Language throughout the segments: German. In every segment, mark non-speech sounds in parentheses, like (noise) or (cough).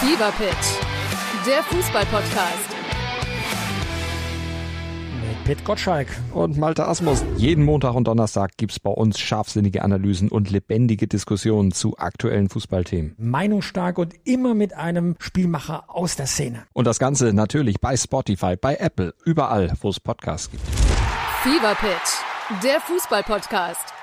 Fever Pitch, der Fußball-Podcast. Mit Pit Gottschalk. und Malte Asmus. Jeden Montag und Donnerstag gibt's bei uns scharfsinnige Analysen und lebendige Diskussionen zu aktuellen Fußballthemen. Meinungsstark und immer mit einem Spielmacher aus der Szene. Und das Ganze natürlich bei Spotify, bei Apple, überall, wo es Podcasts gibt. Fever Pitch, der Fußball-Podcast.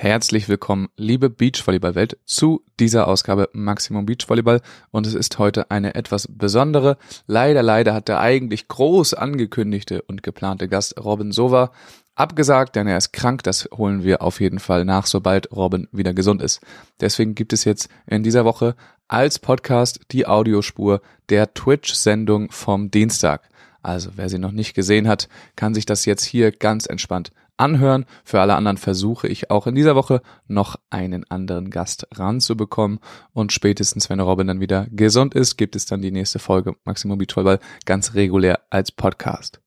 Herzlich willkommen, liebe Beachvolleyball-Welt, zu dieser Ausgabe Maximum Beachvolleyball. Und es ist heute eine etwas besondere. Leider, leider hat der eigentlich groß angekündigte und geplante Gast Robin Sova abgesagt, denn er ist krank. Das holen wir auf jeden Fall nach, sobald Robin wieder gesund ist. Deswegen gibt es jetzt in dieser Woche als Podcast die Audiospur der Twitch-Sendung vom Dienstag. Also wer sie noch nicht gesehen hat, kann sich das jetzt hier ganz entspannt anhören. Für alle anderen versuche ich auch in dieser Woche noch einen anderen Gast ranzubekommen. Und spätestens, wenn Robin dann wieder gesund ist, gibt es dann die nächste Folge Maximum Beach Volleyball ganz regulär als Podcast.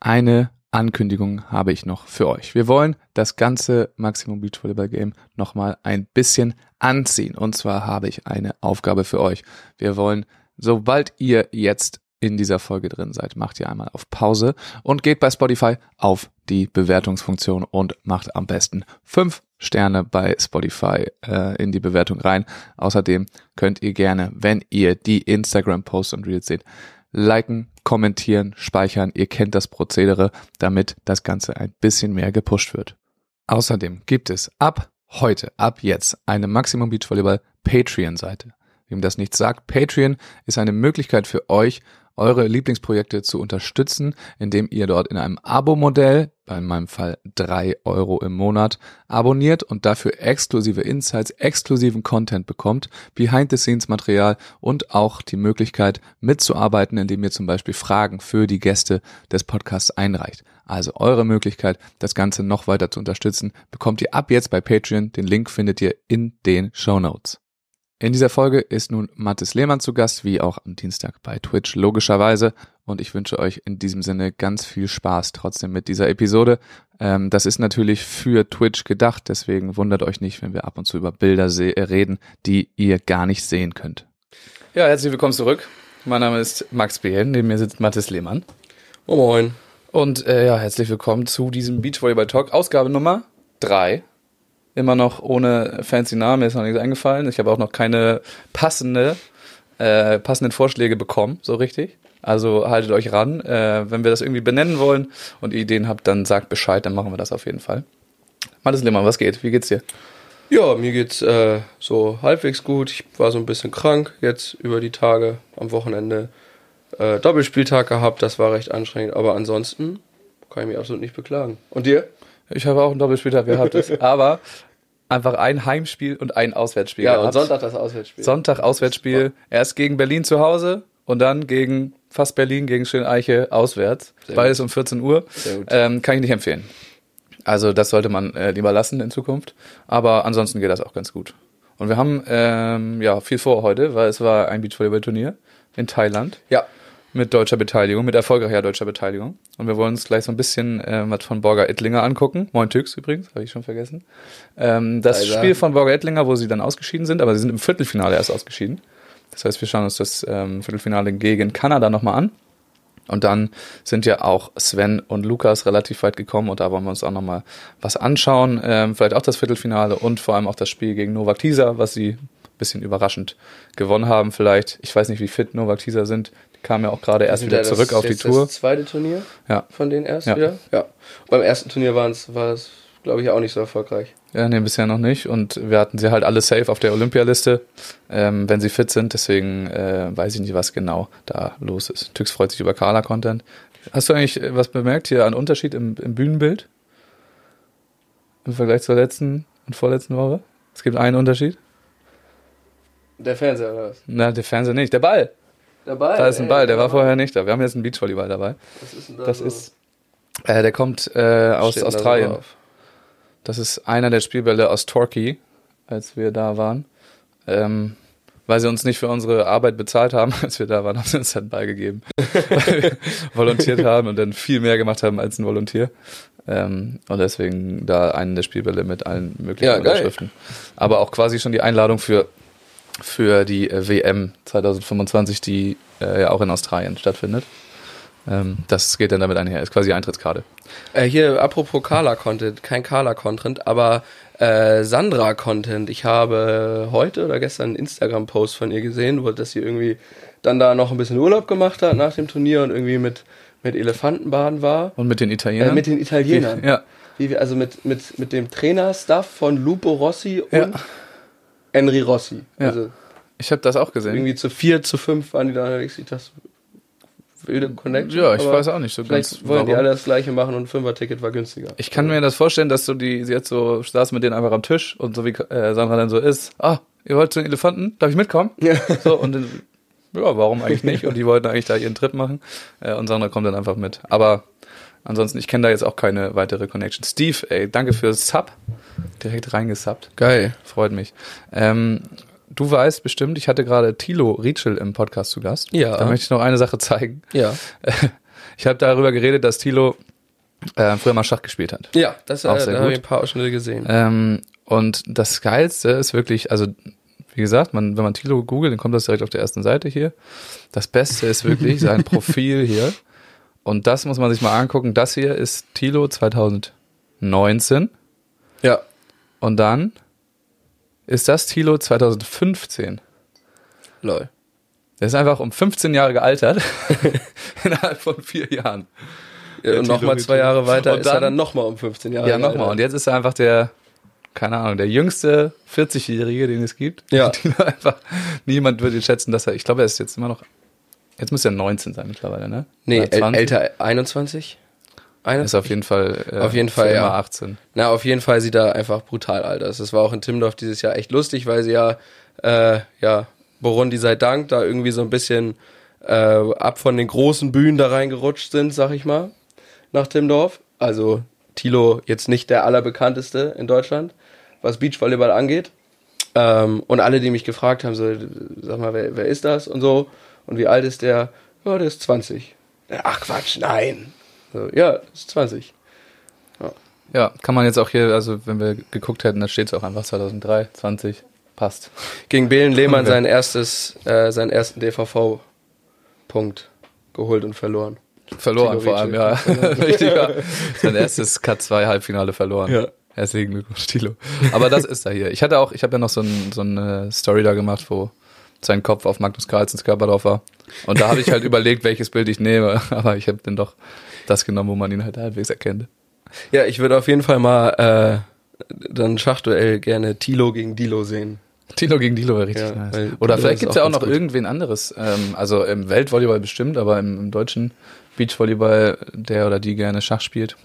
Eine Ankündigung habe ich noch für euch. Wir wollen das ganze Maximum Beach Volleyball Game nochmal ein bisschen anziehen. Und zwar habe ich eine Aufgabe für euch. Wir wollen, sobald ihr jetzt in dieser Folge drin seid, macht ihr einmal auf Pause und geht bei Spotify auf die Bewertungsfunktion und macht am besten fünf Sterne bei Spotify äh, in die Bewertung rein. Außerdem könnt ihr gerne, wenn ihr die Instagram-Posts und Reels seht, liken, kommentieren, speichern. Ihr kennt das Prozedere, damit das Ganze ein bisschen mehr gepusht wird. Außerdem gibt es ab heute, ab jetzt, eine Maximum Beach Volleyball Patreon-Seite. Wem das nicht sagt, Patreon ist eine Möglichkeit für euch, eure Lieblingsprojekte zu unterstützen, indem ihr dort in einem Abo-Modell, bei meinem Fall drei Euro im Monat, abonniert und dafür exklusive Insights, exklusiven Content bekommt, Behind-the-Scenes-Material und auch die Möglichkeit mitzuarbeiten, indem ihr zum Beispiel Fragen für die Gäste des Podcasts einreicht. Also eure Möglichkeit, das Ganze noch weiter zu unterstützen, bekommt ihr ab jetzt bei Patreon. Den Link findet ihr in den Show Notes. In dieser Folge ist nun Mathis Lehmann zu Gast, wie auch am Dienstag bei Twitch logischerweise. Und ich wünsche euch in diesem Sinne ganz viel Spaß trotzdem mit dieser Episode. Ähm, das ist natürlich für Twitch gedacht, deswegen wundert euch nicht, wenn wir ab und zu über Bilder reden, die ihr gar nicht sehen könnt. Ja, herzlich willkommen zurück. Mein Name ist Max Behn, neben mir sitzt Mathis Lehmann. Oh moin. Und äh, ja, herzlich willkommen zu diesem Beachvolleyball Talk, Ausgabe Nummer drei immer noch ohne fancy Namen, mir ist noch nichts eingefallen. Ich habe auch noch keine passende, äh, passenden Vorschläge bekommen, so richtig. Also haltet euch ran. Äh, wenn wir das irgendwie benennen wollen und ihr Ideen habt, dann sagt Bescheid, dann machen wir das auf jeden Fall. Mathis Lehmann, was geht? Wie geht's dir? Ja, mir geht's äh, so halbwegs gut. Ich war so ein bisschen krank jetzt über die Tage am Wochenende. Äh, Doppelspieltag gehabt, das war recht anstrengend, aber ansonsten kann ich mich absolut nicht beklagen. Und dir? Ich habe auch einen Doppelspieltag gehabt, (laughs) aber einfach ein Heimspiel und ein Auswärtsspiel Ja, gehabt. und Sonntag das Auswärtsspiel. Sonntag Auswärtsspiel. Erst gegen Berlin zu Hause und dann gegen fast Berlin, gegen Schöneiche auswärts. Sehr Beides um 14 Uhr. Gut. Ähm, kann ich nicht empfehlen. Also das sollte man äh, lieber lassen in Zukunft. Aber ansonsten geht das auch ganz gut. Und wir haben ähm, ja viel vor heute, weil es war ein Beachvolleyball-Turnier in Thailand Ja, mit deutscher Beteiligung, mit erfolgreicher deutscher Beteiligung. Und wir wollen uns gleich so ein bisschen äh, was von Borger Ettlinger angucken. Moin Tüx übrigens, habe ich schon vergessen. Ähm, das Alter. Spiel von Borger Ettlinger, wo sie dann ausgeschieden sind, aber sie sind im Viertelfinale erst ausgeschieden. Das heißt, wir schauen uns das ähm, Viertelfinale gegen Kanada nochmal an. Und dann sind ja auch Sven und Lukas relativ weit gekommen und da wollen wir uns auch nochmal was anschauen. Ähm, vielleicht auch das Viertelfinale und vor allem auch das Spiel gegen Novak Tisa, was sie ein bisschen überraschend gewonnen haben vielleicht. Ich weiß nicht, wie fit Novak Tisa sind. Kamen ja auch gerade erst Sind wieder zurück auf die Tour. Das zweite Turnier Ja. von denen erst Ja. wieder. Ja. Beim ersten Turnier waren's, war es, glaube ich, auch nicht so erfolgreich. Ja, nee, bisher noch nicht. Und wir hatten sie halt alle safe auf der Olympialiste, ähm, wenn sie fit sind. Deswegen äh, weiß ich nicht, was genau da los ist. Tüx freut sich über Carla-Content. Hast du eigentlich äh, was bemerkt hier an Unterschied im, im Bühnenbild? Im Vergleich zur letzten und vorletzten Woche? Es gibt einen Unterschied. Der Fernseher oder was? Na, der Fernseher nicht. Der Ball. Ball. Da ist ein ey, Ball. Der war vorher nicht da. Wir haben jetzt einen Beachvolleyball dabei. Was ist denn da Das so? ist, äh, der kommt äh, aus Steht denn da so Australien. drauf? Das ist einer der Spielbälle aus Torquay, als wir da waren. Ähm, weil sie uns nicht für unsere Arbeit bezahlt haben, (laughs) als wir da waren, haben sie uns einen Ball gegeben. (laughs) weil wir (laughs) volontiert haben und dann viel mehr gemacht haben als ein Volontier. Ähm, und deswegen da einen der Spielbälle mit allen möglichen Ja. Unterschriften. Aber auch quasi schon die Einladung für, für die äh, WM 2025, die äh, ja auch in Australien stattfindet. Ähm, das geht dann damit einher, ist quasi Eintrittskarte. Äh, hier, apropos Carla-Content, kein Carla-Content, aber äh, Sandra-Content. Ich habe heute oder gestern einen Instagram-Post von ihr gesehen, wo dass sie irgendwie dann da noch ein bisschen Urlaub gemacht hat nach dem Turnier und irgendwie mit, mit Elefantenbaden war. Und mit den Äh, Italienern? mit den Italienern. Ja. Wie wir, also mit, mit, mit dem Trainer-Stuff von Lupo Rossi und Ja. Henry Rossi. Ja. Also Ich habe das auch gesehen. irgendwie zu vier, zu fünf waren die da unterwegs. Ich das wilde Connection. Ja, ich weiß auch nicht so ganz, wollen die warum. alle das gleiche machen und ein Fünfer-Ticket war günstiger. Ich kann mir das vorstellen, dass so die, sie jetzt so saß mit denen einfach am Tisch und so wie äh, Sandra dann so ist, ah, ihr wollt zu den Elefanten, darf ich mitkommen? Ja. So, und dann, ja, warum eigentlich nicht? Und die wollten eigentlich da ihren Trip machen. Äh, und Sandra kommt dann einfach mit. Aber ansonsten, ich kenne da jetzt auch keine weitere Connection. Steve, ey, danke fürs Sub. Direkt reingesubbt. Geil. Freut mich. Ähm, du weißt bestimmt, ich hatte gerade Thilo Rietschel im Podcast zu Gast. Ja. Da möchte ich noch eine Sache zeigen. Ja. (laughs) Ich habe darüber geredet, dass Thilo äh, früher mal Schach gespielt hat. Ja, das äh, da habe ich ein paar Ausschnitte gesehen. Ähm, und das Geilste ist wirklich, also wie gesagt, man, wenn man Thilo googelt, dann kommt das direkt auf der ersten Seite hier. Das Beste ist wirklich sein (laughs) Profil hier. Und das muss man sich mal angucken. Das hier ist Thilo 2019. Ja. Und dann ist das Thilo 2015. Lol. Der ist einfach um 15 Jahre gealtert. (laughs) innerhalb von vier Jahren. Ja, und nochmal zwei. Jahre weiter Und ist er dann- dann nochmal um 15 Jahre. Ja, nochmal. Und jetzt ist er einfach der, keine Ahnung, der jüngste 40-Jährige, den es gibt. Ja. (laughs) Einfach, niemand würde schätzen, dass er, ich glaube, er ist jetzt immer noch, jetzt müsste er 19 sein mittlerweile, ne? Nee, Oder äl 20? älter 21? Er ist auf jeden Fall, äh, Auf jeden Fall, ja. 18. Na, auf jeden Fall sieht er einfach brutal alt aus. Das war auch in Timmendorf dieses Jahr echt lustig, weil sie ja, äh, ja, Burundi sei Dank, da irgendwie so ein bisschen äh, ab von den großen Bühnen da reingerutscht sind, sag ich mal, nach Timmendorf. Also Thilo jetzt nicht der allerbekannteste in Deutschland, was Beachvolleyball angeht. Ähm, und alle, die mich gefragt haben, so, sag mal, wer, wer ist das und so und wie alt ist der? Ja, der ist 20. Ach Quatsch, nein. So, ja, ist 20. Ja, kann man jetzt auch hier, also wenn wir geguckt hätten, da steht es auch einfach 2003, 20, passt. gegen Belen Lehmann sein erstes, äh, seinen ersten DVV-Punkt geholt und verloren. Verloren vor allem, ja. (laughs) Richtig, ja. Sein erstes K2-Halbfinale verloren. Ja. Herzlichen Glückwunsch, Tilo. Aber das ist er hier. Ich hatte auch, ich habe ja noch so, ein, so eine Story da gemacht, wo sein Kopf auf Magnus Carlsens Körper drauf war. Und da habe ich halt (laughs) überlegt, welches Bild ich nehme. (laughs) Aber ich habe dann doch das genommen, wo man ihn halt halbwegs erkennt. Ja, ich würde auf jeden Fall mal äh, dann Schachduell gerne Tilo gegen Dilo sehen. Tilo gegen Dilo wäre richtig Ja, nice. Oder vielleicht gibt's auch ja auch noch gut. irgendwen anderes. Ähm, also im Weltvolleyball bestimmt, aber im, im deutschen Beachvolleyball, der oder die gerne Schach spielt.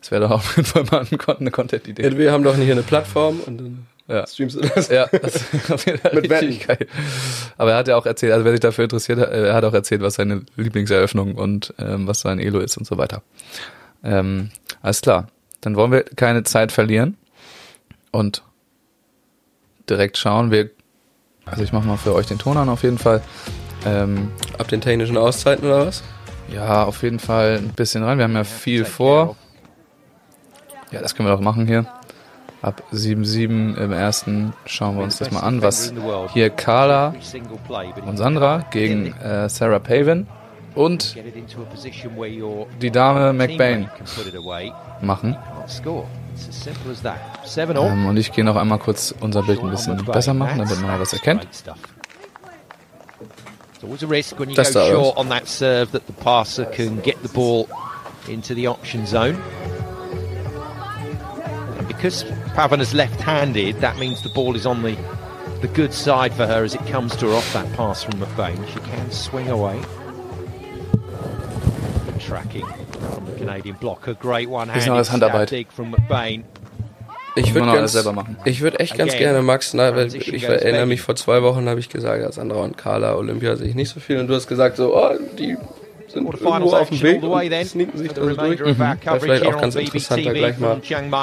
Das wäre doch auf jeden Fall mal eine Content-Idee. Ja, wir haben doch hier eine Plattform und dann Ja. streamst du das. Ja, das ist auf jeden Fall (laughs) Mit richtig geil. Aber er hat ja auch erzählt, also wer sich dafür interessiert, äh, er hat auch erzählt, was seine Lieblingseröffnung und ähm, was sein Elo ist und so weiter. Ähm, alles klar. Dann wollen wir keine Zeit verlieren und direkt schauen. Wir, also ich mache mal für euch den Ton an auf jeden Fall. Ähm, Ab den technischen Auszeiten oder was? ja, auf jeden Fall ein bisschen rein. Wir haben ja viel vor. Ja, das können wir doch machen hier. Ab 7-7 im ersten schauen wir uns das mal an, was hier Carla und Sandra gegen äh, Sarah Pavin und die Dame McBain machen. Ähm, und ich gehe noch einmal kurz unser Bild ein bisschen besser machen, damit man mal was erkennt. It's always a because Pavan is left-handed, that means the ball is on the the good side for her as it comes to her off that pass from McBain. She can swing away. Good tracking from the Canadian blocker. Great one-handed alles Handarbeit. stab dig from McBain. Ich würde alles ganz, selber machen. ich würde echt ganz Again. gerne Max, na, weil ich erinnere mich vor zwei Wochen habe ich gesagt, ja, Sandra und Carla Olympia sehe ich nicht so viel und du hast gesagt so, oh, die sind irgendwo auf dem Weg und sneaken sich da so durch. our Wäre vielleicht auch ganz interessant, da gleich mal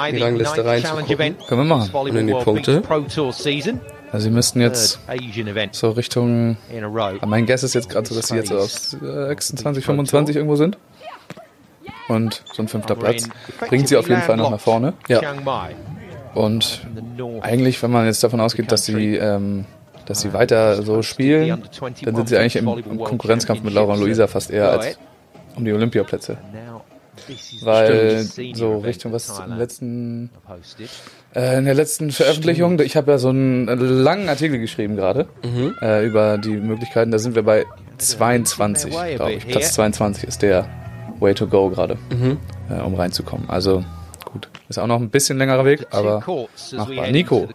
in die Rangliste reinzugucken. Können wir machen. Und in die Punkte. Also sie müssten jetzt so Richtung, in a row. mein Guess ist jetzt gerade so, dass sie jetzt so auf äh, 26, 25 irgendwo sind. Und so ein fünfter Platz bringt sie auf jeden Fall noch nach vorne. Ja. Und eigentlich, wenn man jetzt davon ausgeht, dass sie, ähm, dass sie weiter so spielen, dann sind sie eigentlich im, Konkurrenzkampf mit Laura und Luisa fast eher als um die Olympiaplätze. Weil so Richtung was im letzten äh, in der letzten Veröffentlichung, ich habe ja so einen langen Artikel geschrieben gerade äh, über die Möglichkeiten. Da sind wir bei 22, glaube ich. Platz 22 ist der Way to go gerade, äh, um reinzukommen. Also gut, ist auch noch ein bisschen längerer Weg, aber machbar. Nico,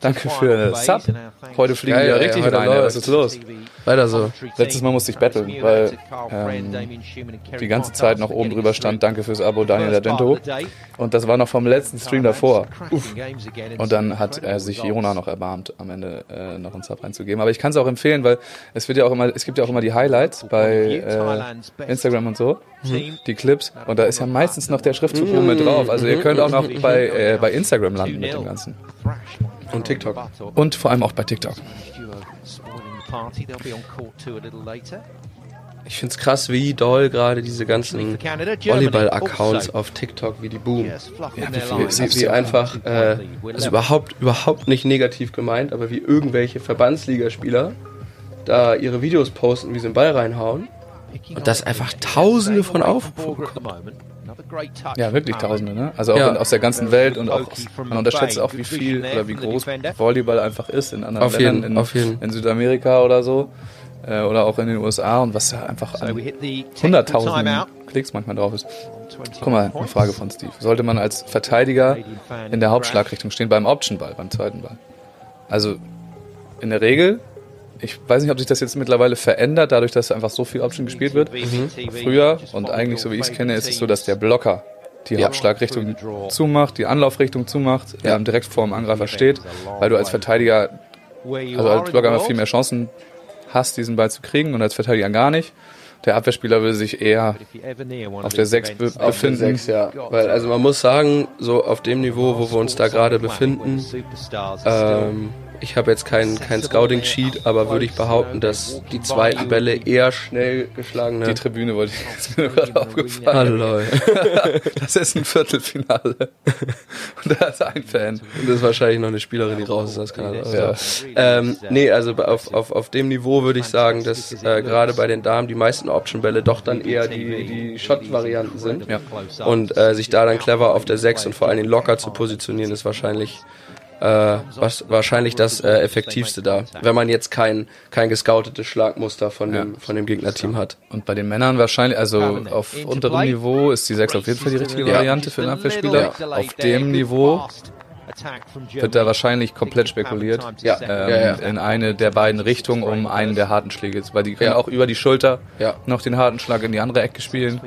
danke für den Sub. Heute fliegen wir ey, richtig heute rein. Was ist los? Weiter so. Letztes Mal musste ich battlen, weil ähm, die ganze Zeit noch oben drüber stand, danke fürs Abo, Daniel Adento. Und das war noch vom letzten Stream davor. Und dann hat er sich Jona noch erbarmt, am Ende äh, noch einen Sub reinzugeben. Aber ich kann es auch empfehlen, weil es wird ja auch immer, es gibt ja auch immer die Highlights bei äh, Instagram und so, die Clips. Und da ist ja meistens noch der Schriftzug oben mit drauf. Also ihr könnt auch noch bei, äh, bei Instagram landen mit dem Ganzen. Und TikTok. Und vor allem auch bei TikTok. Ich find's krass, wie doll gerade diese ganzen Volleyball-Accounts auf TikTok, wie die boomen. Wie, wie einfach, äh, also überhaupt, überhaupt nicht negativ gemeint, aber wie irgendwelche Verbandsligaspieler da ihre Videos posten, wie sie den Ball reinhauen. Und das einfach tausende von Aufrufen bekommen. Ja, wirklich Tausende, ne? Also auch Ja. in, aus der ganzen Welt und auch man unterschätzt auch, wie viel oder wie groß Volleyball einfach ist in anderen Auf jeden- Ländern, in, auf jeden. in Südamerika oder so äh, oder auch in den USA und was da einfach an hunderttausenden Klicks manchmal drauf ist. Guck mal, eine Frage von Steve. Sollte man als Verteidiger in der Hauptschlagrichtung stehen beim Optionball, beim zweiten Ball? Also in der Regel, ich weiß nicht, ob sich das jetzt mittlerweile verändert, dadurch, dass einfach so viel Option gespielt wird. Früher und eigentlich so wie ich es kenne, ist es so, dass der Blocker die Hauptschlagrichtung zumacht, die Anlaufrichtung zumacht, Ja. ähm, direkt vor dem Angreifer steht, weil du als Verteidiger, also als Blocker immer viel mehr Chancen hast, diesen Ball zu kriegen und als Verteidiger gar nicht. Der Abwehrspieler will sich eher auf der 6 be Auf der befinden. 6, ja. Weil, also man muss sagen, so auf dem Niveau, wo wir uns da gerade befinden, ähm, ich habe jetzt keinen kein Scouting-Cheat, aber würde ich behaupten, dass die zweiten Bälle eher schnell geschlagene... Die Tribüne wollte ich, ist mir nur gerade aufgefallen. Hallo. (laughs) Das ist ein Viertelfinale. Und da ist ein Fan. Das ist wahrscheinlich noch eine Spielerin, die raus ist, kann er Ja. Ähm, nee, also auf, auf, auf dem Niveau würde ich sagen, dass äh, gerade bei den Damen die meisten Option-Bälle doch dann eher die, die Shot-Varianten sind. Ja. Und äh, sich da dann clever auf der 6 und vor allen Dingen locker zu positionieren, ist wahrscheinlich äh, was, wahrscheinlich das äh, effektivste da. Wenn man jetzt kein, kein gescoutetes Schlagmuster von dem, von dem Gegnerteam hat. Und bei den Männern wahrscheinlich, also auf unterem Niveau ist die 6 auf jeden Fall die richtige Ja. Variante für einen Abwehrspieler. Auf dem Niveau wird da wahrscheinlich komplett spekuliert. Ja. Ähm, Ja, ja. In eine der beiden Richtungen, um einen der harten Schläge. Weil die können Ja. auch über die Schulter Ja. noch den harten Schlag in die andere Ecke spielen.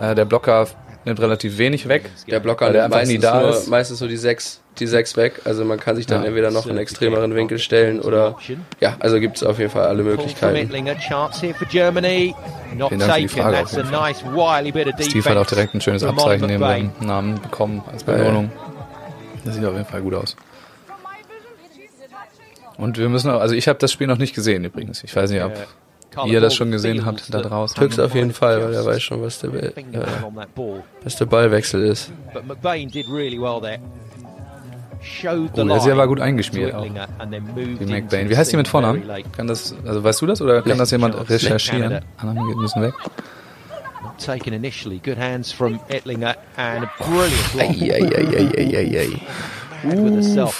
Äh, der Blocker nimmt relativ wenig weg. Der Blocker der nimmt meistens, da nur, ist. meistens so die 6 die sechs weg. Also man kann sich dann Ja. entweder noch in einen extremeren Winkel stellen oder ja, also gibt es auf jeden Fall alle Möglichkeiten. Vielen Dank für die Frage auf jeden Steve hat auch direkt ein schönes Abzeichen neben seinem Namen bekommen als Belohnung. Das sieht auf jeden Fall gut aus. Und wir müssen auch, also ich habe das Spiel noch nicht gesehen übrigens. Ich weiß nicht, ob ihr das schon gesehen habt da draußen. Tux auf jeden Fall, weil er weiß schon, was der, äh, was der Ballwechsel ist. Oh, der ja aber gut eingeschmiert auch. Die McBain. Wie heißt die mit Vornamen? Kann das, also weißt du das oder kann das jemand recherchieren? Anderen geht- müssen weg. Taken initially, good hands from Ettlinger and a brilliant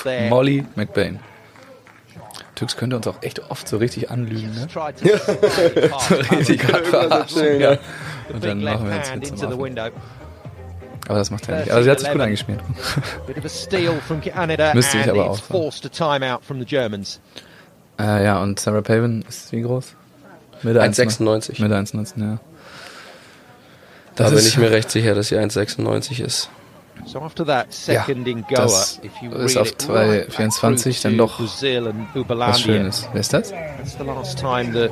there. Molly McBain. Tux könnte uns auch echt oft so richtig anlügen, ne? Past (laughs) (laughs) Richtig hart verarschen. Ja. Und dann machen wir jetzt Witze machen. Aber das macht er nicht. Also sie hat sich gut 13-11. eingeschmiert. (laughs) Bit of a steal from Canada Müsste ich aber auch sagen. forced a timeout from the Germans. Äh, ja, und Sarah Paven ist wie groß? Mitte 1,96. Mitte 1,19, ja. Da Das bin ist- ich mir recht sicher, dass sie 1,96 ist. So after that second in Goa, das if you ist auf it right back 2,24 dann doch to Brazil and Was. Schönes. Wer ist das? That's the last time that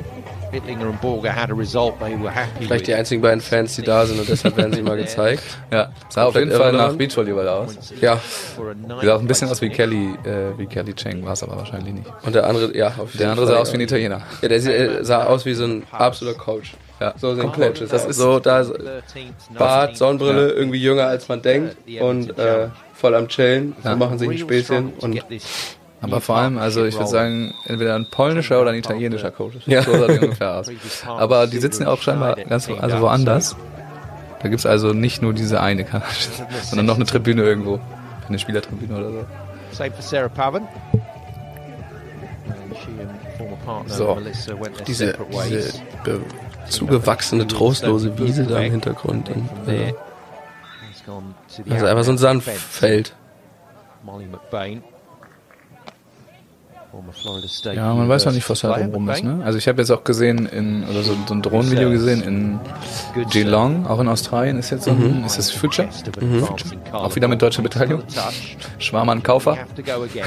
Bittlinger and Borger had a result they were happy Vielleicht die einzigen beiden Fans, die da sind und deshalb werden sie mal (laughs) gezeigt. Ja, sah auf jeden Fall nach. Beachvolleyball aus. Ja, Sah auch ein bisschen aus wie. Kelly, äh, wie Kelly Cheng, war es aber wahrscheinlich nicht. und der andere, ja, auf Der andere sah aus ja. wie ein Italiener. Ja, der äh, sah aus wie so ein absoluter Coach. Ja, So sind komplett. Coaches. Das ist so, da 13th, Bart, 19th. Sonnenbrille, irgendwie jünger als man denkt und äh, voll am Chillen. So machen sich ein Späßchen und Aber vor allem, also ich würde sagen, entweder ein polnischer oder ein italienischer Coach. Ja. So sah die ungefähr aus. Aber die sitzen ja auch scheinbar ganz also woanders. Da gibt's also nicht nur diese eine Garage, (laughs) sondern noch eine Tribüne irgendwo. Eine Spielertribüne oder so. Same for Sarah Pavan. And she and former partner So. Melissa went their diese, diese be- zugewachsene, trostlose Wiese da im Hintergrund. Und, äh, also einfach so ein. Sandfeld. Ja, man weiß noch nicht, was da University rum ist. Ne? Also ich habe jetzt auch gesehen, in, oder so, so ein Drohnenvideo gesehen in Geelong, auch in Australien, ist jetzt so ein, ist das Future? Advancing Carla Auch wieder mit deutscher. Beteiligung. Schwarmann Kaufer. (laughs) Have to go again.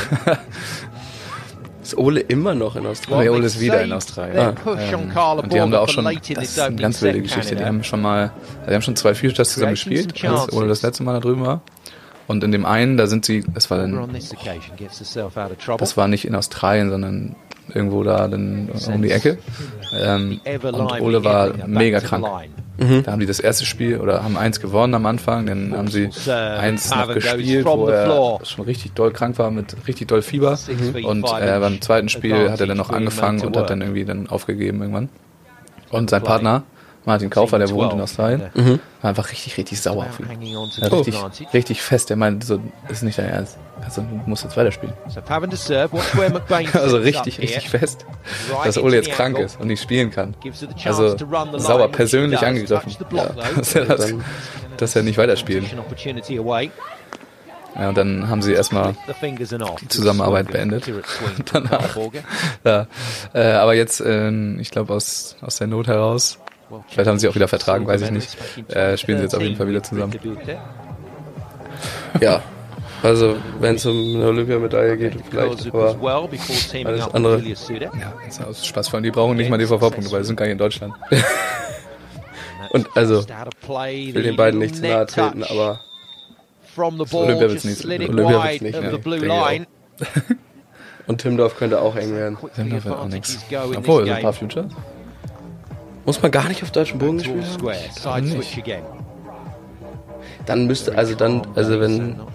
Ist Ole immer noch in Australien? Reol ist wieder in Australien. On Carla Und die haben da auch schon, das ist eine ganz wilde Geschichte. Die haben schon mal, die haben schon zwei Futures zusammen gespielt, als Ole das letzte Mal da drüben war. Und in dem einen, da sind sie, das war dann, trouble. das war nicht in Australien, sondern irgendwo da dann um die Ecke. Ähm, und Ole war mega krank. Line. Da haben die das erste Spiel oder haben eins gewonnen am Anfang, dann haben sie Serve. eins noch gespielt, wo er schon richtig doll krank war mit richtig doll Fieber. Und äh, beim zweiten Spiel hat er dann noch angefangen und hat dann irgendwie dann aufgegeben irgendwann. Und sein Partner, Martin Kaufer, der wohnt in Australien, Mhm. war einfach richtig, richtig sauer auf ihn. Ja, richtig, richtig fest. Er meinte, so, das ist nicht dein Ernst. Also, du musst jetzt weiterspielen. (laughs) Also richtig, richtig fest, dass Ole jetzt krank ist und nicht spielen kann. Also sauer persönlich angegriffen, though. (laughs) dass er, das, dass er nicht away. Ja, und dann haben sie erstmal die Zusammenarbeit beendet. (laughs) Danach. Ja, äh, aber jetzt, äh, ich glaube, aus, aus der Not heraus, Vielleicht haben sie auch wieder vertragen, weiß ich nicht. Äh, spielen sie jetzt auf jeden Fall wieder zusammen. Ja. Also, wenn es um eine Olympiamedaille geht, vielleicht. Aber alles andere. ja, ist aus Spaß vor allem, die brauchen nicht mal DVV-Punkte, weil sie sind gar nicht in Deutschland. (laughs) Und also, ich will den beiden nicht zu nahe treten, aber Olympia wird's just nicht. Olympia wird's nicht, line. (laughs) und Timdorf könnte auch eng werden. Dann Quickly haben wir auch nichts. Obwohl, so ein paar. Futures. Muss man gar nicht auf deutschen Boden switch again. Dann müsste, also dann, also So wenn, uh,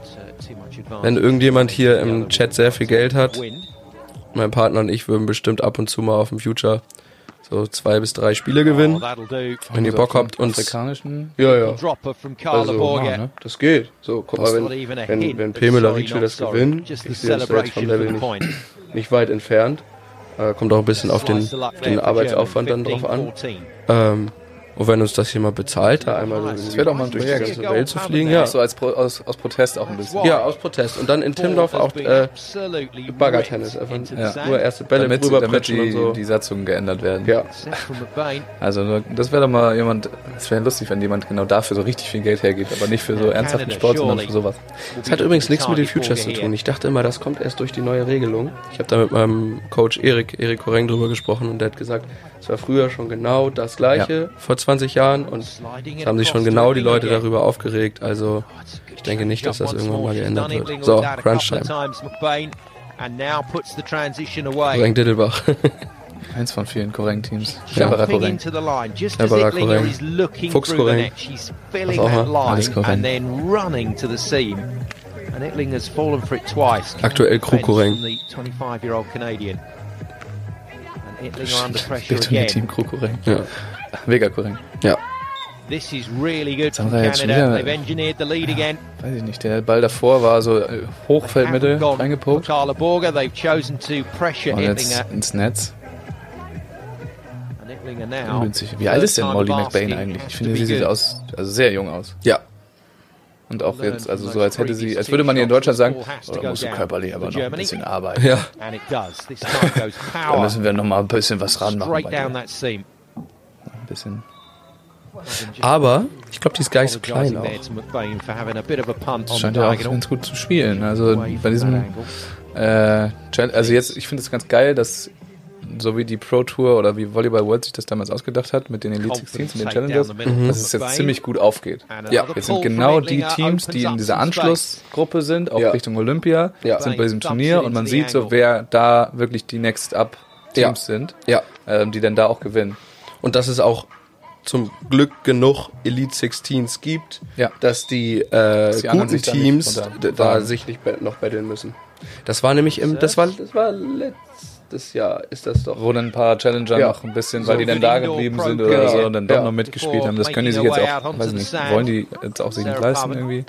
wenn irgendjemand hier im Chat sehr viel Geld hat, mein Partner und ich würden bestimmt ab und zu mal auf dem Future so zwei bis drei Spiele Oh, gewinnen, do. wenn ihr Bock habt und ja, ja, Dropper from Carla Also, ne? das geht. So, guck mal, Not wenn, wenn, wenn Pemela not das gewinnt, ich sehe das da jetzt vom Level nicht, nicht weit entfernt. Äh, kommt auch ein bisschen auf den, den Arbeitsaufwand dann drauf an. 15-14. Ähm, und wenn uns das hier mal bezahlt, da einmal so Das wäre doch mal ein durch die ganze Welt zu fliegen, ja. So als Pro, aus, aus Protest auch ein bisschen. Ja, aus Protest. Und dann in Timdorf auch äh, Baggertennis. Einfach Ja. nur erste Bälle damit, drüber damit pritschen und die, so. die Satzungen geändert werden. Ja, Also das wäre doch mal jemand, es wäre lustig, wenn jemand genau dafür so richtig viel Geld hergibt, aber nicht für so ernsthaften Sport, sondern für sowas. das hat übrigens nichts mit den Futures zu tun. Ich dachte immer, das kommt erst durch die neue Regelung. Ich habe da mit meinem Coach Erik, Erik Koreng drüber gesprochen und der hat gesagt, es war früher schon genau das gleiche, vor 20 Jahren und es haben sich schon genau die Leute darüber aufgeregt. Also ich denke nicht, dass das irgendwann mal geändert wird. So, Crunch Time. Koreng Dittelbach. (laughs) Eins von vielen Korrekt-Teams. Ja. Cleverer Korrekt. Cleverer Korrekt. Fuchs. Filling Was auch immer. Alles line Korrekt. and then running to the seam. And Ittling has fallen for it twice. Aktuell Krug Koreng. From the 25-year-old Canadian. And Ittling are under pressure Betonier again. Team Crew korrekt. Ja. Mega korrekt. ja. This is really good Jetzt haben wir jetzt wieder- They've engineered the lead again. Weiß ich nicht, der Ball davor war so äh, Hochfeldmitte Haven't gone for reingepokt Carla Borger. They've chosen to pressure und jetzt ins Netz. Ungünstig. Wie alt ist denn Molly McBain eigentlich? Ich finde, sie sieht aus, also sehr jung aus. Ja. Und auch jetzt, also so als hätte sie, als würde man hier in Deutschland sagen, oh, da musst du körperlich aber noch ein bisschen arbeiten. Ja. And it does. This time goes Da müssen wir noch mal ein bisschen was ranmachen bei dir. down that seam. Ein bisschen. Aber ich glaube, die ist gar nicht so klein auch. Das scheint ja auch ganz gut zu spielen. Also bei diesem, äh, also jetzt, ich finde es ganz geil, dass so wie die Pro Tour oder wie Volleyball World sich das damals ausgedacht hat mit den Elite 16s und den Challengers, dass es jetzt ziemlich gut aufgeht. Ja, Jetzt sind genau die Teams, die in dieser. Anschlussgruppe sind, auch Ja. Richtung Olympia, Ja. sind bei diesem Turnier und man sieht so, wer da wirklich die Next Up Teams Ja. sind, Ja. ähm, die dann da auch gewinnen. Und das ist auch zum Glück genug Elite 16s gibt, Ja. dass die, äh, die anderen guten sich da nicht Teams da wagen. sich nicht be- noch betteln müssen. Das war nämlich im, das war, das war letztes Jahr, ist das doch. Wo dann ein paar Challenger Ja. noch ein bisschen, So weil die dann da geblieben sind oder Genau. so und dann doch Ja. noch mitgespielt haben. Das können die sich jetzt auch, weiß nicht, wollen die jetzt auch sich nicht leisten irgendwie.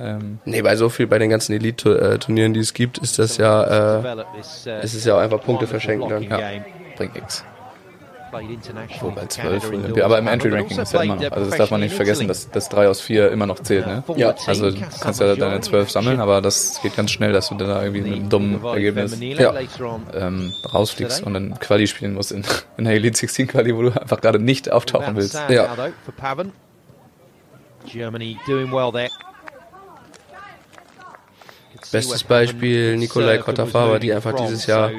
Ähm, Nee, bei so viel, bei den ganzen Elite-Turnieren, die es gibt, ist das ja, äh, es ist ja auch einfach Punkte verschenken dann. Ja. bringt nix. Wobei 12, aber im Entry-Ranking ist ja immer noch. Also das darf man nicht vergessen, dass das 3 aus 4 immer noch zählt, ne? Ja. Also du kannst ja deine 12 sammeln, aber das geht ganz schnell, dass du da irgendwie mit einem dummen Ergebnis Ja. ähm, rausfliegst und dann Quali spielen musst in, in der Elite 16 Quali, wo du einfach gerade nicht auftauchen willst. Ja. Germany doing well there. Bestes Beispiel Nikolai Kottafawa, die einfach dieses Jahr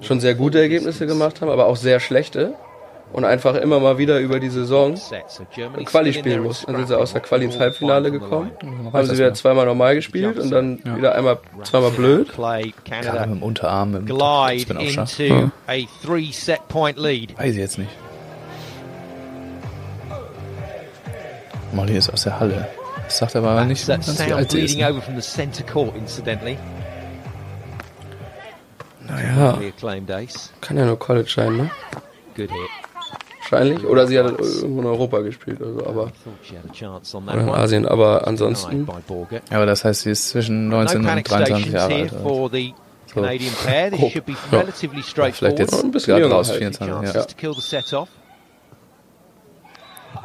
schon sehr gute Ergebnisse gemacht haben, aber auch sehr schlechte und einfach immer mal wieder über die Saison Quali spielen mussten. Dann sind sie aus der Quali ins Halbfinale gekommen, haben sie wieder zweimal normal gespielt und dann wieder einmal zweimal blöd. Gerade Canada mit dem Unterarm, mit dem bin auch scharf. into a three-set-point lead. Weiß ich jetzt nicht. Molly ist aus der Halle. Das sagt aber nicht, That ganz wie sound alt ist. bleeding Ne? over from the centre court, incidentally. Naja, kann ja nur College sein, ne? Good hit. Wahrscheinlich. Oder sie hat irgendwo in Europa gespielt oder so, aber that oder in. Asien. Aber ansonsten, aber das heißt, sie ist zwischen No 19 und panic 23 stations Jahre alt. This Oh, should be ja. relatively Vielleicht jetzt ein bisschen raus, halt. 24. Chances Ja. to kill the set off.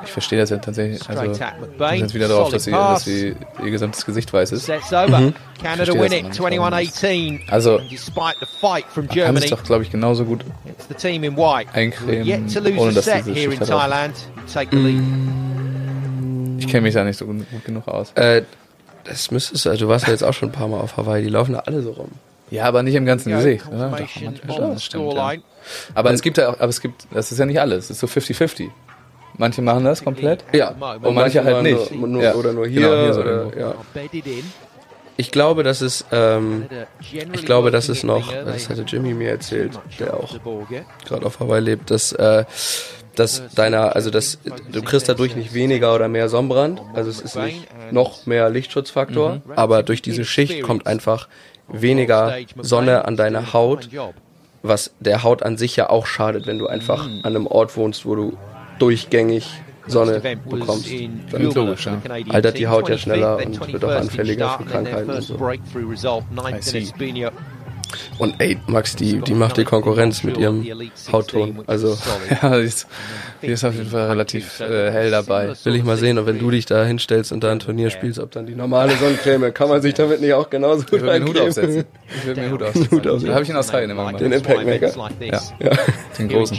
Ich verstehe das ja tatsächlich. Also, ich jetzt wieder darauf, dass sie, dass sie ihr gesamtes Gesicht weiß ist. Canada win it 21-18. Also, man kann es doch, glaube ich, genauso gut. it's the team in white. eincremen, ohne dass Thailand. Take the lead. Ich kenne mich da nicht so gut, gut genug aus. äh, das müsstest du, also du warst ja jetzt auch schon ein paar Mal auf Hawaii, die laufen da alle so rum. Ja, aber nicht im ganzen Go, Gesicht. Oder? Doch, stimmt, ja. Aber es gibt ja auch, aber es gibt, das ist ja nicht alles. Es ist so 50-50. Manche machen das komplett. Ja, Und manche halt nicht. Nur, nur, Ja. Oder nur hier. Genau, hier so oder, irgendwo. ja. Ich glaube, dass es, ähm, ich glaube, dass es noch, das hatte Jimmy mir erzählt, der auch gerade auf Hawaii lebt, dass, äh, dass deiner, also dass du kriegst dadurch nicht weniger oder mehr Sonnenbrand, also es ist nicht noch mehr Lichtschutzfaktor, aber durch diese Schicht kommt einfach weniger Sonne an deine Haut, was der Haut an sich ja auch schadet, wenn du einfach an einem Ort wohnst, wo du durchgängig Sonne bekommst. Dann ist logisch, ja. altert die Haut ja schneller und wird auch anfälliger für Krankheiten und so. I see. Und ey, Max, die, die macht die Konkurrenz mit ihrem Hautton. Also (laughs) Ja, die ist, die ist auf jeden Fall relativ äh, hell dabei. will ich mal sehen, und wenn du dich da hinstellst und da ein Turnier spielst, ob dann die normale Sonnencreme, kann man sich damit nicht auch genauso Ich gut würde mir Hut aufsetzen. Ich würde mir den Hut (laughs) aufsetzen. Hut aufsetzen. Da habe ich in Australien immer gemacht. Den Impact Maker. Ja. Den großen.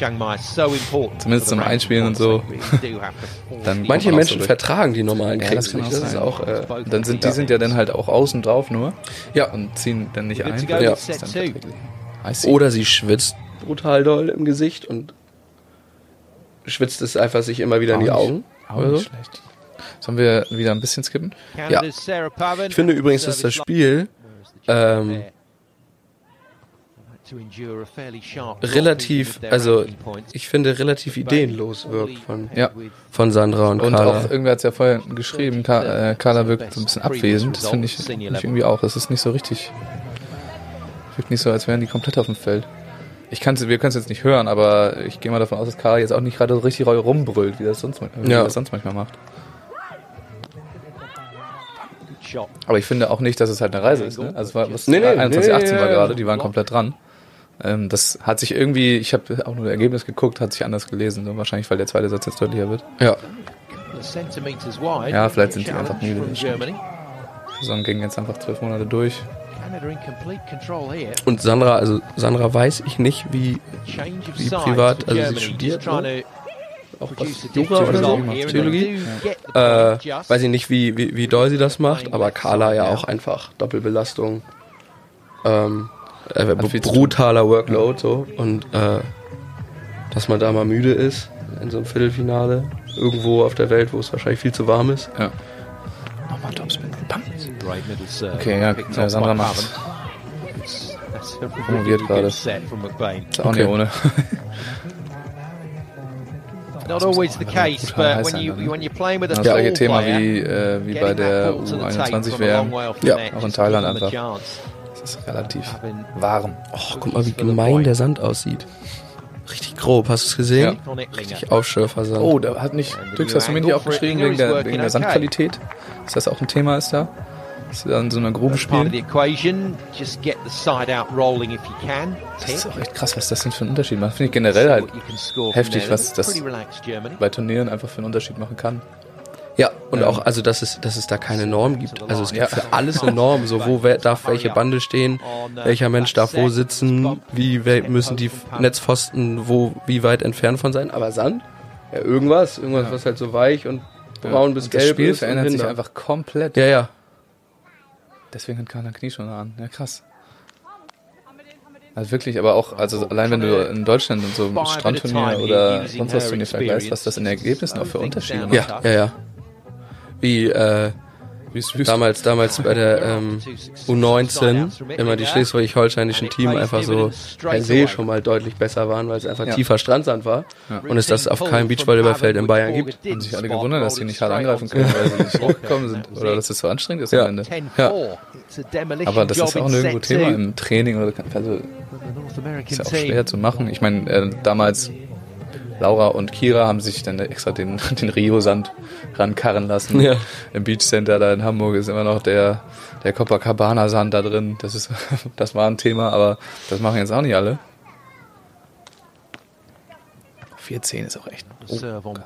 Zumindest zum Einspielen und so. (laughs) Dann Manche Menschen so vertragen die normalen Ja, Cremes das nicht. auch Das ist auch, äh, dann sind die sind ja dann halt auch außen drauf nur ja. und ziehen dann nicht ein. Ja. Dann. Oder sie schwitzt brutal doll im Gesicht und schwitzt es einfach sich immer wieder in die Auch nicht- Augen. Auch oder nicht so. schlecht. Sollen wir wieder ein bisschen skippen? Ich finde übrigens, dass das Spiel ähm, relativ, also ich finde relativ ideenlos wirkt von, Ja. von Sandra und, Und Carla. auch irgendwer hat es ja vorher geschrieben, Ka äh, Carla wirkt so ein bisschen abwesend. Das finde ich, find ich irgendwie auch. Es ist nicht so richtig. Wirkt nicht so, als wären die komplett auf dem Feld. Ich kann's, wir können es jetzt nicht hören, aber ich gehe mal davon aus, dass Carla jetzt auch nicht gerade so richtig rumbrüllt, wie das sonst, wie Ja. das sonst manchmal macht. Aber ich finde auch nicht, dass es halt eine Reise ist. Ne? Also es war was Nee, nee, 21, 18 nee, war ja, gerade, die waren komplett dran. Ähm, das hat sich irgendwie, ich habe auch nur das Ergebnis geguckt, hat sich anders gelesen. So. Wahrscheinlich, weil der zweite Satz jetzt deutlicher wird. ja, Ja, vielleicht sind die einfach müde. Die Saison ging jetzt einfach zwölf Monate durch. Und Sandra, also Sandra weiß ich nicht, wie Wie privat, also sie studiert, to auch was Jura oder so, Theologie. the Äh, weiß ich nicht, wie, wie, wie doll sie das macht, aber Carla ja auch einfach Doppelbelastung. Ähm, äh, brutaler Workload so und äh, dass man da mal müde ist in so einem Viertelfinale irgendwo auf der Welt, wo es wahrscheinlich viel zu warm ist. Ja. Nochmal Topspin. Bam. Great middle serve. Okay, ja, Sandra macht Promoviert gerade. good set from McBain. Ist auch nicht ohne. (laughs) Not always the case, but when you ne? when you're playing with a Das tall gleiche Thema player, wie, äh, wie bei der that ball to the tape U21 from a long WM. way off the Ja, net auch in Thailand einfach. Das ist relativ warm. Oh, guck mal, wie gemein der Sand aussieht. Richtig grob, hast du es gesehen? Icklinger. Richtig Aufschürfersand. Oh, da hat nicht, Dux, hast du mir nicht aufgeschrieben wegen der, wegen der Sandqualität? Ist das auch ein Thema, ist da? Dass sie dann so eine Grube spielen? equation. Just get the side out rolling if you can. Das ist auch echt krass, was das denn für einen Unterschied macht. Finde ich generell halt heftig, was das bei Turnieren einfach für einen Unterschied machen kann. Ja, und Ähm. auch, also dass es, dass es da keine Norm gibt. Also es gibt Ja. für alles eine Norm. So, wo wer, darf welche Bande stehen, welcher Mensch darf wo sitzen, wie müssen die Netzpfosten wo, wie weit entfernt von sein. Aber Sand? Ja, irgendwas. Irgendwas, was halt so weich und braun bis Und das gelb Spiel ist. und verändert sich einfach komplett. Ja, ja. Deswegen hat keiner Knieschoner an. Ja, krass. Also wirklich, aber auch, also allein wenn du in Deutschland und so ein Strandturnier oder sonst was Turnier vergleichst, was das in den Ergebnissen auch für Unterschiede macht. Ja, ja, ja. Wie, äh, damals, damals bei der ähm, U19 immer die schleswig-holsteinischen Teams einfach so per se schon mal deutlich besser waren, weil es einfach Ja. tiefer Strandsand war und es das auf keinem Beachvolleyballfeld in Bayern gibt. haben sich alle gewundert, dass sie nicht hart angreifen können, weil sie nicht (laughs) hochgekommen sind. Oder dass es so anstrengend ist Ja. am Ende. Ja. Aber das ist ja auch nirgendwo Thema im Training oder also ist ja auch schwer zu machen. Ich meine, äh, damals Laura und Kira haben sich dann extra den, (laughs) den Rio-Sand rankarren lassen. Ja. Im Beach Center da in Hamburg ist immer noch der, der Copacabana-Sand da drin. Das ist, (laughs) das war ein Thema, aber das machen jetzt auch nicht alle. 410 ist auch echt.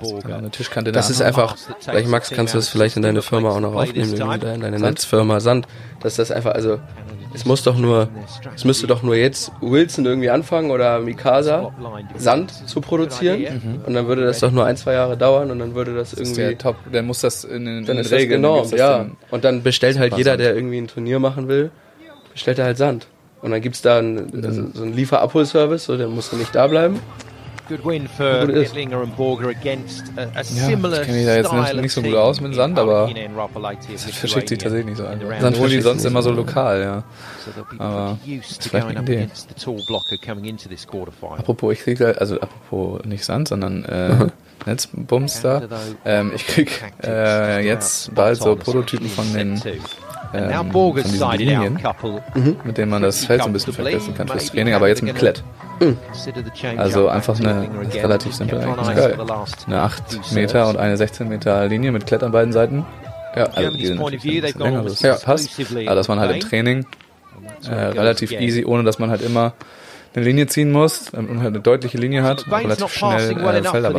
Borger. Eine Tischkante Das da. ist einfach, vielleicht Max, kannst du das vielleicht in deine Firma auch noch aufnehmen, in deine Netzfirma Sand, dass das einfach, also es muss doch nur, es müsste doch nur jetzt Wilson irgendwie anfangen oder Mikasa Sand zu produzieren und dann würde das doch nur ein, zwei Jahre dauern und dann würde das Das irgendwie, Top, der muss das in den, dann in ist den das Regeln. genau, gibt's das ja. dann. Und dann bestellt halt jeder, der irgendwie ein Turnier machen will, bestellt er halt Sand. Und dann gibt's da einen, also so einen Lieferabholservice, so der musst du nicht da bleiben. Good win for. Ittlinger and Borger against a, a ich similar kenn mich da jetzt nicht- nicht so gut aus mit Sand, aber Das verschickt sich tatsächlich nicht so round. Sand Obwohl die sonst immer so lokal, ja. Aber ist vielleicht eine Idee. Apropos, ich krieg da, also apropos nicht Sand, sondern äh, (laughs) Netzbums da. Ähm, ich krieg äh, jetzt bald so Prototypen von den ähm, von diesen Linien, couple. mit denen man das Feld so ein bisschen verkürzen kann fürs Training, aber jetzt mit Klett. Also einfach eine relativ simpel on eigentlich. Geil. Eine 8 few Meter und eine 16 Meter Linie mit Klett an beiden Seiten. Ja, also die sind ein bisschen länger, almost das passt. exclusively Aber dass man halt im. Training äh, relativ easy, ohne dass man halt immer eine Linie ziehen muss und halt eine deutliche Linie hat, und relativ schnell äh, Felder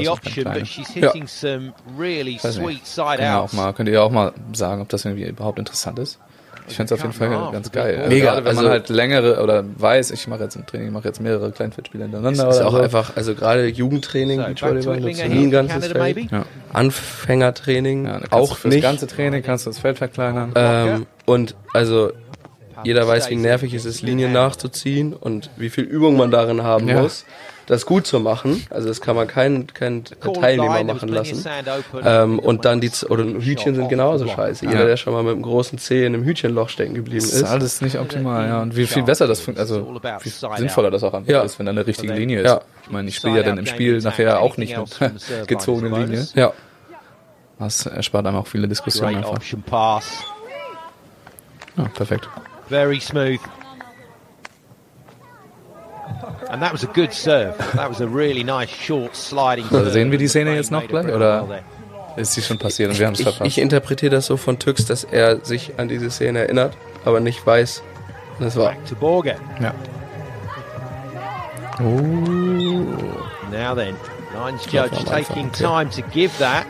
Ja. ihr auch mal, könnt ihr auch mal sagen, ob das irgendwie überhaupt interessant ist? Ich finde es auf jeden Fall ganz geil. Also Mega, Gerade wenn man also- halt längere oder weiß, ich mache jetzt im Training, ich mache jetzt mehrere Kleinfeldspiele hintereinander Das ist oder auch so. einfach, also gerade Jugendtraining, So, Beachvolleyball, du nie ein ganzes Canada, Feld. Ja. Anfängertraining Ja, auch fürs nicht. ganze Training kannst du das Feld verkleinern. Ähm, und also jeder weiß, wie nervig es ist, Linien nachzuziehen und wie viel Übung man darin haben Ja. muss, das gut zu machen. Also das kann man keinen keinen Teilnehmer machen lassen. Ähm, und dann die Z- oder Hütchen sind genauso scheiße. Jeder, Ja. der schon mal mit einem großen Zeh in einem Hütchenloch stecken geblieben Das ist ist. alles nicht optimal, ja. Und wie viel besser das funktioniert, also wie sinnvoller das auch einfach Ja. ist, wenn da eine richtige Linie ist. Ja. Ich meine, ich spiele ja dann im Spiel nachher auch nicht mit (laughs) gezogener Linie. Ja, Das erspart einem auch viele Diskussionen einfach. Ja, perfekt. Very smooth. And that was a good serve. That was a really nice short sliding Also serve. sehen wir die Szene jetzt noch gleich, oder? Ist sie schon passiert und wir haben es ich, verpasst? ich interpretiere das so von Tüx, dass er sich an diese Szene erinnert, aber nicht weiß, was es war. Back to Borger. ja. Now then, Lions judge taking time to give that.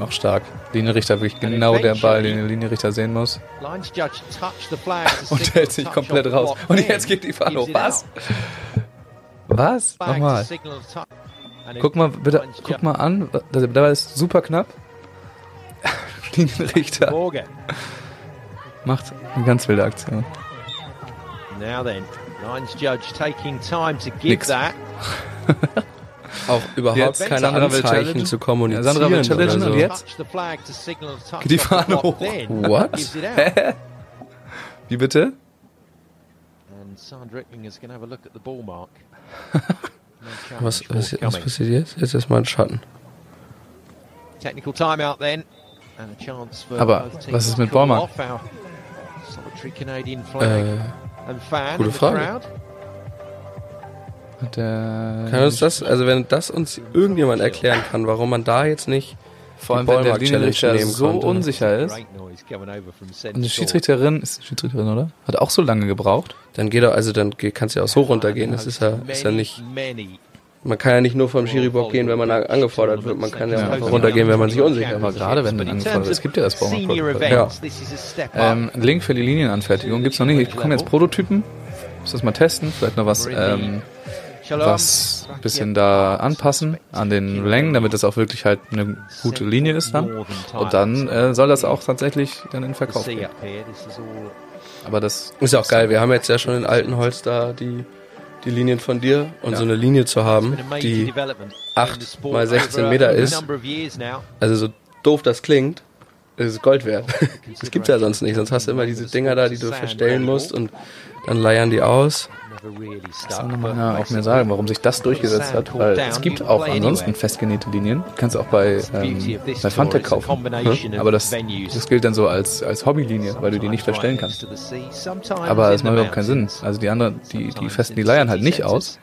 Auch stark. Linienrichter wirklich genau der Ball, den der Linienrichter sehen muss. (laughs) Und hält sich komplett raus. Und jetzt geht die Fahne hoch. Was? Was? Nochmal. Guck mal, bitte, guck mal an. Da es super knapp. (laughs) Linienrichter macht eine ganz wilde Aktion. Now then, Lions judge taking time to give Nix. that. (laughs) Auch überhaupt Jetzt, keine Sandra Anzeichen zu Ja, kommunizieren. Sandra will challengen so. und jetzt? Geht die Fahne hoch. (laughs) What? out. Wie bitte? And Sandra Icklinger's going to have a look at the ball mark. (laughs) No challenge Was, was, was passiert jetzt? Jetzt ist mal ein Schatten. Aber was ist mit Bormann? Äh, gute Frage. Der kann uns das, also wenn das uns irgendjemand erklären kann, warum man da jetzt nicht vor allem wenn der Linienrichter so konnte. unsicher ist. Und die centre Schiedsrichterin, ist die Schiedsrichterin, oder? Hat auch so lange gebraucht. dann geht er, also dann kannst du ja auch so runtergehen. Das ist ja, ist ja nicht, man kann ja nicht nur vom Schiribock gehen, wenn man angefordert wird. Man kann ja, Ja. einfach runtergehen, wenn man sich unsicher Aber ist. gerade wenn man angefordert ist, es gibt ja das Baumarkt. Ja. Ähm, Link für die Linienanfertigung gibt's noch nicht. Ich bekomme jetzt Prototypen. Muss das mal testen. Vielleicht noch was, ähm, was ein bisschen da anpassen an den Längen, damit das auch wirklich halt eine gute Linie ist dann. Und dann äh, soll das auch tatsächlich dann in den Verkauf gehen. Aber das Ist ja auch geil. Wir haben jetzt ja schon in alten Holz da die, die Linien von dir und Ja. so eine Linie zu haben, die, 8 mal 16 Meter ist. also so doof das klingt, ist es Gold wert. (laughs) Das gibt's ja sonst nicht. Sonst hast du immer diese Dinger da, die du verstellen musst und dann leiern die aus. Das nochmal ja, auch mir sagen, warum sich das durchgesetzt hat, weil es gibt auch ansonsten festgenähte Linien. Die kannst du auch bei, ähm, bei Fantech kaufen. Hm? Aber das, das gilt dann so als, als Hobbylinie, weil du die nicht verstellen kannst. Aber es macht überhaupt keinen Sinn. Also die anderen, die, die festen, die leiern halt nicht aus.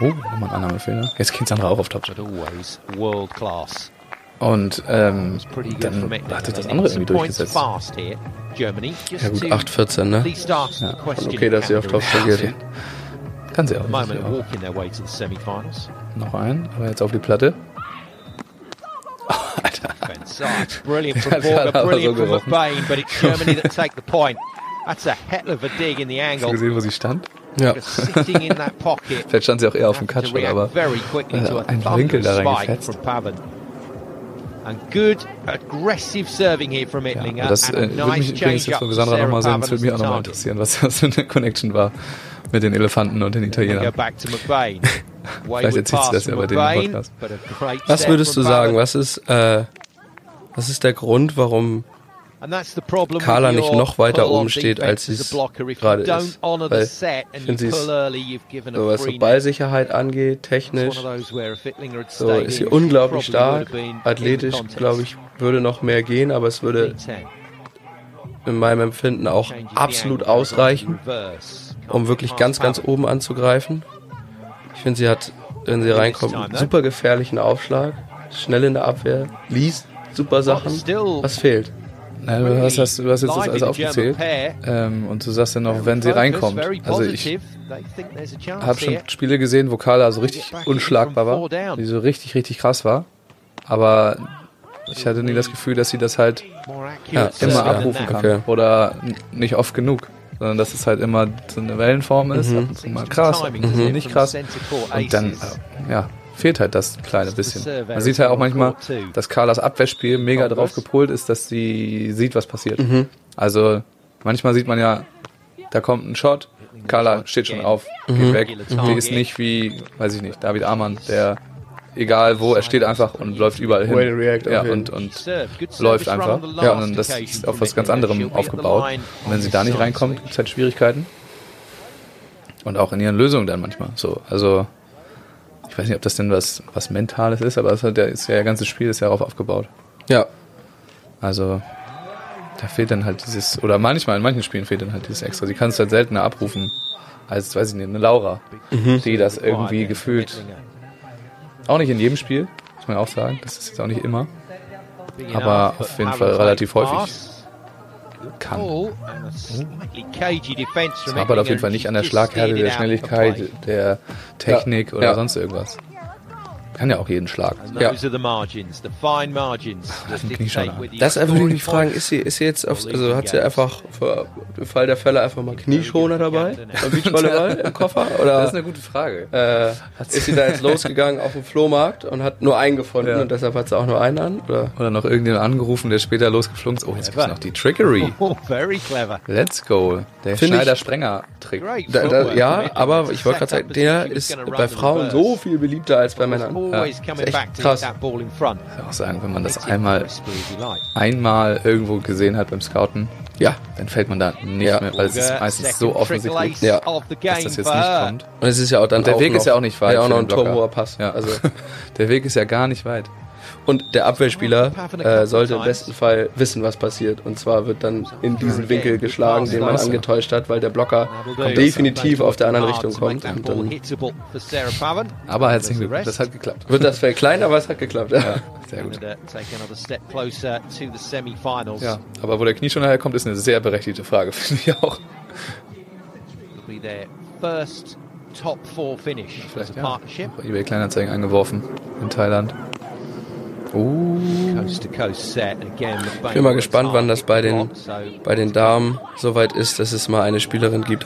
Oh, nochmal ein Annahmefehler. Jetzt geht Sandra auch auf Top. Und ähm, dann hat sich das And andere irgendwie durchgesetzt. Ja gut, to 8-14, ne? question Okay, dass sie auf Canada. geht. Kann sie auch. Sicher auch. Noch ein, aber jetzt auf die Platte. Oh, (laughs) Alter. Brilliant (laughs) from Borger, brilliant from. McBain, but it's Germany that (laughs) take the point. That's a hell of a dig in the Hast du angle. gesehen, wo sie stand? Ja. Vielleicht stand sie auch eher auf dem react aber äh, ein Winkel da reingefetzt. And good aggressive serving here from Ja, Ittlinger. aber das äh, würde nice mich übrigens change jetzt up von for Sandra Sarah nochmal sehen. Das würde mich auch nochmal interessieren, was das (laughs) für eine Connection war mit den Elefanten und den Go Italienern. back to McBain. (laughs) Vielleicht erzählt sie das ja bei denen im Podcast. but a great Was würdest du sagen? Was ist, äh, was ist der Grund, warum Carla nicht noch weiter oben steht, als blocker. If gerade ist? Weil finde, sie given so was so. Ballsicherheit angeht, technisch, so ist sie unglaublich stark. Athletisch, glaube ich, würde noch mehr gehen, aber es würde D10. in meinem Empfinden auch absolut ausreichen, um wirklich ganz, ganz oben anzugreifen. Ich finde, sie hat, wenn sie reinkommt, einen super gefährlichen Aufschlag, schnell in der Abwehr, liest super Sachen. Was fehlt? Na, du, hast, das, du hast jetzt das alles aufgezählt. Ähm, und du sagst ja noch, wenn sie reinkommt. Also ich habe schon. Spiele gesehen, wo Carla so richtig unschlagbar war, die so richtig, richtig krass war. Aber ich hatte nie das Gefühl, dass sie das halt Ja, immer abrufen that. kann. Okay. Oder nicht oft genug. Sondern dass es halt immer so eine Wellenform ist, ab und zu mal krass, ab und zu Mhm. nicht krass. Und dann, ja, fehlt halt das kleine bisschen. Man sieht halt auch manchmal, dass Carlas Abwehrspiel mega drauf gepolt ist, dass sie sieht, was passiert. Also manchmal sieht man ja, da kommt ein Shot, Carla steht schon auf, geht weg. Die ist nicht wie, weiß ich nicht, David Amann, der egal wo, er steht einfach und läuft überall hin. React, ja, und, und läuft einfach. Ja, und das ist auf was ganz anderem aufgebaut. Und wenn sie da nicht reinkommt, gibt es halt Schwierigkeiten. Und auch in ihren Lösungen dann manchmal. So, also ich weiß nicht, ob das denn was, was Mentales ist, aber es hat, der ist ja, ihr ganzes Spiel ist ja darauf aufgebaut. Ja, Also da fehlt dann halt dieses, oder manchmal in manchen Spielen fehlt dann halt dieses Extra. Sie kann es halt seltener abrufen als, weiß ich nicht, eine Laura, die das irgendwie gefühlt, auch nicht in jedem Spiel, muss man auch sagen, das ist jetzt auch nicht immer, aber auf jeden Fall relativ häufig kann. Oh, defense Das from hapert auf jeden Fall nicht an der steered der Schnelligkeit, der Technik oder Ja. sonst irgendwas. Kann ja auch jeden Schlag. And Ja. those are the margins, the fine margins that den Knie schon das einfach nur die Frage, ist sie, ist sie jetzt auf, also hat sie einfach für den Fall der Fälle einfach mal Knieschoner dabei? Beim Beachvolleyball (laughs) im Koffer? Oder Das ist eine gute Frage. äh, ist sie da jetzt losgegangen auf dem Flohmarkt und hat nur einen gefunden Ja. und deshalb hat sie auch nur einen an? Oder? Oder noch irgendjemand angerufen, der später losgeflogen ist. Oh, jetzt gibt's noch die Trickery. (laughs) Oh, very clever. Let's go. Der Find ich- Schneider-Sprenger-Trick. Ja, aber ich wollte gerade sagen, der ist bei Frauen so viel beliebter als bei Männern. Always Ja, coming ist echt back to krass. hit that ball in front. Ich auch sagen, wenn man das einmal, einmal irgendwo gesehen hat beim Scouten, Ja, dann fällt man da nicht Ja. mehr, weil es ist meistens so offensichtlich, Ja. dass das jetzt nicht kommt. und es ist ja auch dann Und der auch Weg noch, ist ja auch nicht weit Ja, auch noch ein torhoher Pass. Ja. Also, Der Weg ist ja gar nicht weit. Und der Abwehrspieler äh, sollte im besten Fall wissen, was passiert. Und zwar wird dann in diesen Winkel geschlagen, den man angetäuscht hat, weil der Blocker definitiv auf der anderen Richtung kommt. Und dann Aber herzlichen Glückwunsch, das hat geklappt. wird das Feld klein, aber es hat geklappt. Ja. (laughs) Sehr gut. Semi-finals. Ja, aber wo der Knieschoner herkommt, ist eine sehr berechtigte Frage, (laughs) finde ich auch. It'll be their first top four finish as a Vielleicht ja. partnership. eBay Kleinanzeigen angeworfen in Thailand. Oh, Ich bin mal gespannt, wann das bei den, bei den Damen soweit ist, dass es mal eine Spielerin gibt.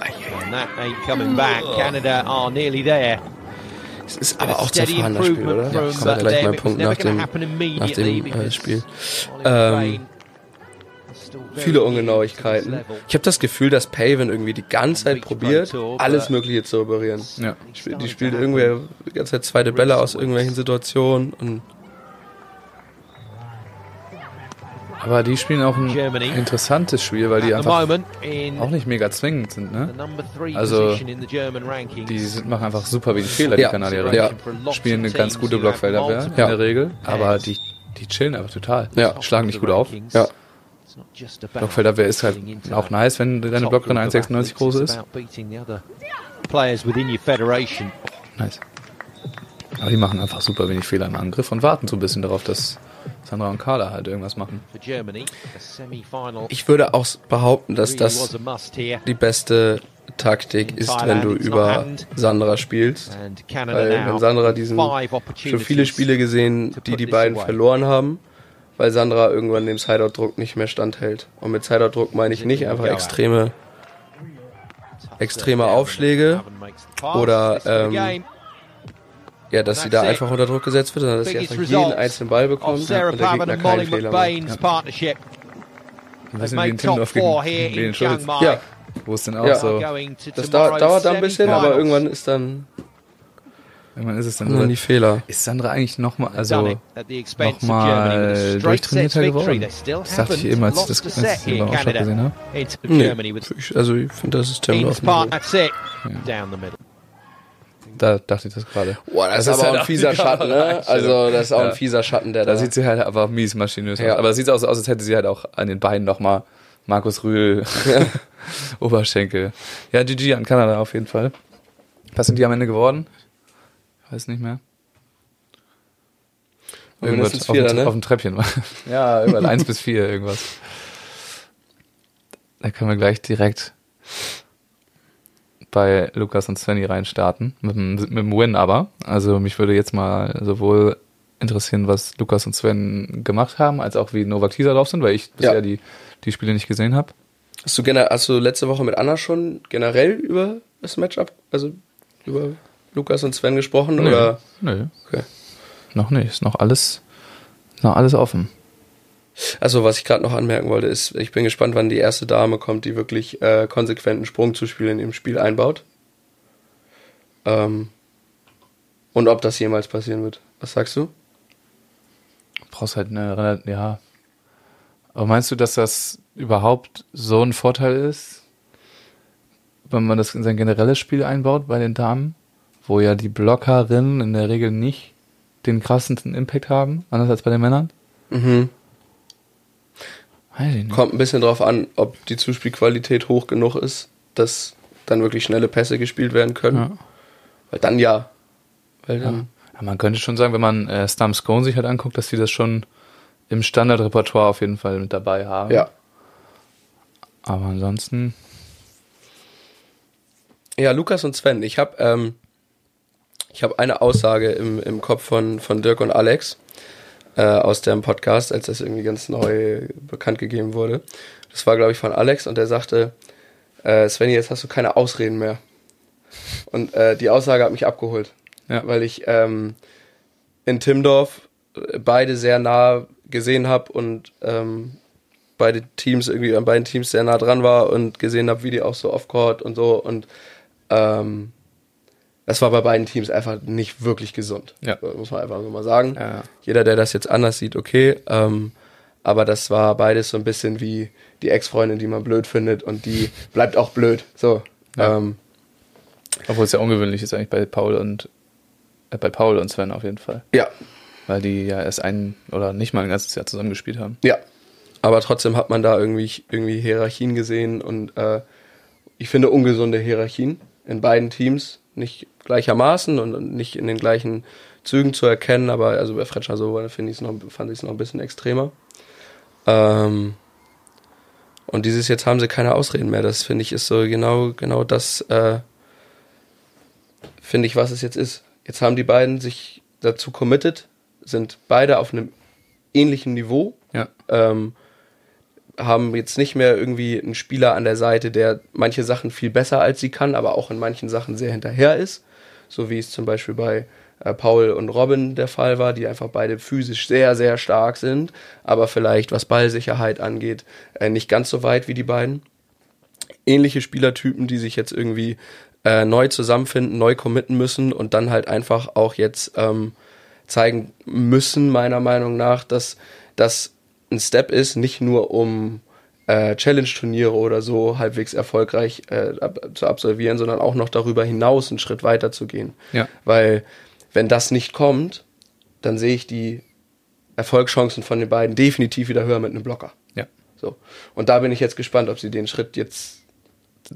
Es ist aber auch zerfahren, das Spiel, oder? from, Kommt uh, gleich mein Punkt nach dem, nach dem äh, Spiel. Ähm, viele Ungenauigkeiten. Ich habe das Gefühl, dass Paven irgendwie die ganze Zeit probiert, alles Mögliche zu operieren. ja. Die spielt irgendwer die ganze Zeit zweite Bälle aus irgendwelchen Situationen und Aber die spielen auch ein Germany. interessantes Spiel, weil die einfach auch nicht mega zwingend sind, ne? Also. Die sind, machen einfach super wenig Fehler, die Ja. Kanadier. Ja. Spielen eine ganz gute Blockfelderwehr in der Regel, aber die, die chillen einfach total. Ja. Schlagen nicht gut auf. Ja. Blockfelderwehr ist halt auch nice, wenn deine Blockerin 1,96 groß ist. Players within your federation. Nice. Aber die machen einfach super wenig Fehler im Angriff und warten so ein bisschen darauf, dass Sandra und Carla halt irgendwas machen. Ich würde auch behaupten, dass das die beste Taktik ist, wenn du über Sandra spielst. Weil wenn Sandra diesen schon viele Spiele gesehen, die die beiden verloren haben, weil Sandra irgendwann dem Sideout-Druck nicht mehr standhält. Und mit Sideout-Druck meine ich nicht einfach extreme, extreme Aufschläge oder, ähm, ja, dass sie da einfach unter Druck gesetzt wird, sondern dass sie einfach jeden einzelnen Ball bekommt und der Gegner keinen Fehler macht. Partnership. Wir ein top Timdorf four gegen in Schulz. Ja, wo es dann auch Ja. so, das dauert, dauert da ein bisschen, aber irgendwann ist dann irgendwann ist es dann so. die Fehler. Ist Sandra eigentlich nochmal, also nochmal durchtrainierter geworden? Das dachte ich eben, als ich das a als set ich here, den Ausschlag Canada. gesehen habe. Nee, also ich finde, das ist Timdorf. part. That's it. Da dachte ich das gerade. Boah, das, Das ist ist aber halt auch ein fieser (laughs) Schatten, ne? Also, das ist auch Ja. ein fieser Schatten, der da. Da sieht sie halt aber mies maschinös Ja. aus. Aber es sieht auch so aus, als hätte sie halt auch an den Beinen nochmal Markus Rühl (laughs) Oberschenkel. Ja, GG an Kanada auf jeden Fall. Was sind die am Ende geworden? Ich weiß nicht mehr. Irgendwas auf, dem, Vierer, ne? auf dem Treppchen. (laughs) ja, irgendwas. eins bis vier, irgendwas. Da können wir gleich direkt bei Lukas und Svenny reinstarten. Mit dem, mit dem Win aber. Also mich würde jetzt mal sowohl interessieren, was Lukas und Sven gemacht haben, als auch wie Novak Tisa drauf sind, weil ich bisher Ja. die, die Spiele nicht gesehen habe. Hast du, hast du letzte Woche mit Anna schon generell über das Matchup, also über Lukas und Sven gesprochen? Oder? Nö. Okay. Noch nicht. Ist noch alles, noch alles offen. Also, was ich gerade noch anmerken wollte, ist, ich bin gespannt, wann die erste Dame kommt, die wirklich äh, konsequenten Sprung zu spielen im Spiel einbaut. Ähm, und ob das jemals passieren wird. Was sagst du? brauchst halt eine ja. Aber meinst du, dass das überhaupt so ein Vorteil ist, wenn man das in sein generelles Spiel einbaut bei den Damen, wo ja die Blockerinnen in der Regel nicht den krassesten Impact haben, anders als bei den Männern? Mhm. Kommt ein bisschen drauf an, ob die Zuspielqualität hoch genug ist, dass dann wirklich schnelle Pässe gespielt werden können. Ja. Weil dann ja. Weil dann, Ja, man könnte schon sagen, wenn man äh, Stam Scone sich halt anguckt, dass die das schon im Standardrepertoire auf jeden Fall mit dabei haben. ja. Aber ansonsten, Ja, Lukas und Sven. Ich habe ähm, ich habe eine Aussage im, im Kopf von, von Dirk und Alex äh, aus dem Podcast, als das irgendwie ganz neu bekannt gegeben wurde. Das war, glaube ich, von Alex und der sagte, äh, Svenny, jetzt hast du keine Ausreden mehr. Und äh, die Aussage hat mich abgeholt, Ja. weil ich ähm, in Timdorf äh, beide sehr nah gesehen habe und ähm, beide Teams irgendwie an beiden Teams sehr nah dran war und gesehen habe, wie die auch so off-court und so und ähm, das war bei beiden Teams einfach nicht wirklich gesund. Ja. Muss man einfach so mal sagen. Ja. Jeder, der das jetzt anders sieht, okay. Ähm, aber das war beides so ein bisschen wie die Ex-Freundin, die man blöd findet und die (laughs) bleibt auch blöd. So. Ja. Ähm, obwohl es ja ungewöhnlich ist eigentlich bei Paul und äh, bei Paul und Sven auf jeden Fall. ja. Weil die ja erst ein oder nicht mal ein ganzes Jahr zusammengespielt haben. Ja. Aber trotzdem hat man da irgendwie, irgendwie Hierarchien gesehen und äh, ich finde ungesunde Hierarchien in beiden Teams. Nicht gleichermaßen und nicht in den gleichen Zügen zu erkennen, aber also bei Fretschner so finde ich es noch, fand ich es noch ein bisschen extremer. Ähm, und dieses jetzt haben sie keine Ausreden mehr. Das finde ich ist so genau, genau das, äh, finde ich, was es jetzt ist. Jetzt haben die beiden sich dazu committed, sind beide auf einem ähnlichen Niveau. Ja. Ähm, haben jetzt nicht mehr irgendwie einen Spieler an der Seite, der manche Sachen viel besser als sie kann, aber auch in manchen Sachen sehr hinterher ist. So wie es zum Beispiel bei äh, Paul und Robin der Fall war, die einfach beide physisch sehr, sehr stark sind, aber vielleicht was Ballsicherheit angeht, äh, nicht ganz so weit wie die beiden. Ähnliche Spielertypen, die sich jetzt irgendwie äh, neu zusammenfinden, neu committen müssen und dann halt einfach auch jetzt ähm, zeigen müssen, meiner Meinung nach, dass das ein Step ist, nicht nur um äh, Challenge-Turniere oder so halbwegs erfolgreich äh, ab, zu absolvieren, sondern auch noch darüber hinaus einen Schritt weiter zu gehen. Ja. Weil wenn das nicht kommt, dann sehe ich die Erfolgschancen von den beiden definitiv wieder höher mit einem Blocker. Ja. So. Und da bin ich jetzt gespannt, ob sie den Schritt jetzt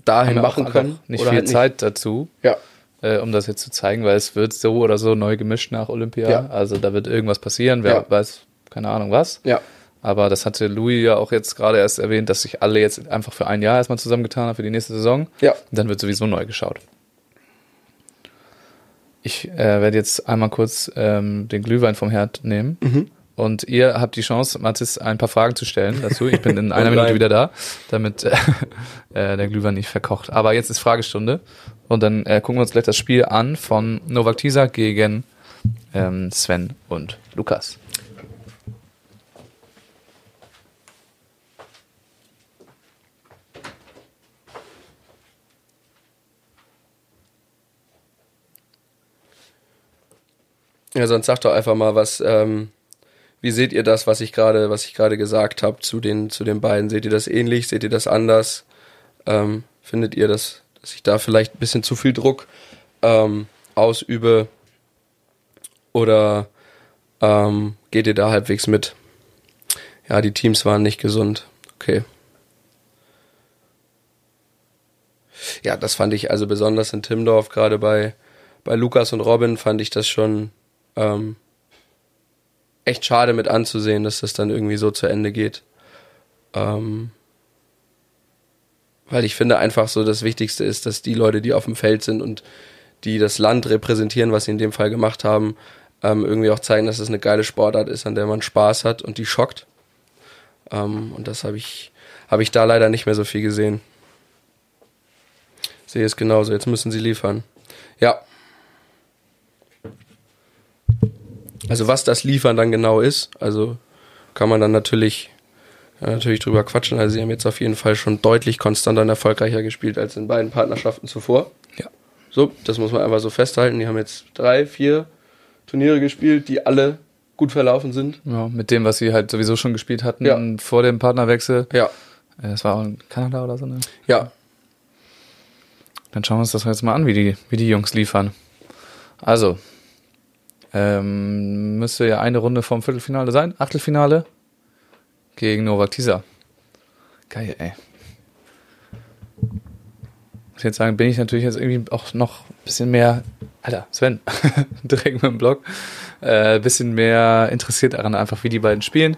dahin machen können. Nicht viel halt Zeit dazu, Ja. äh, um das jetzt zu zeigen, weil es wird so oder so neu gemischt nach Olympia. Ja. Also da wird irgendwas passieren, wer Ja. weiß, keine Ahnung was. Ja. Aber das hatte Louis ja auch jetzt gerade erst erwähnt, dass sich alle jetzt einfach für ein Jahr erstmal zusammengetan haben für die nächste Saison. Ja. Und dann wird sowieso neu geschaut. Ich äh, werde jetzt einmal kurz ähm, den Glühwein vom Herd nehmen. Mhm. Und ihr habt die Chance, Mathis, ein paar Fragen zu stellen dazu. Ich bin in (laughs) einer Und Minute wieder da, damit äh, (laughs) äh, der Glühwein nicht verkocht. Aber jetzt ist Fragestunde. Und dann äh, gucken wir uns gleich das Spiel an von Novak Tisa gegen ähm, Sven und Lukas. Ja, sonst sagt doch einfach mal, was, ähm, wie seht ihr das, was ich gerade, was ich gerade gesagt habe zu den, zu den beiden? Seht ihr das ähnlich? Seht ihr das anders? Ähm, findet ihr, dass, dass ich da vielleicht ein bisschen zu viel Druck ähm, ausübe? Oder ähm, geht ihr da halbwegs mit? Ja, die Teams waren nicht gesund. Okay. Ja, das fand ich also besonders in Timdorf, gerade bei, bei Lukas und Robin fand ich das schon ähm, echt schade mit anzusehen, dass das dann irgendwie so zu Ende geht. Ähm, weil ich finde einfach so, das Wichtigste ist, dass die Leute, die auf dem Feld sind und die das Land repräsentieren, was sie in dem Fall gemacht haben, ähm, irgendwie auch zeigen, dass es eine geile Sportart ist, an der man Spaß hat und die schockt. Ähm, und das habe ich, habe ich da leider nicht mehr so viel gesehen. Sehe es genauso. Jetzt müssen sie liefern. Ja. Also was das Liefern dann genau ist, also kann man dann natürlich, man natürlich drüber quatschen. Also sie haben jetzt auf jeden Fall schon deutlich konstanter und erfolgreicher gespielt als in beiden Partnerschaften zuvor. Ja. So, das muss man einfach so festhalten. Die haben jetzt drei, vier Turniere gespielt, die alle gut verlaufen sind. Ja, mit dem, was sie halt sowieso schon gespielt hatten Ja. vor dem Partnerwechsel. Ja, Äh, Das war auch in Kanada oder so, ne? ja. Dann schauen wir uns das jetzt mal an, wie die, wie die Jungs liefern. Also, ähm, müsste ja eine Runde vom Viertelfinale sein. Achtelfinale gegen Novak Tisa. Geil, ey. Muss ich jetzt sagen, bin ich natürlich jetzt irgendwie auch noch ein bisschen mehr, Alter, Sven, (laughs) direkt mit dem Blog, äh, ein bisschen mehr interessiert daran, einfach wie die beiden spielen.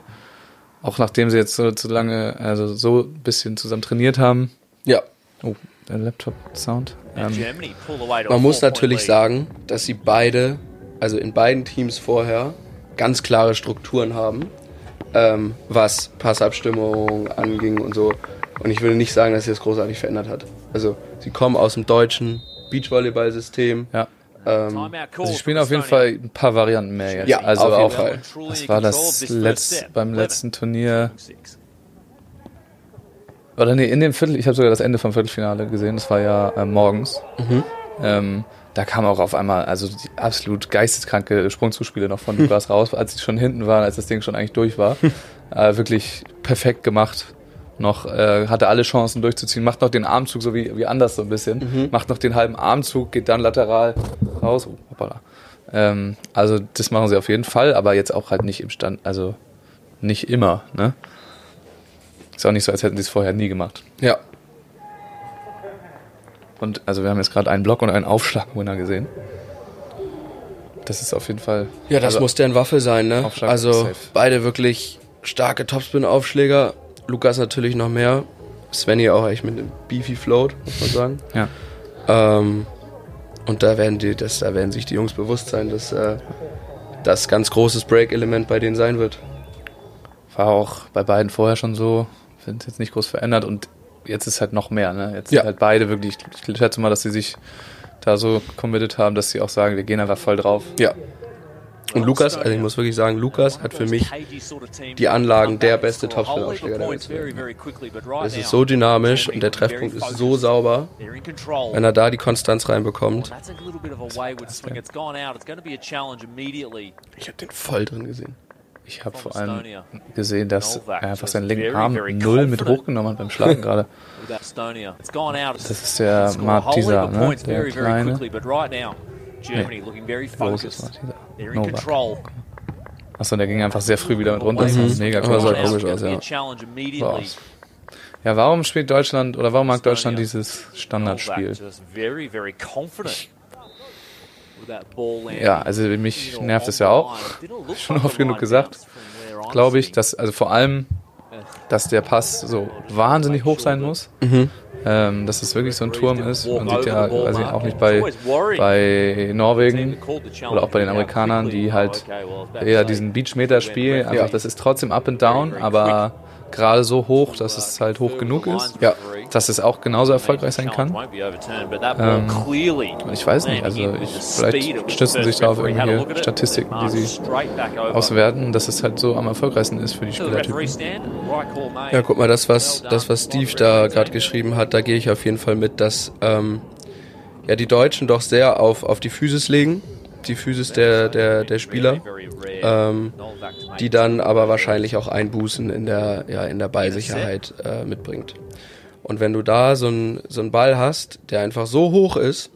Auch nachdem sie jetzt so, so lange, also so ein bisschen zusammen trainiert haben. Ja, Oh, der Laptop-Sound. Ähm, Man muss natürlich sagen, dass sie beide, also in beiden Teams vorher, ganz klare Strukturen haben, ähm, was Passabstimmung anging und so. Und ich würde nicht sagen, dass sich das großartig verändert hat. Also sie kommen aus dem deutschen Beachvolleyball-System. ja. Ähm, Also sie spielen auf jeden Fall ein paar Varianten mehr jetzt. Ja, also auf jeden auch, Fall. was war das letzt, beim letzten Turnier? Oder nee, in dem Viertel, ich habe sogar das Ende vom Viertelfinale gesehen, das war ja äh, morgens. Mhm. Ähm, da kam auch auf einmal, also die absolut geisteskranke Sprungzuspiele noch von (laughs) Lukas raus, als sie schon hinten waren, als das Ding schon eigentlich durch war. (laughs) äh, wirklich perfekt gemacht. Noch äh, hatte alle Chancen durchzuziehen, macht noch den Armzug so wie, wie anders so ein bisschen, Mhm. macht noch den halben Armzug, geht dann lateral raus. Oh, hoppala. Ähm, also das machen sie auf jeden Fall, aber jetzt auch halt nicht im Stand, also nicht immer. Ne? Ist auch nicht so, als hätten sie es vorher nie gemacht. Ja. Und also wir haben jetzt gerade einen Block und einen Aufschlagwinner gesehen. Das ist auf jeden Fall. Ja, das also, muss deren Waffe sein, ne? Aufschlag Also safe. beide wirklich starke Topspin-Aufschläger. Lukas natürlich noch mehr. Svenny auch echt mit einem Beefy Float, muss man sagen. Ja. Ähm, und da werden die, das, da werden sich die Jungs bewusst sein, dass äh, das ganz großes Break-Element bei denen sein wird. War auch bei beiden vorher schon so. Sind jetzt nicht groß verändert und jetzt ist halt noch mehr. Ne? Jetzt Ja. sind halt beide wirklich. Ich schätze mal, dass sie sich da so committed haben, dass sie auch sagen, wir gehen einfach voll drauf. Ja. Und Lukas, also ich muss wirklich sagen, Lukas hat für mich die Anlagen der beste Topspin-Aufschläger der Welt. Es ist so dynamisch und der Treffpunkt ist so sauber. Wenn er da die Konstanz reinbekommt. Ich habe den voll drin gesehen. Ich habe vor allem gesehen, dass er einfach seinen linken Arm null mit hochgenommen hat beim Schlagen gerade. (laughs) Das Das ist der Martisa, ne? Der kleine. Germany looking very Groß ist focused. Martisa. Novak. Achso, der ging einfach sehr früh wieder mit runter. Das ist mega cool. sah komisch aus, ja. So aus. Ja, warum spielt Deutschland oder warum mag Deutschland dieses Standardspiel? Novak just very, very confident with that ball landing. Ja, also mich nervt es ja auch. Schon oft genug gesagt, glaube ich, dass also vor allem, dass der Pass so wahnsinnig hoch sein muss. Ähm, dass es wirklich so ein Turm ist. Man sieht ja, weiß ich auch nicht bei, bei Norwegen oder auch bei den Amerikanern, die halt eher diesen Beachmeter spielen. Einfach, das ist trotzdem up and down, aber gerade so hoch, dass es halt hoch genug ist, Ja. dass es auch genauso erfolgreich sein kann. Ähm, ich weiß nicht, also ich, vielleicht stützen sich da auf irgendwelche Statistiken, die sie auswerten, dass es halt so am erfolgreichsten ist für die Spielertypen. Ja, guck mal, das, was, das, was Steve da gerade geschrieben hat, da gehe ich auf jeden Fall mit, dass ähm, ja, die Deutschen doch sehr auf, auf die Physis legen, die Physis der, der, der Spieler, ähm, die dann aber wahrscheinlich auch Einbußen in der, ja, in der Ballsicherheit äh, mitbringt. Und wenn du da so einen so einen Ball hast, der einfach so hoch ist,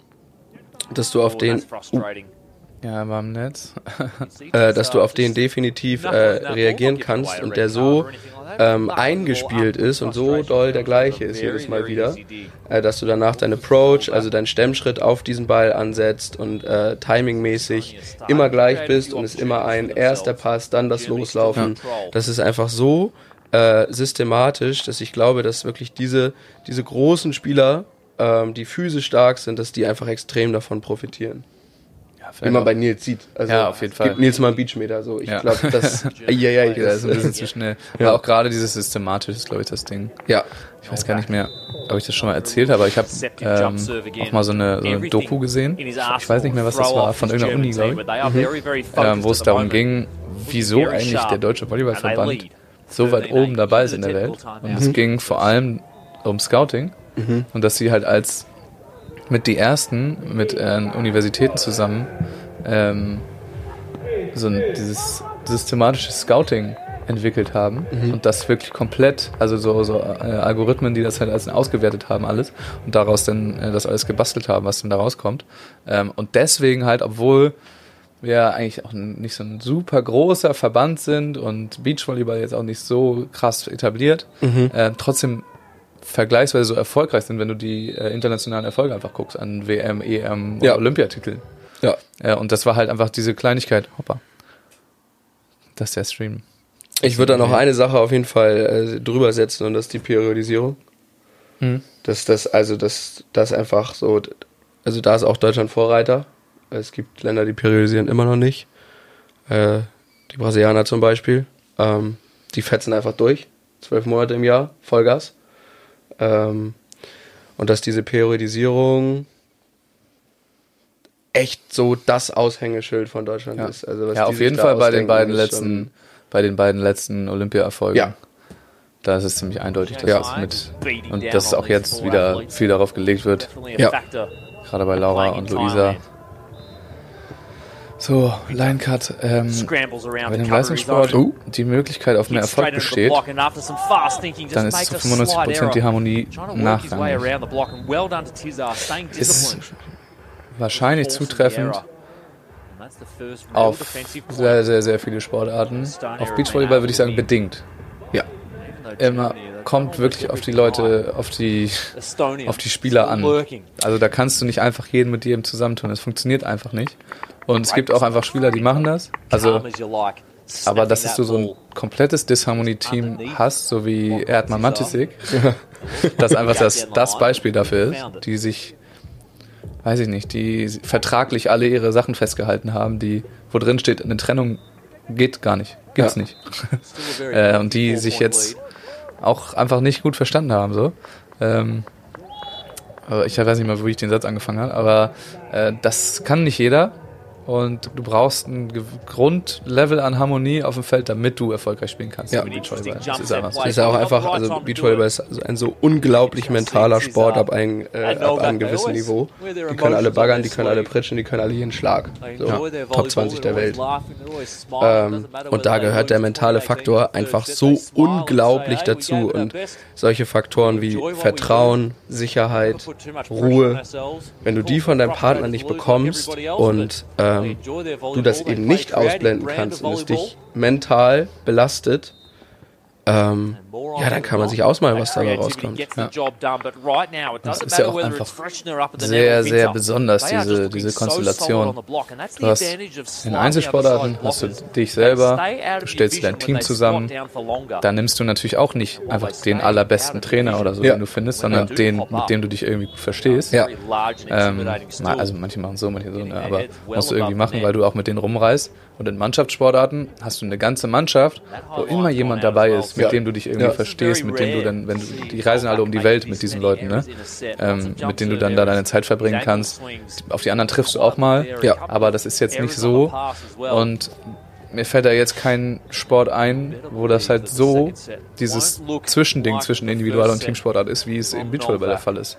dass du auf den, Ja, war im Netz. (laughs) äh, dass du auf den definitiv äh, reagieren kannst und der so ähm, eingespielt ist und so doll der gleiche ist jedes Mal wieder, äh, dass du danach deinen Approach, also deinen Stemmschritt auf diesen Ball ansetzt und äh, timingmäßig immer gleich bist und es immer ein erster Pass, dann das Loslaufen. Das ist einfach so äh, systematisch, dass ich glaube, dass wirklich diese, diese großen Spieler, ähm, die physisch stark sind, dass die einfach extrem davon profitieren. Wie man bei Nils sieht. Also, Ja, auf jeden Fall. Gib Nils mal einen Beachmeter. So. Ich Ja. glaube, das. (laughs) ja, ja, Ja, das ist ein bisschen (laughs) zu schnell. Aber auch gerade dieses systematisch ist, glaube ich, das Ding. ja. Ich weiß gar nicht mehr, ob ich das schon mal erzählt habe, aber ich habe ähm, auch mal so eine, so eine Doku gesehen. Ich weiß nicht mehr, was das war, von irgendeiner Uni, glaube ich. Ähm, wo es darum ging, wieso eigentlich der Deutsche Volleyballverband so weit oben dabei ist in der Welt. Und es ging vor allem um Scouting und dass sie halt als mit die ersten, mit äh, Universitäten zusammen, ähm, so ein, dieses systematische Scouting entwickelt haben und das wirklich komplett, also so, so äh, Algorithmen, die das halt als ausgewertet haben alles und daraus dann äh, das alles gebastelt haben, was dann da rauskommt. Ähm, und deswegen halt, obwohl wir eigentlich auch nicht so ein super großer Verband sind und Beachvolleyball jetzt auch nicht so krass etabliert, äh, trotzdem vergleichsweise so erfolgreich sind, wenn du die äh, internationalen Erfolge einfach guckst an WM, EM Ja. Olympiatiteln. Ja. Ja, und das war halt einfach diese Kleinigkeit. Hoppa. Das ist der Stream. Ich würde da noch eine Sache auf jeden Fall äh, drüber setzen und das ist die Periodisierung. Hm. Dass das, also das, das einfach so, also da ist auch Deutschland Vorreiter. Es gibt Länder, die periodisieren immer noch nicht. Äh, die Brasilianer zum Beispiel. Ähm, die fetzen einfach durch. Zwölf Monate im Jahr, Vollgas. Ähm, und dass diese Periodisierung echt so das Aushängeschild von Deutschland Ja, ist. Also was ja auf jeden Fall bei den beiden letzten, bei den beiden letzten Olympia-Erfolgen. Ja. Da ist es ziemlich eindeutig, dass Ja. es mit und dass auch jetzt wieder viel darauf gelegt wird, Ja. gerade bei Laura und Luisa. So, Line Cut. Ähm, wenn im Leistungssport zone. die Möglichkeit auf mehr Erfolg besteht, dann ist zu a slight 95% die. Harmonie nachrangig. Ist wahrscheinlich zutreffend, auf sehr, sehr, sehr viele Sportarten. Auf Beachvolleyball würde ich sagen bedingt. Ja. Immer kommt wirklich auf die Leute, auf die, auf die Spieler an. Also da kannst du nicht einfach jeden mit jedem zusammentun. Das funktioniert einfach nicht. Und es gibt auch einfach Spieler, die machen das. Also, aber dass du so ein komplettes Disharmonie-Team hast, so wie Erdmann Matisik, (laughs) das einfach das, das Beispiel dafür ist, die sich, weiß ich nicht, die vertraglich alle ihre Sachen festgehalten haben, die, wo drin steht, eine Trennung geht gar nicht, gibt's Ja. nicht. (laughs) äh, und die sich jetzt auch einfach nicht gut verstanden haben, so. Ähm, ich weiß nicht mal, wo ich den Satz angefangen habe, aber äh, das kann nicht jeder. Und du brauchst ein Grundlevel an Harmonie auf dem Feld, damit du erfolgreich spielen kannst. Ja. Beachvolleyball. Das ist einfach so. Das ist ja auch einfach, also Beachvolleyball ist ein so unglaublich mentaler Sport ab, ein, äh, ab einem gewissen Niveau. Die können alle baggern, die können alle pritschen, die können alle jeden Schlag. So, Top 20 der Welt. Ähm, und da gehört der mentale Faktor einfach so unglaublich dazu. Und solche Faktoren wie Vertrauen, Sicherheit, Ruhe, wenn du die von deinem Partner nicht bekommst und ähm, du das eben nicht ausblenden kannst und es dich mental belastet, ähm, ja, dann kann man sich ausmalen, was dabei rauskommt. Ja. Das ist ja auch einfach sehr, sehr besonders, diese, diese Konstellation. Du hast in Einzelsportarten hast du dich selber, du stellst dein Team zusammen, da nimmst du natürlich auch nicht einfach den allerbesten Trainer oder so, Ja. den du findest, sondern den, mit dem du dich irgendwie gut verstehst. Ja. Ähm, also manche machen so, manche so, ne? aber musst du irgendwie machen, weil du auch mit denen rumreist. Und in Mannschaftssportarten hast du eine ganze Mannschaft, wo immer jemand dabei ist, mit Ja. dem du dich irgendwie Ja. verstehst, mit dem du dann, wenn du, die reisen alle um die Welt mit diesen Leuten, ne? Ähm, mit denen du dann da deine Zeit verbringen kannst. Auf die anderen triffst du auch mal, Ja. aber das ist jetzt nicht so. Und mir fällt da jetzt kein Sport ein, wo das halt so dieses Zwischending zwischen Individual- und Teamsportart ist, wie es im Beachvolleyball der Fall ist.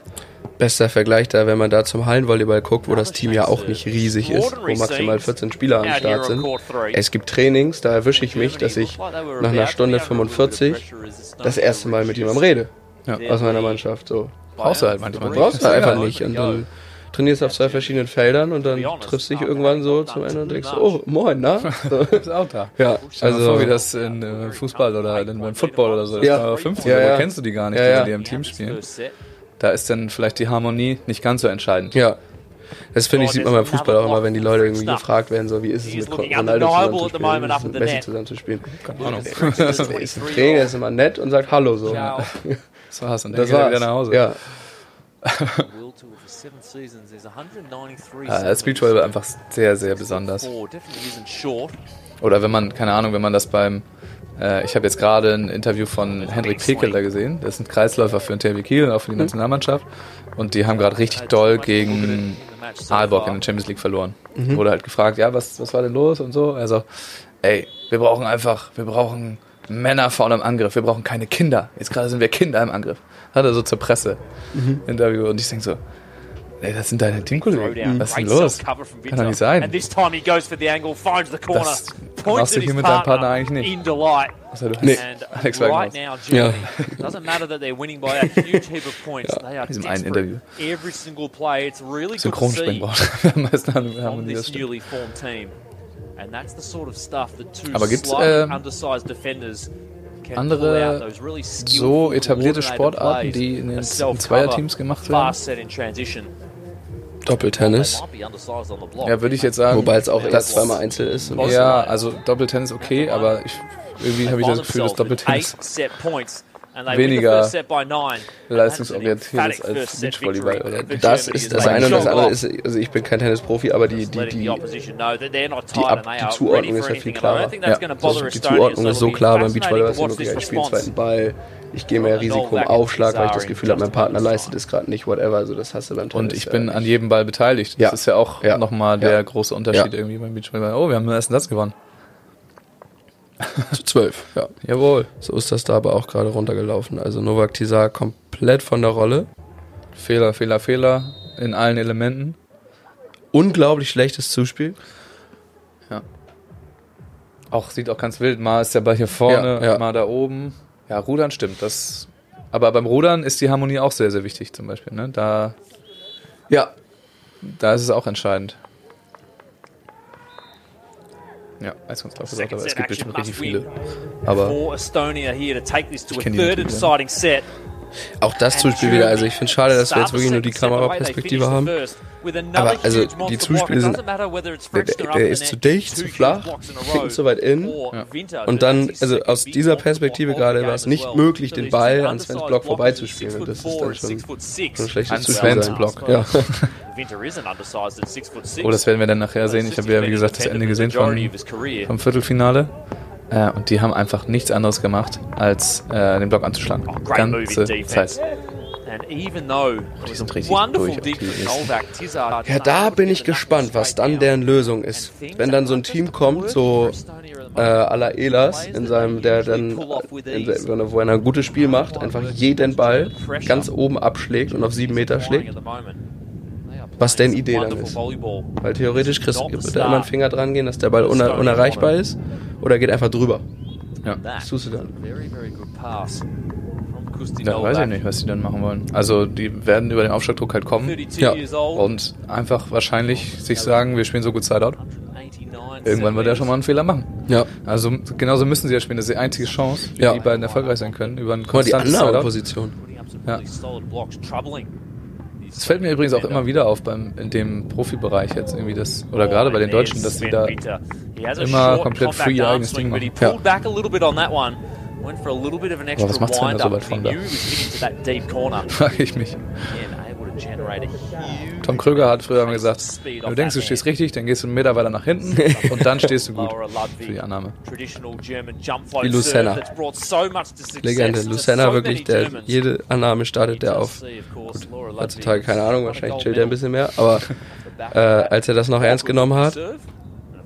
Bester Vergleich da, wenn man da zum Hallenvolleyball guckt, wo das Team ja auch nicht riesig ist, wo maximal 14 Spieler am Start sind. Es gibt Trainings, da erwische ich mich, dass ich nach einer Stunde 45 das erste Mal mit jemandem rede. Ja. Aus meiner Mannschaft. So. Brauchst du halt manchmal nicht. Brauchst du einfach nicht. Und dann trainierst du auf zwei verschiedenen Feldern und dann triffst du dich irgendwann so zum Ende und denkst, so, oh, moin, na? (laughs) So. ist auch da. Ja, also, vor, wie das in äh, Fußball oder in, beim Football oder so ist. Ja. Da 50, Ja, ja, kennst du die gar nicht, Ja, die ja. mit dir im Team spielen. Da ist dann vielleicht die Harmonie nicht ganz so entscheidend. ja. Das finde ich, sieht man beim Fußball auch immer, wenn die Leute irgendwie gefragt werden, so, wie ist es mit Ronaldo zusammenzuspielen, mit Messi zusammenzuspielen. Keine Ahnung. (laughs) Ist ein Trainer, ist immer nett und sagt Hallo so. (laughs) Das war's. Und dann Das geht er war's. wieder nach Hause. Ja, Ja, das Beachvolleyball einfach sehr, sehr besonders. Oder wenn man, keine Ahnung, wenn man das beim, ich habe jetzt gerade ein Interview von Hendrik Pekeler gesehen, das ist ein Kreisläufer für den THW Kiel und auch für die Nationalmannschaft und die haben gerade richtig doll gegen Aalborg in der Champions League verloren. Wurde halt gefragt, ja, was, was war denn los und so. Also, ey, wir brauchen einfach, wir brauchen Männer vorne im Angriff, wir brauchen keine Kinder. Jetzt gerade sind wir Kinder im Angriff. Hat er so zur Presse Interview und ich denke so, ey, das sind deine Teamkollegen. Was ist denn los? Kann doch nicht sein. this time he goes for the angle, finds the corner, Das points machst du hier mit deinem partner, eigentlich nicht. in delight. Also, du Nee. Alex right Wagner. now, Ja. Germany, doesn't matter that they're winning by a huge heap of points. (laughs) They are diesem einen. Interview. Synchronspringbraut. Am meisten haben die das this stimmt. newly formed team. And that's the sort of stuff that two Aber gibt's, can andere so etablierte Sportarten, die in den in Zweierteams gemacht werden? Doppeltennis. Ja, würde ich jetzt sagen. Wobei es auch erst das, zweimal Einzel ist. Und Ja, also Doppeltennis okay, aber ich, irgendwie habe ich das Gefühl, dass Doppeltennis weniger leistungsorientiert ist als Beachvolleyball. Oder? Das ist das eine und das andere ist, also ich bin kein Tennisprofi, aber die, die, die, die, Ab- die Zuordnung ist halt viel klarer. Ja. also die Zuordnung ist so klar beim Beachvolleyball, dass du wirklich, ich spiele zweiten Ball, ich gehe mehr Risiko im Aufschlag, weil ich das Gefühl habe, mein Partner leistet es gerade nicht, whatever, also das hast du beim Tennis. Und ich ja bin an jedem Ball beteiligt. Das Ja. ist ja auch Ja. nochmal der Ja. große Unterschied Ja. irgendwie beim Beachvolleyball. Oh, wir haben den ersten Satz gewonnen. zu zwölf, ja. Jawohl. So ist das da aber auch gerade runtergelaufen. Also Novak Tizar komplett von der Rolle. Fehler, Fehler, Fehler in allen Elementen. Unglaublich schlechtes Zuspiel. Auch sieht auch ganz wild. Mal ist der Ball hier vorne, Ja, ja. mal da oben. Ja, Rudern stimmt. Das, aber beim Rudern ist die Harmonie auch sehr, sehr wichtig zum Beispiel. Ne? Da, Ja. da ist es auch entscheidend. Ja, Eiskunstlauf gesagt, Second aber es gibt bestimmt richtig viele. Aber for Estonia here to take this to a kenn die natürlich, ja. Auch das Zuspiel wieder. Also ich finde schade, dass wir jetzt wirklich nur die Kameraperspektive haben. Aber also die Zuspiele sind, der, der, ist zu dicht, zu flach, hängt (laughs) zu weit in. Und dann, also aus dieser Perspektive gerade war es nicht möglich, den Ball an Svens Block vorbeizuspielen. Und das ist dann schon, schon ein schlechtes An Zuspiel. Svens sein. Block. Ja. (laughs) Oh, das werden wir dann nachher sehen. Ich habe ja, wie gesagt, das Ende gesehen vom, vom Viertelfinale. Äh, und die haben einfach nichts anderes gemacht, als äh, den Block anzuschlagen. Oh, Ganze. Zeit. It was sind richtig durch, die Ja, da bin ich gespannt, was dann deren Lösung ist. Wenn dann so ein Team kommt, so äh, à la Elas, in seinem, der dann, in, wo er ein gutes Spiel macht, einfach jeden Ball ganz oben abschlägt und auf sieben Meter schlägt. Was deren Idee dann ist. Weil theoretisch kriegst, wird da immer ein Finger dran gehen, dass der Ball uner unerreichbar ist oder geht einfach drüber. Ja. Was tust du dann? Da weiß ich nicht, was die dann machen wollen. Also die werden über den Aufschlagdruck halt kommen Ja. und einfach wahrscheinlich sich sagen, wir spielen so gut Sideout. Irgendwann wird er schon mal einen Fehler machen. Ja. Also genauso müssen sie ja spielen. Das ist die einzige Chance, wie Ja. die beiden erfolgreich sein können. Über einen Guck mal, die konstanten. Position. Ja. Das fällt mir übrigens auch immer wieder auf beim in dem Profibereich jetzt irgendwie das oder gerade bei den Deutschen, dass sie da immer komplett free eigenes Ding machen. Ja. Aber was macht's denn da so weit von da? (laughs) frage ich mich. Tom Kröger hat früher immer gesagt, wenn du denkst, du stehst richtig, dann gehst du einen Meter weiter nach hinten (laughs) und dann stehst du gut für die Annahme. Wie Lucena. Legende. Lucena wirklich, der jede Annahme startet, der auf, gut, heutzutage keine Ahnung, wahrscheinlich chillt er ein bisschen mehr, aber äh, als er das noch ernst genommen hat,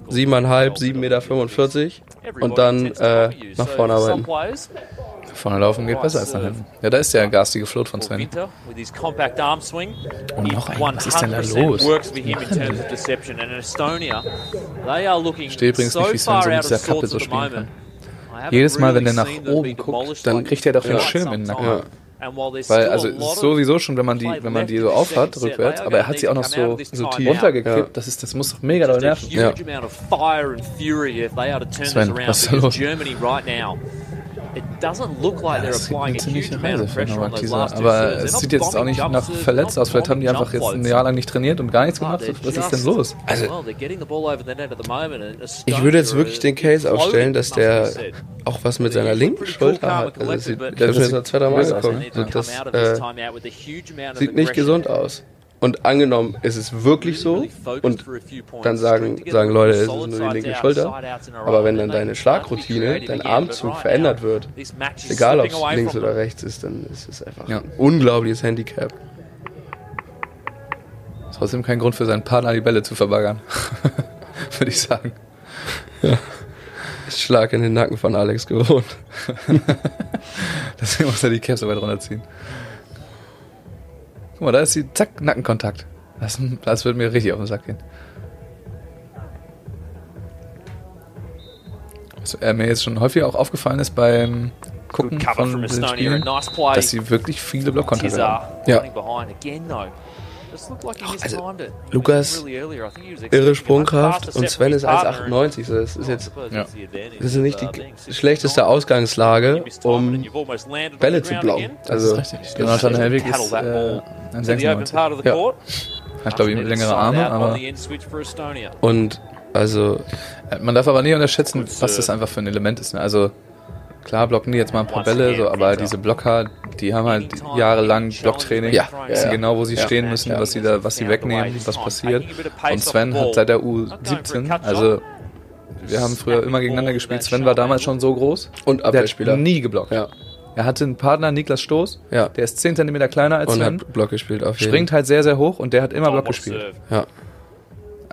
siebeneinhalb, sieben Meter 45 und dann äh, nach vorne arbeiten. Vorne laufen geht besser als nach hinten. Ja, da ist der garstige Float von Sven. Und noch ein, was ist denn da los? Verstehe übrigens nicht, wie Sven so mit dieser Kappe so spielen kann. Jedes Mal, wenn der nach oben guckt, dann kriegt er doch den Schirm in den Nacken. Ja. Weil, also, sowieso schon, wenn man die, wenn man die so aufhat, rückwärts, aber er hat sie auch noch so, so tief runtergekippt. Ja. Das ist, das muss doch mega doll nerven. Ja. Sven, was ist da los? Das ist eine ziemliche Reise für Novak Tisa. Aber es sieht jetzt auch nicht nach verletzt aus. Vielleicht haben die einfach jetzt ein Jahr lang nicht trainiert und gar nichts gemacht. Was ist denn los? Also, Ich würde jetzt wirklich den Case aufstellen, dass der auch was mit seiner linken Schulter hat. Also das sieht, habe mir das noch zwei, drei Mal. Und das äh, sieht nicht gesund aus. Und angenommen, ist es wirklich so und dann sagen, sagen Leute, es ist nur die linke Schulter. Aber wenn dann deine Schlagroutine, dein Armzug verändert wird, egal ob es links oder rechts ist, dann ist es einfach Ja. ein unglaubliches Handicap. Trotzdem kein Grund für seinen Partner, die Bälle zu verbaggern. (laughs) Würde ich sagen. Ich Schlag in den Nacken von Alex gewohnt. (laughs) Deswegen muss er die Caps so weit runterziehen. Guck mal, da ist die, zack, Nackenkontakt. Das, das würde mir richtig auf den Sack gehen. Was mir jetzt schon häufig auch aufgefallen ist beim Gucken von den Spielen, dass sie wirklich viele Blockkontakte haben. Ja. Also, Lukas, Irre Sprungkraft und Sven ist 1,98. So, Das ist jetzt Ja. das ist nicht die schlechteste Ausgangslage, um Bälle zu blocken. Also, richtig. Jonathan Helwig ist äh, ein 96. Ja. Hat, glaube ich, längere Arme, aber und also Äh, Man darf aber nie unterschätzen, was das einfach für ein Element ist. Ne? Also klar blocken die jetzt mal ein paar Bälle, so, aber diese Blocker, die haben halt jahrelang Blocktraining, Ja, wissen ja, genau, wo sie ja. stehen müssen, was sie da, was sie wegnehmen, was passiert. Und Sven hat seit der U17, also wir haben früher immer gegeneinander gespielt. Sven war damals schon so groß, und der hat Abwehrspieler. nie geblockt. Ja, Er hatte einen Partner, Niklas Stoß, ja. der ist 10 cm kleiner als Und Sven, hat Block gespielt auf jeden springt halt sehr, sehr hoch und der hat immer Block gespielt. Ja.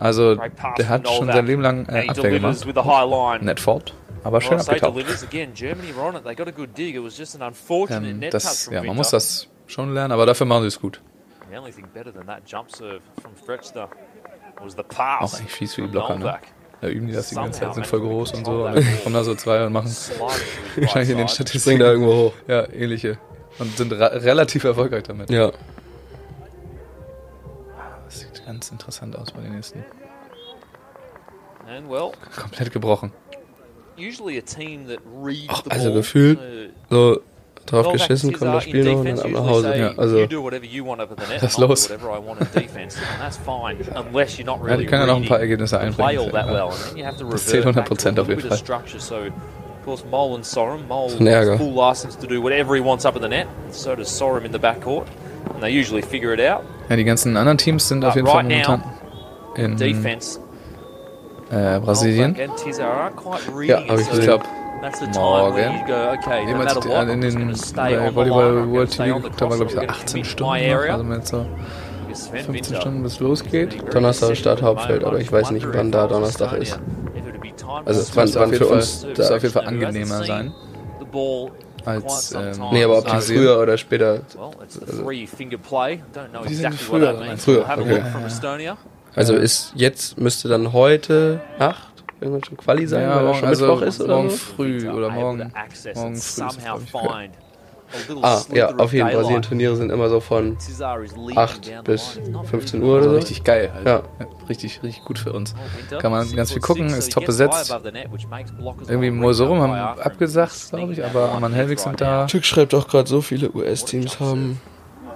Also der hat schon sein Leben lang äh, Abwehr gemacht. Net fault, aber schön abgetaucht. Ähm, das, ja, man muss das schon lernen, aber dafür machen sie es gut. Auch eigentlich fies für die Blocker, ne? Da üben die das die ganze Zeit, sind voll groß und so. Und dann (laughs) kommen da so zwei und machen (laughs) (laughs) wahrscheinlich in den Springt da Statistiken irgendwo hoch. ja, ähnliche. Und sind relativ erfolgreich damit. Ja. Das sieht ganz interessant aus bei den nächsten. And well, Komplett gebrochen. Ach, also gefühlt So drauf geschissen, kommt das Spiel noch und dann ab nach Hause. Ja, also you do whatever you want up at the net, Was and I'll los? do whatever I want in defense, and that's fine, unless you're not Ja, really die können ja noch ein paar Ergebnisse einbringen. all that Ja. well, and then you have to Das zählt revert back to a 100% auf jeden Fall. structure. So, of course, Mole and Sorum, Mole ein Ärger. has full license to do whatever he wants up at the net, so does Sorum in the backcourt, and they usually figure it out. Ja, die ganzen anderen Teams sind auf jeden Fall right now, momentan in Defense, äh, Brasilien. Ja, reading hab it, ich gesehen. Ich glaube, Morgen. jemals what, in den bei. Volleyball World TV geguckt, cross. glaube ich so I'm gonna 18 commit Stunden. noch. Also jetzt so Because Sven 15 Winter Stunden bis is losgeht. Donnerstag Start Hauptfeld, aber ich weiß nicht, wann da Donnerstag ist. Also for wann, für uns müsste auf jeden Fall angenehmer sein als, ähm. Nee, aber ob die Asien. früher oder später. Know Die sind früher. Früher, okay. Also ist jetzt müsste dann heute Nacht irgendwann schon Quali sein, Ja, weil morgen, schon also Mittwoch ist oder morgen so? früh oder morgen. morgen früh Ah, ja, auf jeden Fall. Brasilien Turniere sind immer so von Tizar is leading 8 down the bis line. It's not 15 very Uhr oder so. Richtig geil. Halt. Ja. Richtig, richtig gut für uns. Kann man ganz viel gucken, ist so top besetzt. Irgendwie all Mosorum ring haben abgesagt, glaube ich, aber line Helwig sind da. Tück schreibt auch gerade so viele US-Teams haben.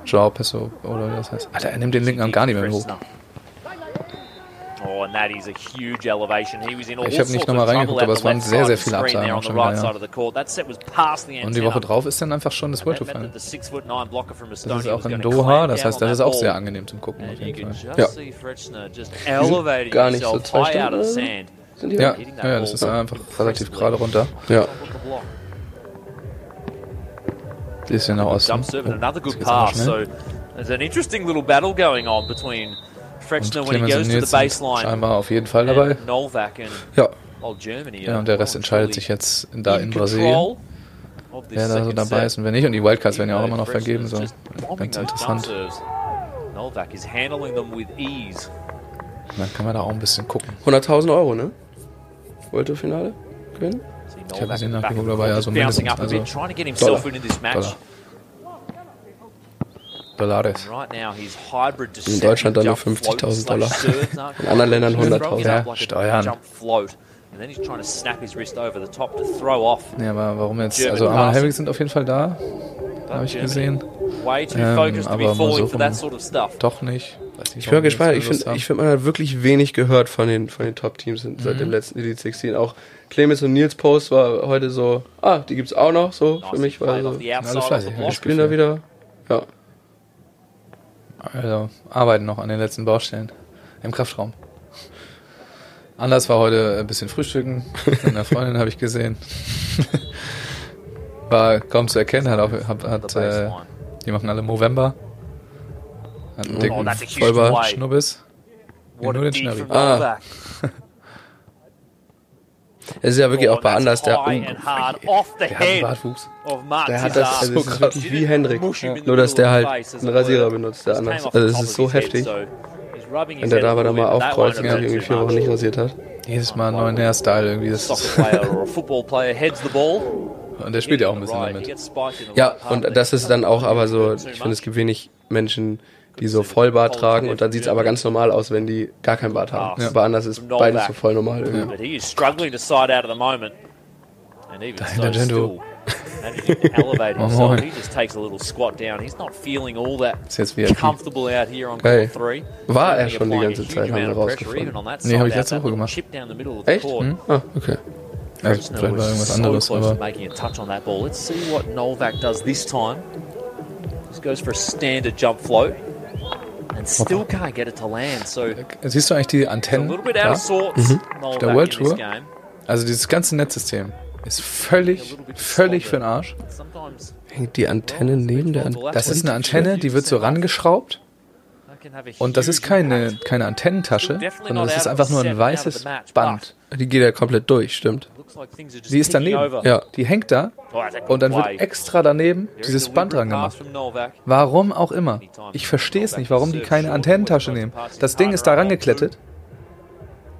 Joao Pesso oder wie das heißt. Alter, er nimmt den linken Arm gar nicht mehr hoch. Oh, and that is a huge elevation. He was in all Ich hab nicht sorts noch mal of trouble reingeguckt, aber es waren sehr, sehr viele Absagen there on auch the schon right wieder, ja. side of the court. That set was past the Und die Woche drauf ist dann einfach schon das World Final. that the 6'9" blocker from Das ist auch in Doha, das heißt, das ist auch sehr angenehm zum Gucken auf jeden Fall. Ja. gar nicht so zwei Stunden. Sind die Ja, ja, ja, das ist einfach relativ gerade runter. Ja. the block. Bisschen nach Osten. Geht's aber pass. So schnell. there's an interesting little battle going on between Und Clemens scheinbar auf jeden Fall dabei. Ja. Ja, und der Rest entscheidet sich jetzt da in Brasilien, wer da so dabei ist und wer nicht. Und die Wildcards werden ja auch immer noch vergeben, so ganz interessant. jump serves. Novak is handling them with ease. Dann kann man da auch ein bisschen gucken. 100.000 Euro, ne? Tour Finale gewinnen? See hab Novak gesehen, aber forth, ja, so mindestens, also Dollar. Dollar. In Deutschland dann nur jump float 50.000 Dollar. In anderen Ländern quite- 100.000. He's up like a Steuern. Ja, aber warum jetzt? Also passing. Helwig sind auf jeden Fall da, habe ich gesehen. Ähm, aber stuff. Doch nicht. Nicht, Ich bin gespannt. Ich finde, ich find, man hat wirklich wenig gehört von den, von den Top-Teams seit Mhm. dem letzten Elite 16. Auch Clemens und Nils Post war heute so, ah, die gibt's auch noch, so für mich, weil played so, of fleißig, the ja, die spielen da wieder. Ja. Also arbeiten noch an den letzten Baustellen im Kraftraum. Anders war heute ein bisschen Frühstücken. Mit einer Freundin habe ich gesehen. (laughs) War kaum zu erkennen, hat, auch, hat, hat äh, die machen alle Movember. Hat einen dicken Oh, a huge Vollbart. Schnubbis. Nur den Schnurri. Ah. Es ist ja wirklich Oh, auch bei Anders, der, the Der hat einen Bartwuchs. der hat das, also es ist wirklich wie Hendrik. In the Nur, dass der halt einen Rasierer benutzt, der anders. Also es ist so heftig. Wenn der da aber dann mal aufkreuzt und irgendwie vier Wochen nicht rasiert hat. Jedes Mal einen neuen Hairstyle irgendwie. Das ball. und der spielt ja auch ein bisschen damit. Ja, und das ist dann auch aber so, ich finde, es gibt wenig Menschen, die so Vollbart tragen und dann sieht es aber ganz normal aus, wenn die gar kein Bart haben. Ja. Aber anders ist beides so voll normal irgendwie. But he is struggling to side out at the moment. And even so, Dahinter Jendo. elevate (laughs) Oh, himself. He just takes a little squat down. He's not feeling all that Ist jetzt VIP. comfortable out here on Geil. court three. War er schon die ganze Zeit, haben wir rausgefunden. Nee, hab ich letzte Woche gemacht. Echt? court. Ah, okay. Ja, vielleicht war was irgendwas anderes, aber making a touch on that ball. Let's see what Novak does this time. This goes for a standard jump float. And still can't get it to land. So a siehst du eigentlich die Antennen? little bit out da? of sorts. Novak Der World Tour? Also dieses ganze Netzsystem ist völlig, völlig für den Arsch. Hängt die Antenne neben der Antenne? Das ist eine Antenne, die wird so rangeschraubt that can have a und das ist keine, keine Antennentasche, sondern das ist einfach nur ein weißes Band. Die geht ja komplett durch, stimmt. Die ist daneben. Ja. Die hängt da Oh, und dann wird extra daneben dieses Band dran gemacht. Warum auch immer. Ich verstehe es nicht, warum die keine Antennentasche nehmen. Das Ding ist da rangeklettet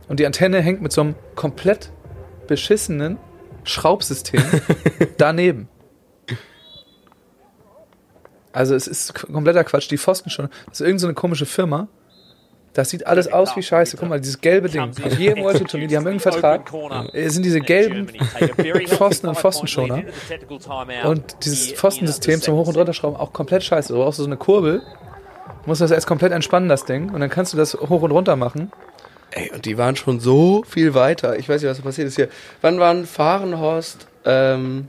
und die Antenne hängt mit so einem komplett beschissenen Schraubsystem (laughs) daneben. Also es ist kompletter Quatsch. Die Pfosten schon. Das ist irgendeine so eine komische Firma. Das sieht alles aus wie Scheiße. Guck mal, dieses gelbe Ding. Auf jedem World Turnier, die haben irgendeinen Vertrag. Es sind diese gelben (laughs) Pfosten und Pfostenschoner. Und dieses Pfostensystem zum Hoch- und Runterschrauben auch komplett scheiße. Du brauchst so eine Kurbel, musst das erst komplett entspannen, das Ding. Und dann kannst du das hoch und runter machen. Ey, und die waren schon so viel weiter. Ich weiß nicht, was passiert ist hier. Wann waren Fahrenhorst, ähm,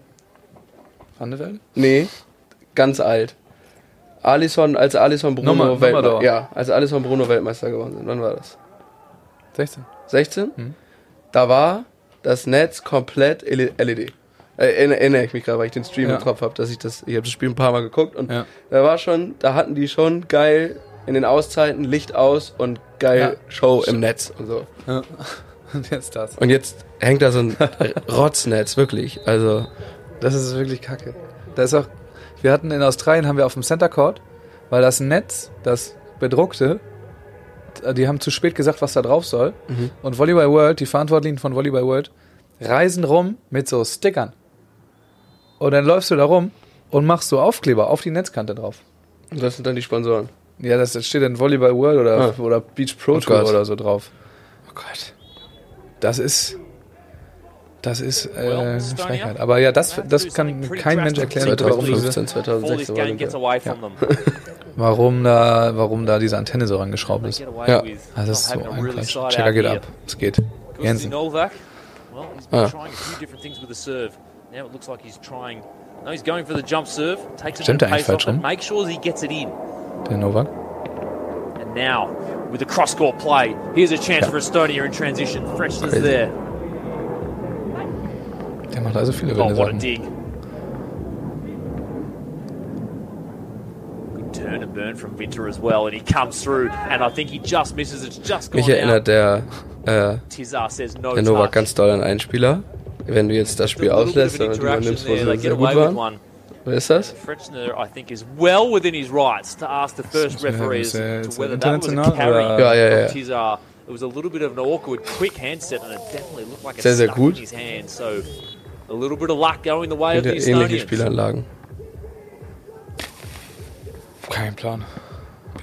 Van de Velde? nee, ganz alt. Alisson, als Alisson Bruno Nummer- Weltmeister, Nummerdauer. ja, als Alisson Bruno Weltmeister geworden sind. Wann war das? 16. 16? Hm. Da war das Netz komplett LED. Äh, erinnere erinnere ich mich gerade, weil ich den Stream Ja. im Kopf habe, dass ich das, ich habe das Spiel ein paar Mal geguckt und Ja. da war schon, da hatten die schon geil in den Auszeiten Licht aus und geil Ja. Show im Netz und so. Ja. (laughs) Und jetzt das. Und jetzt hängt da so ein Rotznetz, wirklich. Also, Das ist wirklich kacke. Da ist auch, wir hatten in Australien, haben wir auf dem Center Court, weil das Netz, das bedruckte, die haben zu spät gesagt, was da drauf soll. Und Volleyball World, die Verantwortlichen von Volleyball World, reisen rum mit so Stickern. Und dann läufst du da rum und machst so Aufkleber auf die Netzkante drauf. das sind dann die Sponsoren. Ja, das steht dann Volleyball World oder, Ah. oder Beach Pro Oh Tour Gott. oder so drauf. Oh Gott. Das ist. Das ist äh, eine Frechheit. Aber ja, das, das kann kein Mensch erklären, to warum, diese, 2015, before 2016 this war game gets das. away from them. (laughs) warum, da, warum da diese Antenne so rangeschraubt ist. Ja. Also das ist so ein Quatsch. Checker geht ab. Es geht. Jensen. Ah. trying a few different things with the serve. Now it looks like he's trying. No, he's going for the jump serve, takes it Stimmt to er eigentlich falsch rum? makes sure he gets it in. Der Novak. And now, with the cross-court play, here's a chance for Estonia in transition. Freshness there. Der macht also viele Oh, wilde what a Sachen. dig. Good turn and burn from Winter as well, and he comes through, and I think he just misses. It's just gone Mich erinnert der, äh, Tizar says no der Novak ganz doll an einen Spieler. Wenn du jetzt das Spiel auslässt und interaction übernimmst, wo sie sehr gut waren. one. Wer ist das? Frechner, I think, is well within his rights to ask the first Ist er- referees ist er- to ist er whether that was a international oder- Ja, ja, ja. from Tizar. It was a little bit of an awkward, quick handset, and it definitely looked like it Sehr, sehr gut. A little bit of luck going the way of the Ähnliche ähnliche. Spielanlagen. Kein Plan.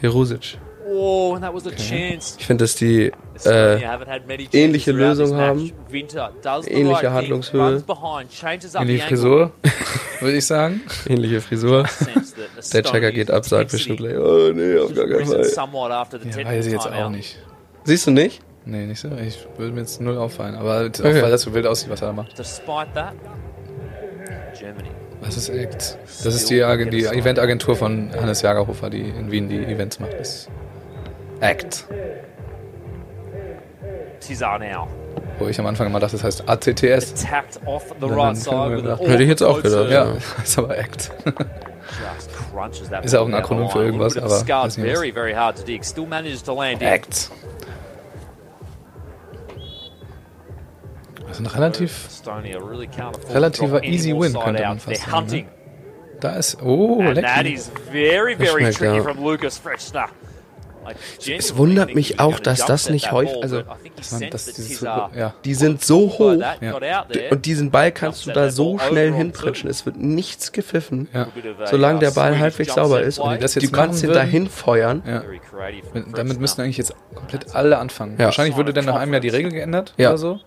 Perusic. Oh, and that was a chance. Ich finde, dass die äh, ähnliche Lösung haben. Ähnliche Handlungshöhe. angle. Frisur, würde ich sagen. (laughs) ähnliche Frisur. Der Checker geht ab, sagt bestimmt gleich, oh nee, auf gar keinen Fall. Ja, weiß ich jetzt auch nicht. Siehst du nicht? Nee, nicht so. Ich würde mir jetzt null auffallen. Aber auch Okay. weil das so wild aussieht, was er da macht. Despite that, Germany. Was ist Act? Das ist die, die Eventagentur von Hannes Jagerhofer, die in Wien die Events macht. Das ist Act. Wo ich am Anfang immer dachte, das heißt nach- Hätte ich jetzt auch gedacht. Ja, (laughs) ist aber Act. Ist ja auch ein Akronym für irgendwas, aber scarred, Act. Also ein relativ. Relativer easy win, könnte man fast sagen, hunting. Da ist. Oh, And leck. that is very, very schmeckt, tricky ja. from Lucas Frechner. I genuinely Es wundert mich auch, dass das nicht that häufig- ball, also, he Man, das, that dieses, ja. Die sind so hoch Ja. und diesen Ball kannst du da so ball schnell hinpritschen. Es wird nichts gepfiffen. Ja. Solange uh, der Ball Swedish halbwegs sauber ist und das du jetzt kannst machen ihn dahin feuern. Ja. Damit müssten eigentlich jetzt komplett alle anfangen. Ja. Wahrscheinlich würde dann nach einem Jahr die Regel geändert Ja. oder so.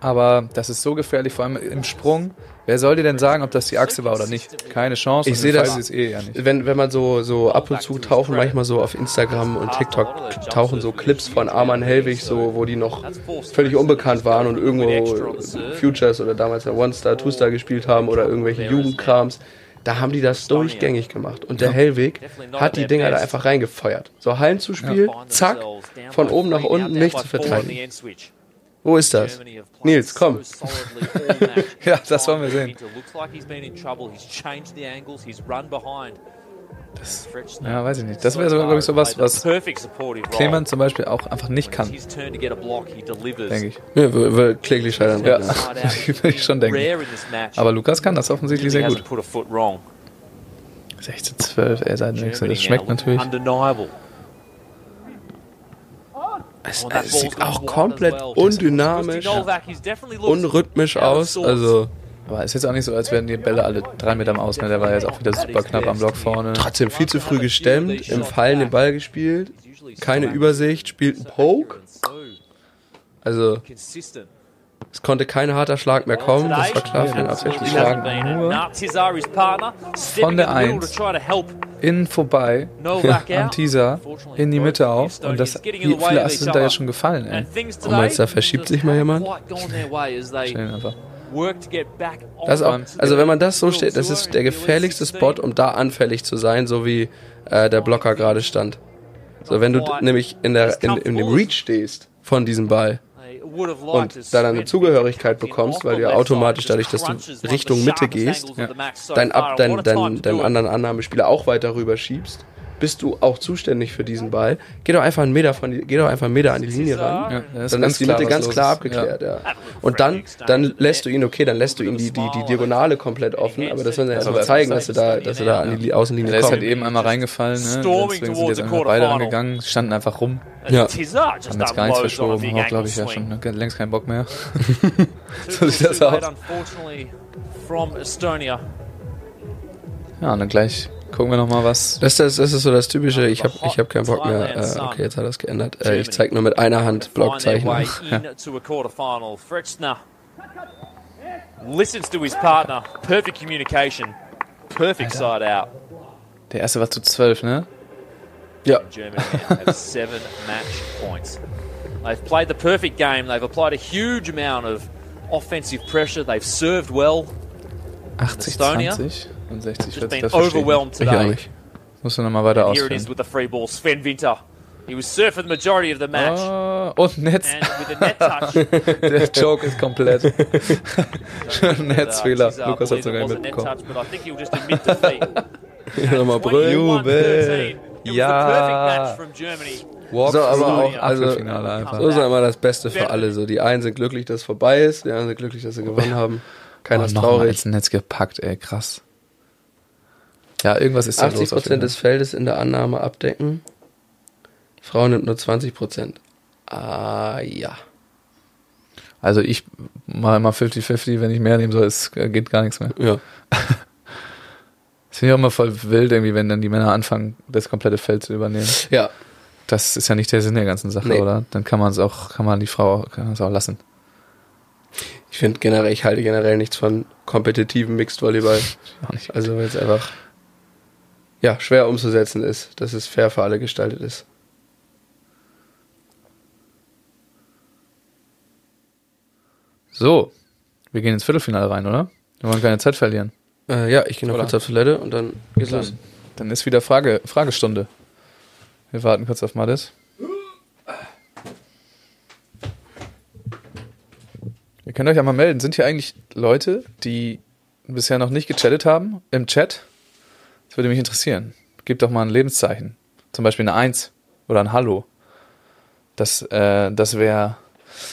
Aber das ist so gefährlich, vor allem im Sprung. Wer soll dir denn sagen, ob das die Achse war oder nicht? Keine Chance. Ich sehe das- es eh ja nicht. Wenn, wenn man so, so ab und zu tauchen, manchmal so auf Instagram und TikTok tauchen so Clips von Arman Helwig, so, wo die noch völlig unbekannt waren und irgendwo Futures oder damals ja One Star, Two Star gespielt haben oder irgendwelche Jugendkrams. Da haben die das durchgängig gemacht. Und der Hellweg hat die Dinger da einfach reingefeuert. So Hallenzuspiel, zack, von oben nach unten, nicht zu verteidigen. Wo ist das? Nils, komm. (laughs) Ja, das wollen wir sehen. Ja, weiß ich nicht. Das wäre sogar, glaube ich, sowas, was Clement zum Beispiel auch einfach nicht kann, denke ich. Ja, will kläglich scheitern. Ja, (laughs) würde ich schon denken. Aber Lukas kann das offensichtlich sehr gut. 16, 12, er seid nächster. Das schmeckt natürlich. Es, es sieht auch komplett undynamisch, unrhythmisch aus. Also, Aber ist jetzt auch nicht so, als wären die Bälle alle drei Meter am Aus. Ne? Der war jetzt auch wieder super knapp am Block vorne. Trotzdem viel zu früh gestemmt, im Fallen den Ball gespielt, keine Übersicht, spielt einen Poke. Also. Es konnte kein harter Schlag mehr kommen, das war klar für den Abwehrspieler. schlagen nur von der Eins. Innen vorbei, (laughs) am Teaser, in die Mitte auf. Und das, wie viele Asse sind da jetzt schon gefallen, ey. Und meinst du, da verschiebt sich mal jemand? Schön einfach. Das auch, also wenn man das so steht, das ist der gefährlichste Spot, um da anfällig zu sein, so wie äh, der Blocker gerade stand. So, wenn du nämlich in, der, in, in dem Reach stehst von diesem Ball und da dann eine Zugehörigkeit bekommst, weil du ja automatisch dadurch, dass du Richtung Mitte gehst, dein, Ab, dein, dein, deinen anderen Annahmespieler auch weiter rüber schiebst, bist du auch zuständig für diesen Ball. Geh doch einfach einen Meter von die, geh doch einfach einen Meter an die Linie ran. Ja, das ist dann ganz die Mitte ganz klar abgeklärt, ja. Und dann, dann lässt du ihn, okay, dann lässt du ihn die, die, die Diagonale komplett offen, aber das soll ja erst mal zeigen, dass du da, dass du da an die Außenlinie Der ist halt eben einmal reingefallen, ne? Deswegen sind jetzt beide angegangen, standen einfach rum, Ja. haben jetzt gar nichts verschoben, auch glaube ich ja schon, ne? längst keinen Bock mehr. (laughs) so sieht das aus. From Estonia. Ja, und dann gleich gucken wir nochmal was. Das, das, das ist so das typische, ich habe ich hab keinen Bock mehr. Äh, okay, jetzt hat er es geändert. Äh, ich zeig nur mit einer Hand Blockzeichen. (laughs) into a quarterfinal. Frexner listens to his partner. Perfect communication. Perfect side out. Der erste war zu zwölf, ne? Ja, Germany have seven (laughs) match points. They've played the perfect game. They've applied a huge amount of offensive pressure. They've served well. 80, Estonia? 20 und 60, Just 40. been Das verstehe ich. overwhelmed ich auch today. nicht. Musst du nochmal weiter Here it is ausführen. with the free ball. Sven Winter. He was served for the majority of the match. Oh, und Netz. And with a net touch, (laughs) Der Joke ist komplett. (laughs) Schon Netzfehler. uh, Lukas hat sogar mitbekommen. (laughs) Nochmal brüllen. 21-13. It was Ja. Walk So, aber auch, also, Achtelfinale einfach. so ist immer das Beste für alle. So, die einen sind glücklich, dass es vorbei ist, die anderen sind glücklich, dass sie gewonnen haben. Keiner Oh, ist nochmal traurig. ins Netz gepackt, ey, krass. Ja, irgendwas ist da los. 80 auf jeden Prozent des Fall. Feldes in der Annahme abdecken. Frau nimmt nur 20 Prozent. Ah, ja. Also ich mache immer 50-50, wenn ich mehr nehmen soll, es geht gar nichts mehr. Ja. (laughs) Das finde ich auch immer voll wild, irgendwie, wenn dann die Männer anfangen, das komplette Feld zu übernehmen. Ja. Das ist ja nicht der Sinn der ganzen Sache, Nee. oder? Dann kann man es auch, kann man die Frau, kann auch lassen. Ich finde generell, ich halte generell nichts von kompetitivem Mixed Volleyball. (laughs) Auch nicht. Also, weil es einfach, ja, schwer umzusetzen ist, dass es fair für alle gestaltet ist. So, wir gehen ins Viertelfinale rein, oder? Wir wollen keine Zeit verlieren. Äh, ja, ich gehe noch Oder? kurz auf Toilette und dann geht's los. Dann, ist wieder Frage, Fragestunde. Wir warten kurz auf Madis. Ihr könnt euch ja mal melden. Sind hier eigentlich Leute, die bisher noch nicht gechattet haben im Chat? Das würde mich interessieren. Gebt doch mal ein Lebenszeichen. Zum Beispiel eine Eins oder ein Hallo. Das, äh, das wäre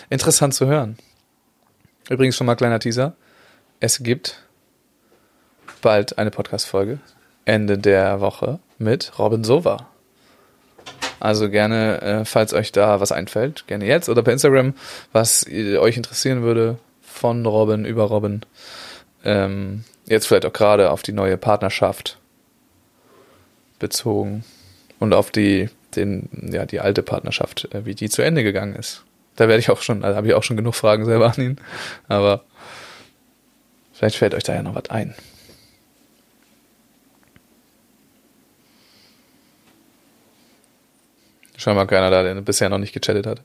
interessant zu hören. Übrigens schon mal kleiner Teaser. Es gibt bald eine Podcast-Folge. Ende der Woche mit Robin Sova. Also gerne, äh, falls euch da was einfällt, gerne jetzt oder per Instagram, was äh, euch interessieren würde von Robin über Robin. Ähm, jetzt vielleicht auch gerade auf die neue Partnerschaft bezogen und auf die, den, ja, die alte Partnerschaft, äh, wie die zu Ende gegangen ist. Da werde ich auch schon, da habe ich auch schon genug Fragen selber an ihn. Aber vielleicht fällt euch da ja noch was ein. Scheinbar keiner da, der bisher noch nicht gechattet hat.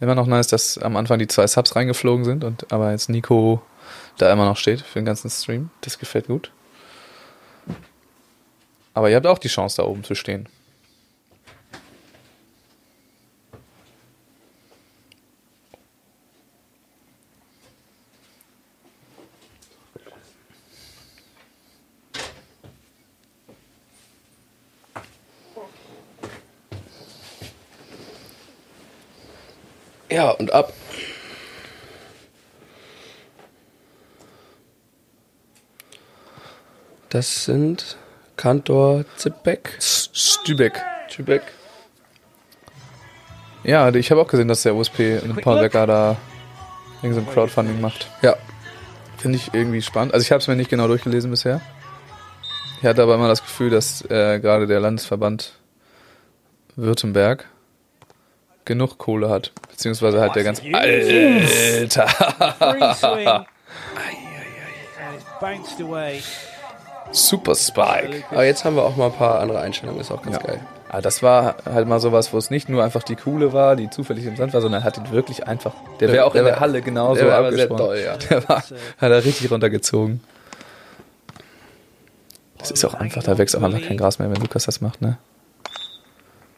Immer noch nice, dass am Anfang die zwei Subs reingeflogen sind und aber jetzt Nico da immer noch steht für den ganzen Stream. Das gefällt gut. Aber ihr habt auch die Chance, da oben zu stehen. Ja, und ab. Das sind Kantor Zipbeck. Stübeck. Zipbeck. Ja, ich habe auch gesehen, dass der USP mit Paul Becker da irgendein so ein Crowdfunding macht. Ja, Finde ich irgendwie spannend. Also ich habe es mir nicht genau durchgelesen bisher. Ich hatte aber immer das Gefühl, dass äh, gerade der Landesverband Württemberg genug Kohle hat. Beziehungsweise halt der ganz Alter. (laughs) Super Spike. Aber jetzt haben wir auch mal ein paar andere Einstellungen, ist auch ganz Ja. geil. Aber das war halt mal sowas, wo es nicht nur einfach die Kuhle war, die zufällig im Sand war, sondern hat ihn wirklich einfach. Der wäre auch Der in der Halle genauso der war sehr doll, ja. (laughs) Der war, hat er richtig runtergezogen. Das ist auch einfach, da wächst auch einfach kein Gras mehr, wenn Lukas das macht, ne?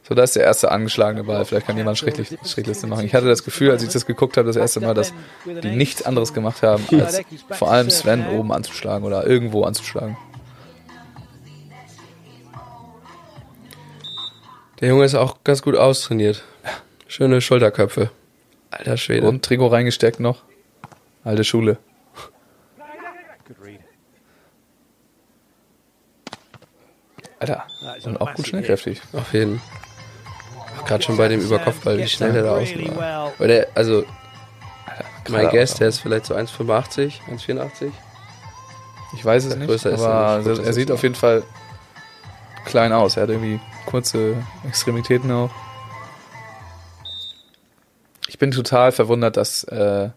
So, da ist der erste angeschlagene Ball. Vielleicht kann jemand Schräglich- Schrägliste machen. Ich hatte das Gefühl, als ich das geguckt habe, das erste Mal, dass die nichts anderes gemacht haben, als vor allem Sven oben anzuschlagen oder irgendwo anzuschlagen. Der Junge ist auch ganz gut austrainiert. Schöne Schulterköpfe. Alter Schwede. Und Trigo reingesteckt noch. Alte Schule. Good read. Alter, und auch gut schnellkräftig. Auf jeden. Gerade schon bei dem Überkopfball, wie schnell der da außen war. Weil der, also, mein Guess, der ist vielleicht so 1,85, 1,84. Ich weiß es nicht, größer ist er aber er das sieht auf jeden Fall klein aus. Er hat irgendwie kurze Extremitäten auch. Ich bin total verwundert, dass äh,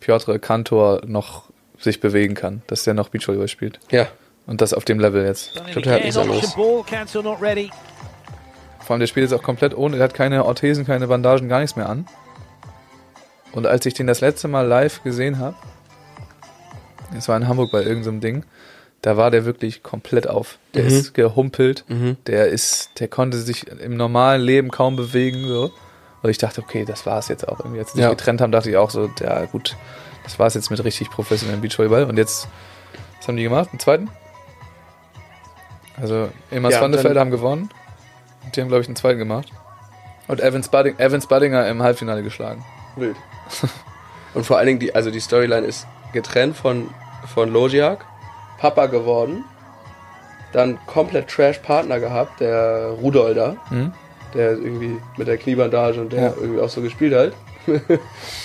Piotr Kantor noch sich bewegen kann, dass der noch Beachvolleyball spielt. Ja, Und das auf dem Level jetzt. Done it Total again. ist er Option los. Vor allem, der spielt jetzt auch komplett ohne, der hat keine Orthesen, keine Bandagen, gar nichts mehr an. Und als ich den das letzte Mal live gesehen habe, es war in Hamburg bei irgendeinem Ding, da war der wirklich komplett auf. Der Mhm. ist gehumpelt, Mhm. der ist, der konnte sich im normalen Leben kaum bewegen, so. Und ich dachte, okay, das war es jetzt auch irgendwie. Als sie sich Ja. getrennt haben, dachte ich auch so, ja gut, das war es jetzt mit richtig professionellem Beachvolleyball. Und jetzt, was haben die gemacht? Einen zweiten? Also, Emma Ja, haben gewonnen. Und die haben, glaube ich, einen zweiten gemacht. Und Evans, Budding, Evans Buddinger im Halbfinale geschlagen. Wild. Und vor allen Dingen, die, also die Storyline ist getrennt von, von Logiak, Papa geworden, dann komplett Trash-Partner gehabt, der Rudolder, Mhm. der irgendwie mit der Kniebandage und der Ja. irgendwie auch so gespielt hat. (laughs)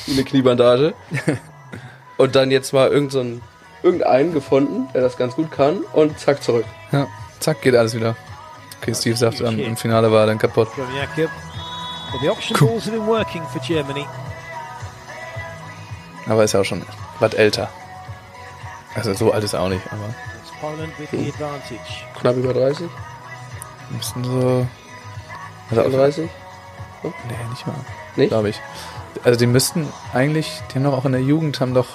Eine Kniebandage. (laughs) und dann jetzt mal irgend so ein, irgendeinen gefunden, der das ganz gut kann und zack zurück. Ja, zack, geht alles wieder. Okay, Steve sagt, ähm, im Finale war er dann kaputt. Germany. Aber ist ja auch schon was älter. Also so alt ist er auch nicht, aber advantage. Knapp über 30, müssen so. Also auf, 30. nee, nicht mal. Nicht? Glaube ich. Also die müssten eigentlich, die haben doch auch in der Jugend, haben doch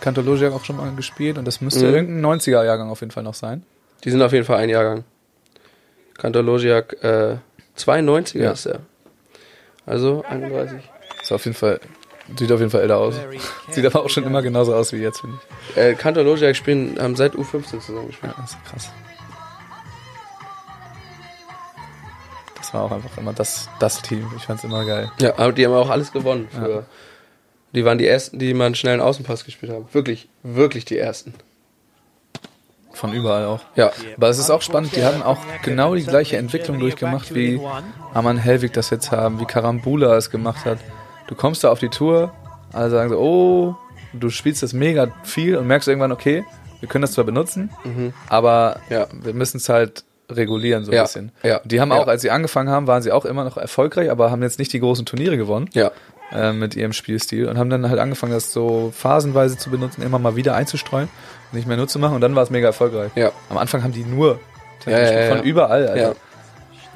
Kantologiak auch schon mal gespielt und das müsste Mhm. irgendein 90er-Jahrgang auf jeden Fall noch sein. Die sind auf jeden Fall ein Jahrgang. Kantologiak, äh, 92er Ja. ist er. Also 31. Ist auf jeden Fall, sieht auf jeden Fall älter aus. (laughs) Sieht aber auch schon immer genauso aus wie jetzt, finde ich. Äh, Kantologiak spielen, haben seit U15 zusammen gespielt. Ja, das ist krass. Das war auch einfach immer das, das Team. Ich fand's immer geil. Ja, aber die haben auch alles gewonnen. Für, Ja. Die waren die ersten, die mal einen schnellen Außenpass gespielt haben. Wirklich, wirklich die ersten. Von überall auch. Ja. Aber es ist auch spannend, die haben auch genau die gleiche Entwicklung durchgemacht, wie Arman Helwig das jetzt haben, wie Karambula es gemacht hat. Du kommst da auf die Tour, alle sagen so, oh, du spielst das mega viel und merkst irgendwann, okay, wir können das zwar benutzen, aber Ja. wir müssen es halt regulieren so ein Ja, bisschen. ja, Die haben auch, als sie angefangen haben, waren sie auch immer noch erfolgreich, aber haben jetzt nicht die großen Turniere gewonnen äh, mit ihrem Spielstil und haben dann halt angefangen, das so phasenweise zu benutzen, immer mal wieder einzustreuen, nicht mehr nur zu machen und dann war es mega erfolgreich. Am Anfang haben die nur von überall, Alter.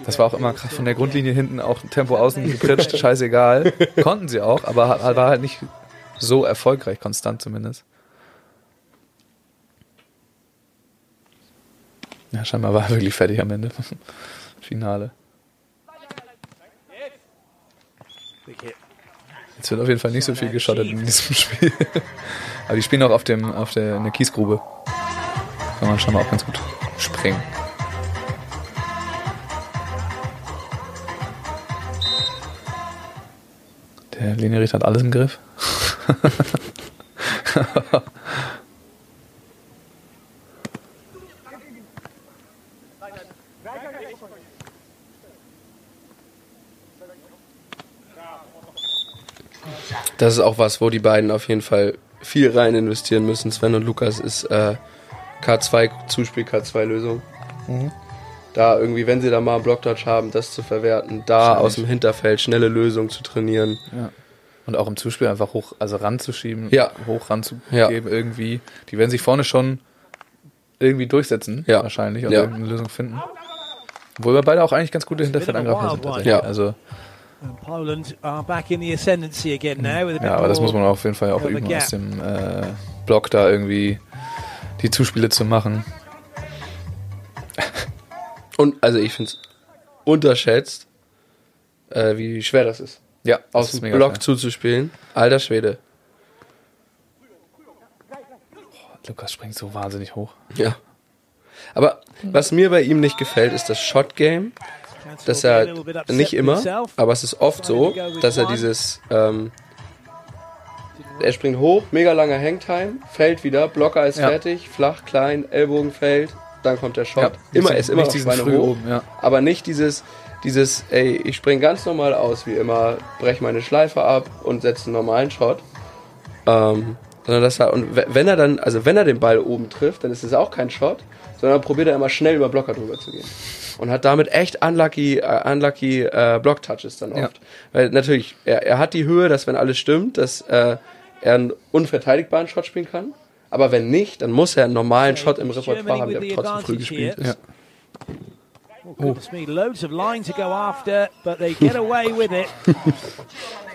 Das war auch immer von der Grundlinie hinten auch Tempo außen gepritscht, (laughs) scheißegal. Konnten sie auch, aber war halt nicht so erfolgreich, konstant zumindest. Ja, scheinbar war er wirklich fertig am Ende. (laughs) Finale. Jetzt wird auf jeden Fall nicht so viel geschottet in diesem (laughs) Spiel. Aber die spielen auch auf dem, auf der, in der Kiesgrube. Kann man schon mal auch ganz gut springen. Der Linienrichter hat alles im Griff. Das ist auch was, wo die beiden auf jeden Fall viel rein investieren müssen, Sven und Lukas, ist äh, K2, Zuspiel K2-Lösung. Mhm. Da irgendwie, wenn sie da mal einen Blocktouch haben, das zu verwerten, da aus dem Hinterfeld schnelle Lösungen zu trainieren. Ja. Und auch im Zuspiel einfach hoch, also ranzuschieben, Ja. hoch ranzugeben Ja. irgendwie. Die werden sich vorne schon irgendwie durchsetzen, Ja. wahrscheinlich, und Ja. irgendeine Lösung finden. Obwohl wir beide auch eigentlich ganz gute Hinterfeldangreifer sind. tatsächlich. Ja. Also, And Poland are back in the ascendancy again now with a bit ja, aber das muss man auf jeden Fall auch üben, aus dem äh, Block da irgendwie die Zuspiele zu machen. Und also ich finde es unterschätzt, äh, wie schwer das ist. Ja, Aus dem Block schwer. zuzuspielen. Alter Schwede. Lukas springt so wahnsinnig hoch. Ja. Aber was mir bei ihm nicht gefällt, ist das Shot-Game. Dass er nicht immer, aber es ist oft so, dass er dieses, ähm, er springt hoch, mega langer Hangtime, fällt wieder, Blocker ist Ja. fertig, flach, klein, Ellbogen fällt, dann kommt der Shot. Ja, immer ist immer diesen früh hoch, oben, ja. aber nicht dieses, dieses, ey, ich spring ganz normal aus wie immer, brech meine Schleife ab und setze einen normalen Shot. Ähm, sondern dass er, und we- wenn er dann, also wenn er den Ball oben trifft, dann ist es auch kein Shot, sondern probiert er immer schnell über Blocker drüber zu gehen. Und hat damit echt unlucky, äh, unlucky äh, Block-Touches dann oft. Ja. Weil natürlich, er, er hat die Höhe, dass wenn alles stimmt, dass äh, er einen unverteidigbaren Shot spielen kann. Aber wenn nicht, dann muss er einen normalen Shot im Repertoire haben, der trotzdem früh gespielt ist. Ja. Oh, goodness me, loads of line to go after, but they get away with it. (laughs)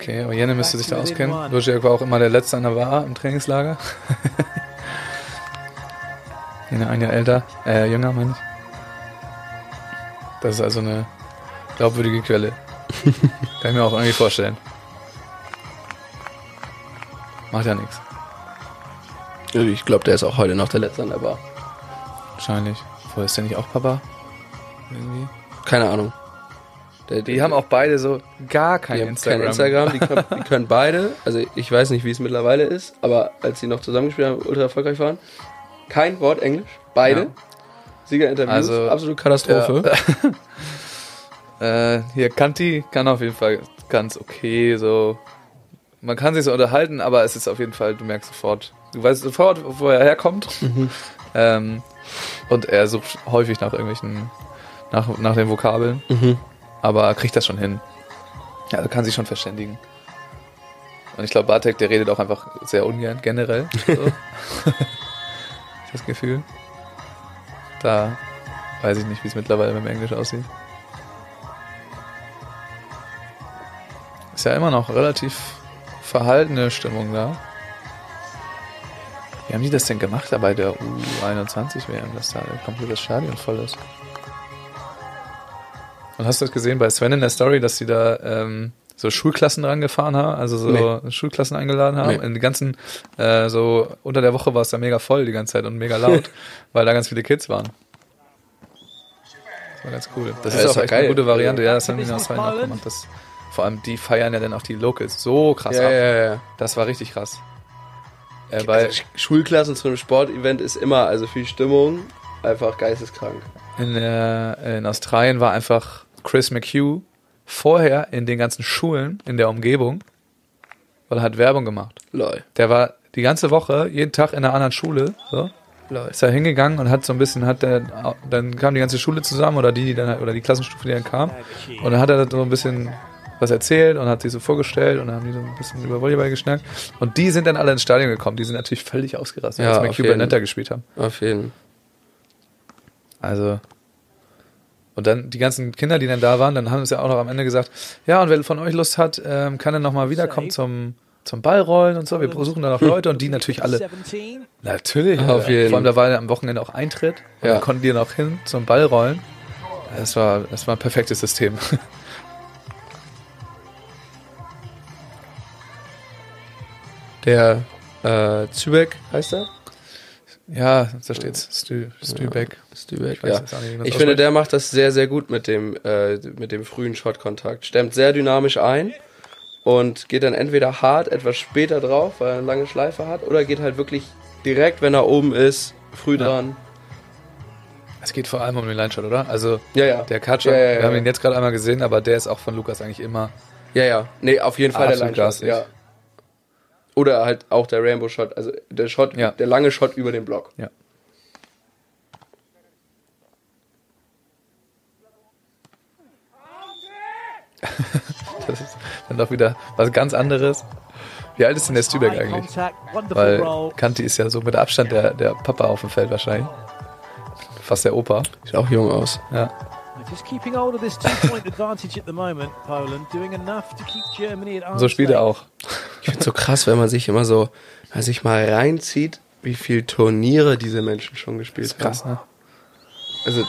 Okay, aber Jenne müsste sich da auskennen. Luciak war auch immer der Letzte an der Bar im Trainingslager. (laughs) Jenne ein Jahr älter, äh, jünger, meine ich. Das ist also eine glaubwürdige Quelle. (laughs) Kann ich mir auch irgendwie vorstellen. Macht ja nichts. Ich glaube, der ist auch heute noch der Letzte an der Bar. Wahrscheinlich. Vorher ist der nicht auch Papa? Irgendwie. Keine Ahnung. Der, Die haben auch beide so gar kein Die Instagram. kein Instagram, die können, (laughs) die können beide, also ich weiß nicht, wie es mittlerweile ist, aber als sie noch zusammengespielt haben, ultra erfolgreich waren, kein Wort Englisch, beide. Ja. Siegerinterviews, Also, absolute Katastrophe. (laughs) Äh, hier, Kanti kann auf jeden Fall ganz okay so. Man kann sich so unterhalten, aber es ist auf jeden Fall, du merkst sofort, du weißt sofort, wo er herkommt. Ähm, und er sucht häufig nach irgendwelchen, nach, nach den Vokabeln. Mhm. Aber er kriegt das schon hin. Ja, er kann sich schon verständigen. Und ich glaube, Bartek, der redet auch einfach sehr ungern, generell. So. (laughs) das Gefühl. Da weiß ich nicht, wie es mittlerweile mit dem Englisch aussieht. Ist ja immer noch relativ verhaltene Stimmung da. Wie haben die das denn gemacht da bei der U21 WM, dass da der komplette Stadion voll ist? Und hast du das gesehen bei Sven in der Story, dass sie da ähm, so Schulklassen dran gefahren haben, also so Schulklassen eingeladen haben? Nee. In die ganzen, äh, so unter der Woche war es da mega voll die ganze Zeit und mega laut, (laughs) weil da ganz viele Kids waren. Das war ganz cool. Das Ja, ist ist auch echt geil. eine gute Variante. Ja, das haben die in Australien auch gemacht. Das, vor allem die feiern ja dann auch die Locals so krass Ja, ab. ja, ja. Das war richtig krass. Äh, bei, Also, Schulklassen zu einem Sportevent ist immer, also viel Stimmung, einfach geisteskrank. in, äh, in Australien war einfach Chris McHugh vorher in den ganzen Schulen in der Umgebung, weil er hat Werbung gemacht. Lol. Der war die ganze Woche, jeden Tag in einer anderen Schule, so. Lol. Ist da hingegangen und hat so ein bisschen, hat der, dann kam die ganze Schule zusammen oder die, die dann, oder die Klassenstufe, die dann kam. Und dann hat er so ein bisschen was erzählt und hat sich so vorgestellt und dann haben die so ein bisschen über Volleyball geschnackt. Und die sind dann alle ins Stadion gekommen. Die sind natürlich völlig ausgerastet, Ja, als auf McHugh jeden. Bernetta gespielt haben. Auf jeden Also. Und dann die ganzen Kinder, die dann da waren, dann haben sie ja auch noch am Ende gesagt, ja, und wer von euch Lust hat, ähm, kann dann nochmal wiederkommen zum, zum Ballrollen und so. Wir suchen dann noch (laughs) Leute und die natürlich alle. 17. Natürlich. Auf äh, jeden. Vor allem, da war ja am Wochenende auch Eintritt. Und Ja. dann konnten die noch hin zum Ballrollen. Das war, das war ein perfektes System. Der äh, Zübeck heißt er? ja, da steht's. Stü, Stübeck. Stübeck, Ich weiß ja. Ich finde, der macht das sehr, sehr gut mit dem, äh, mit dem frühen Shotkontakt. Stemmt sehr dynamisch ein und geht dann entweder hart etwas später drauf, weil er eine lange Schleife hat, oder geht halt wirklich direkt, wenn er oben ist, früh Ja. dran. Es geht vor allem um den Line-Shot, oder? Also, Ja, ja. der Katscher, Ja, ja, ja. wir haben ihn jetzt gerade einmal gesehen, aber der ist auch von Lukas eigentlich immer Ja, ja. Nee, auf jeden Fall der Line garstig. ja. Oder halt auch der Rainbow Shot, also der Shot, Ja. der lange Shot über den Block. Ja. (laughs) das ist dann doch wieder was ganz anderes. Wie alt ist denn der Stübeck eigentlich? Weil. Kanti ist ja so mit Abstand der, der Papa auf dem Feld wahrscheinlich. Fast der Opa. Sieht auch jung aus. Ja. Just keeping hold of this two-point (laughs) advantage at the moment, Poland, doing enough to keep Germany at arm's So spielt er auch. Ich finde so krass, wenn man sich immer so, wenn man sich mal reinzieht, wie viele Turniere diese Menschen schon gespielt Krass, haben. ne? Also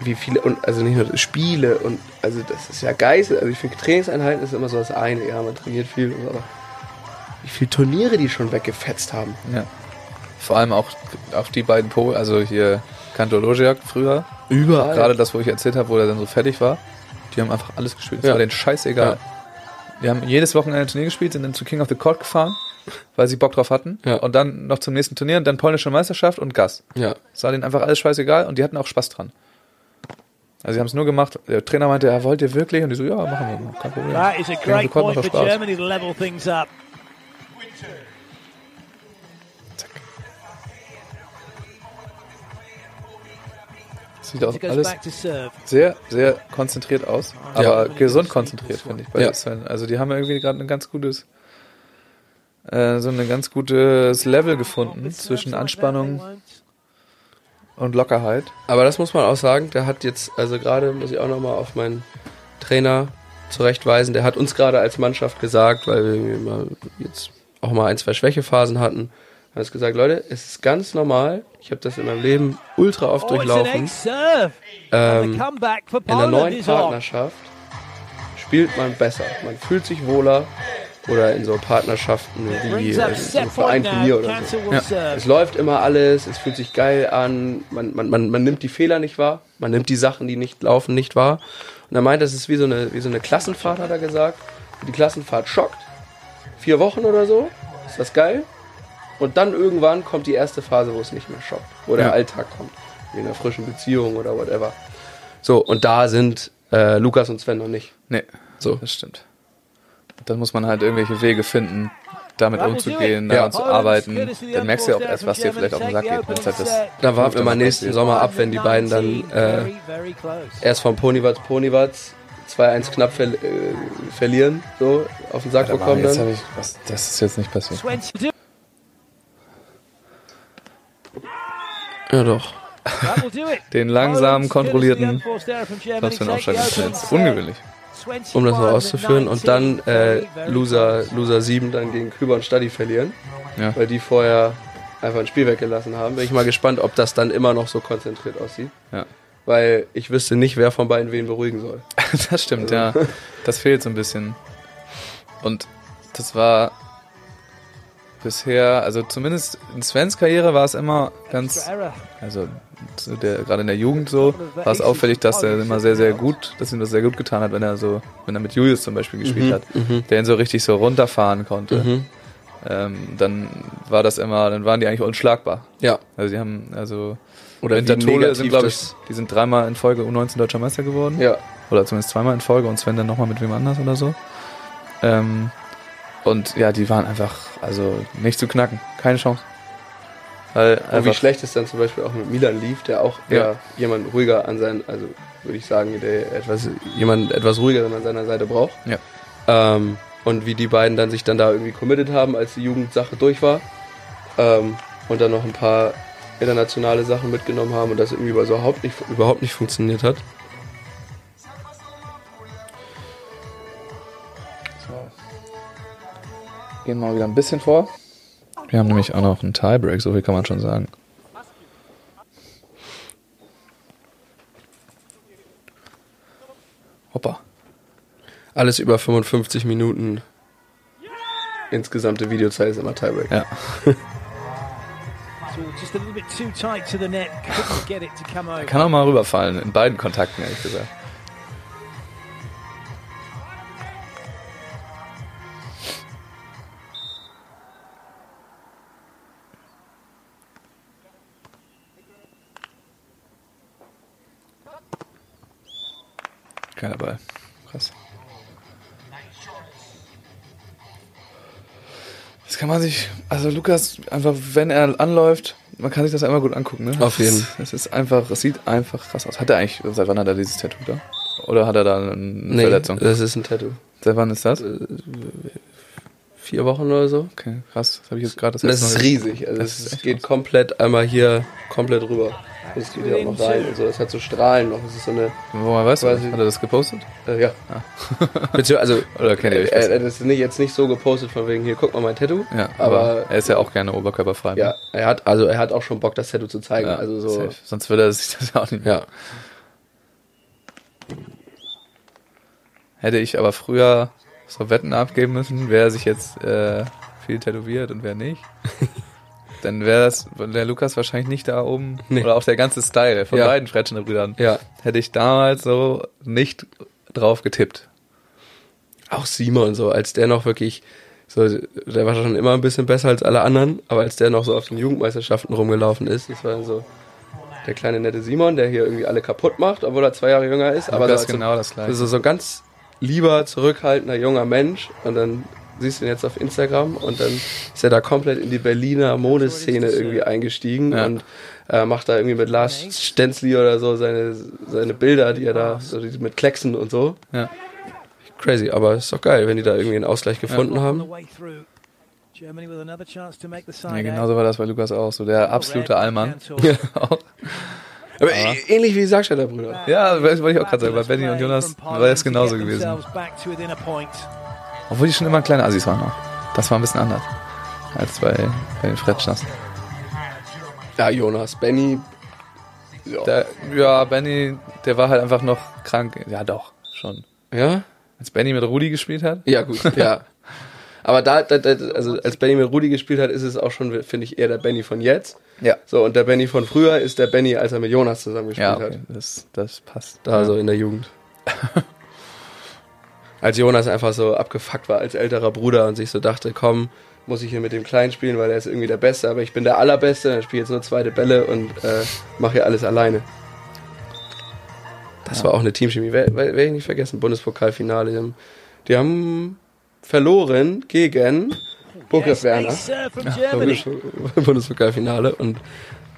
wie viele und also nicht nur Spiele und also das ist ja geil. Also ich finde Trainingseinheiten ist immer so das eine, ja, man trainiert viel, und so, aber wie viele Turniere die schon weggefetzt haben. Ja. Vor allem auch, auch die beiden Po, also hier Kanto Logiak früher. Überall. Gerade das, wo ich erzählt habe, wo er dann so fertig war. Die haben einfach alles gespielt. Es Ja. war denen scheißegal. Ja. Die haben jedes Wochenende ein Turnier gespielt, sind dann zu King of the Court gefahren, weil sie Bock drauf hatten. Ja. Und dann noch zum nächsten Turnier und dann polnische Meisterschaft und Gas. Ja. Es war denen einfach alles scheißegal und die hatten auch Spaß dran. Also sie haben es nur gemacht. Der Trainer meinte, ja, wollt ihr wirklich? Und die so, ja, machen wir mal. Kein Problem. That is a great point macht for. Germany to level things up. Sieht auch alles sehr, sehr konzentriert aus. Aber Ja. gesund konzentriert, finde ich. Bei Ja. Sven. Also die haben irgendwie gerade ein ganz gutes, äh, so ein ganz gutes Level gefunden zwischen Anspannung und Lockerheit. Aber das muss man auch sagen, der hat jetzt, also gerade muss ich auch nochmal auf meinen Trainer zurechtweisen, der hat uns gerade als Mannschaft gesagt, weil wir jetzt auch mal ein, zwei Schwächephasen hatten, hat uns gesagt, Leute, es ist ganz normal, ich habe das in meinem Leben ultra oft Oh, durchlaufen, ex-serve. And the ähm, comeback for in der neuen. Partnerschaft spielt man besser, man fühlt sich wohler oder in so Partnerschaften wie Brings äh, up so ein set point Verein-Turnier now. oder so. Ja. Es läuft immer alles, es fühlt sich geil an, man, man, man, man nimmt die Fehler nicht wahr, man nimmt die Sachen, die nicht laufen, nicht wahr. Und er meint, das ist wie so eine, wie so eine Klassenfahrt, hat er gesagt. Die Klassenfahrt schockt. Vier Wochen oder so, ist das geil. Und dann irgendwann kommt die erste Phase, wo es nicht mehr schockt, wo der Ja. Alltag kommt. Wie in einer frischen Beziehung oder whatever. So, und da sind äh, Lukas und Sven noch nicht. Nee, So. das stimmt. Dann muss man halt irgendwelche Wege finden, damit umzugehen, daran zu Poland's arbeiten. courtesy the Dann merkst du ja auch erst, was dir vielleicht auf den Sack geht, wenn es halt Take das the opening Da warten wir mal nächsten. Sommer ab, wenn die beiden dann äh, erst vom Ponywatz Ponywatz 2-1 knapp ver äh, verlieren, so auf den Sack bekommen jetzt dann. ich, was, das ist jetzt nicht passiert. Ja doch. Den langsamen, kontrollierten Fans. serve. Ungewöhnlich. Um das mal 21, auszuführen. Und dann 19, äh, Loser. Loser 7 dann gegen Küber und Stadi verlieren. Ja. Weil die vorher einfach ein Spiel weggelassen haben. Bin ich mal gespannt, ob das dann immer noch so konzentriert aussieht. Ja. Weil ich wüsste nicht, wer von beiden wen beruhigen soll. (laughs) Das stimmt, ja. Das fehlt so ein bisschen. Und das war bisher, also zumindest in Svens Karriere war es immer ganz, also der, gerade in der Jugend so, war es auffällig, dass er immer sehr, sehr gut, dass ihm das sehr gut getan hat, wenn er so, wenn er mit Julius zum Beispiel gespielt hat, der ihn so richtig so runterfahren konnte. Ähm, dann war das immer, dann waren die eigentlich unschlagbar. Ja. Also die haben, also Oder Winter wie Tole sind, glaube ich, die sind dreimal in Folge U19 Deutscher Meister geworden. Ja. Oder zumindest zweimal in Folge und Sven dann nochmal mit wem anders oder so. Ähm, und ja, die waren einfach, also nicht zu knacken. Keine Chance. Weil Und wie schlecht es dann zum Beispiel auch mit Milan lief, der auch Ja. eher jemand ruhiger an seinen, also würde ich sagen, der etwas, jemand etwas ruhiger an seiner Seite braucht. Ja. Ähm, und wie die beiden dann sich dann da irgendwie committed haben, als die Jugendsache durch war. Ähm, und dann noch ein paar internationale Sachen mitgenommen haben und das irgendwie überhaupt nicht, überhaupt nicht funktioniert hat. Gehen wir mal wieder ein bisschen vor. Wir haben nämlich auch noch einen Tiebreak, so viel kann man schon sagen. Hoppa. Alles über 55 Minuten. Insgesamte Videozeit ist immer Tiebreak. Ja. Kann auch mal rüberfallen, in beiden Kontakten, ehrlich gesagt. Geiler Ball. Krass. Das kann man sich, also Lukas, einfach, wenn er anläuft, man kann sich das einmal gut angucken, ne? Auf jeden. Es ist einfach, es sieht einfach krass aus. Hat er eigentlich, seit wann hat er dieses Tattoo da? Oder hat er da eine Verletzung? das ist ein Tattoo. Seit wann ist das? Vier Wochen oder so. Okay, krass. Das habe ich jetzt gerade das Das ist riesig. Also Das es geht komplett einmal hier komplett rüber. Das geht ja auch noch rein und so. Es hat so Strahlen noch. Es ist so eine, Woher weißt du? das? Hat er das gepostet? äh, ja. (laughs) (laughs) Beziehungsweise, also, Oder kennt ihr euch äh, äh, das ist nicht, jetzt nicht so gepostet von wegen, hier, guck mal mein Tattoo. Ja, aber, aber er ist ja auch gerne oberkörperfrei. ne? ja, er hat, also er hat auch schon Bock, das Tattoo zu zeigen. Ja, also so, safe. Sonst würde er sich das auch nicht ja. Hätte ich aber früher so Wetten abgeben müssen, wer sich jetzt äh, viel tätowiert und wer nicht. (laughs) Dann wäre das der Lukas wahrscheinlich nicht da oben. Nee. Oder auch der ganze Style von Ja. beiden Fretschner Brüdern. Ja. Hätte ich damals so nicht drauf getippt. Auch Simon so, als der noch wirklich, so, der war schon immer ein bisschen besser als alle anderen, aber als der noch so auf den Jugendmeisterschaften rumgelaufen ist, das war so der kleine nette Simon, der hier irgendwie alle kaputt macht, obwohl er zwei Jahre jünger ist. Aber Lukas so, genau das gleiche. so, so ganz lieber, zurückhaltender junger Mensch und dann siehst du ihn jetzt auf Instagram und dann ist er da komplett in die Berliner Modeszene irgendwie eingestiegen Ja. und äh, macht da irgendwie mit Lars Stenzli oder so seine, seine Bilder, die er da, so mit Klecksen und so. Ja. Crazy, aber ist doch geil, wenn die da irgendwie einen Ausgleich gefunden haben. Make the Ja, genauso war das bei Lukas auch. So der absolute Allmann. Auch. (laughs) Aber ä- ähnlich wie die Sargstädter Brüder. Ja, das wollte ich auch gerade sagen. Bei Benny und Jonas war es genauso gewesen. Obwohl die schon immer kleine Assis waren auch. Das war ein bisschen anders. Als bei, bei den Fretschners. Ja, Jonas, Benny. Ja. Der, ja, Benny, der war halt einfach noch krank. Ja, doch, schon. ja? Als Benny mit Rudi gespielt hat. Ja, gut, (laughs) ja. Aber da, da, da, also als Benny mit Rudi gespielt hat, ist es auch schon, finde ich, eher der Benny von jetzt. Ja. So, und der Benny von früher ist der Benny, als er mit Jonas zusammen gespielt Ja, okay, hat. das, das passt. Da ja. so in der Jugend. (laughs) als Jonas einfach so abgefuckt war als älterer Bruder und sich so dachte, komm, muss ich hier mit dem Kleinen spielen, weil er ist irgendwie der Beste, aber ich bin der Allerbeste, dann spiele jetzt nur zweite Bälle und äh, mache hier alles alleine. Das war auch eine Teamchemie, werde werd ich nicht vergessen, Bundespokalfinale. Die haben verloren gegen Burkhard Werner. Logisch, Bundespokalfinale und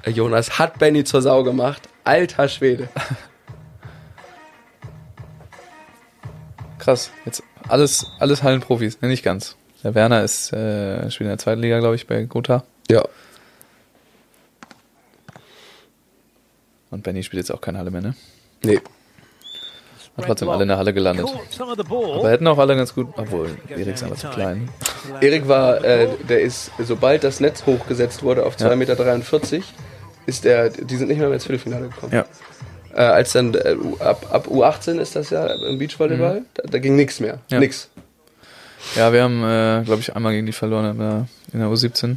äh, Jonas hat Benny zur Sau gemacht. Alter Schwede. Krass. Jetzt alles, alles Hallenprofis. Ne, nicht ganz. Der Werner ist, äh, spielt in der zweiten Liga, glaube ich, bei Gotha. Ja. Und Benny spielt jetzt auch keine Halle mehr, ne? Nee. Hat trotzdem alle in der Halle gelandet. Aber hätten auch alle ganz gut, obwohl Erik ist einfach zu klein. Erik war, äh, der ist, sobald das Netz hochgesetzt wurde auf 2,43 Ja. Meter, ist der, die sind nicht mehr ins Viertelfinale gekommen. Ja. Äh, als dann, äh, ab, ab U18 ist das ja im Beachvolleyball, da, da ging nichts mehr. Mhm. Ja. Nix. Ja, wir haben, äh, glaube ich, einmal gegen die verloren in der, in der U17.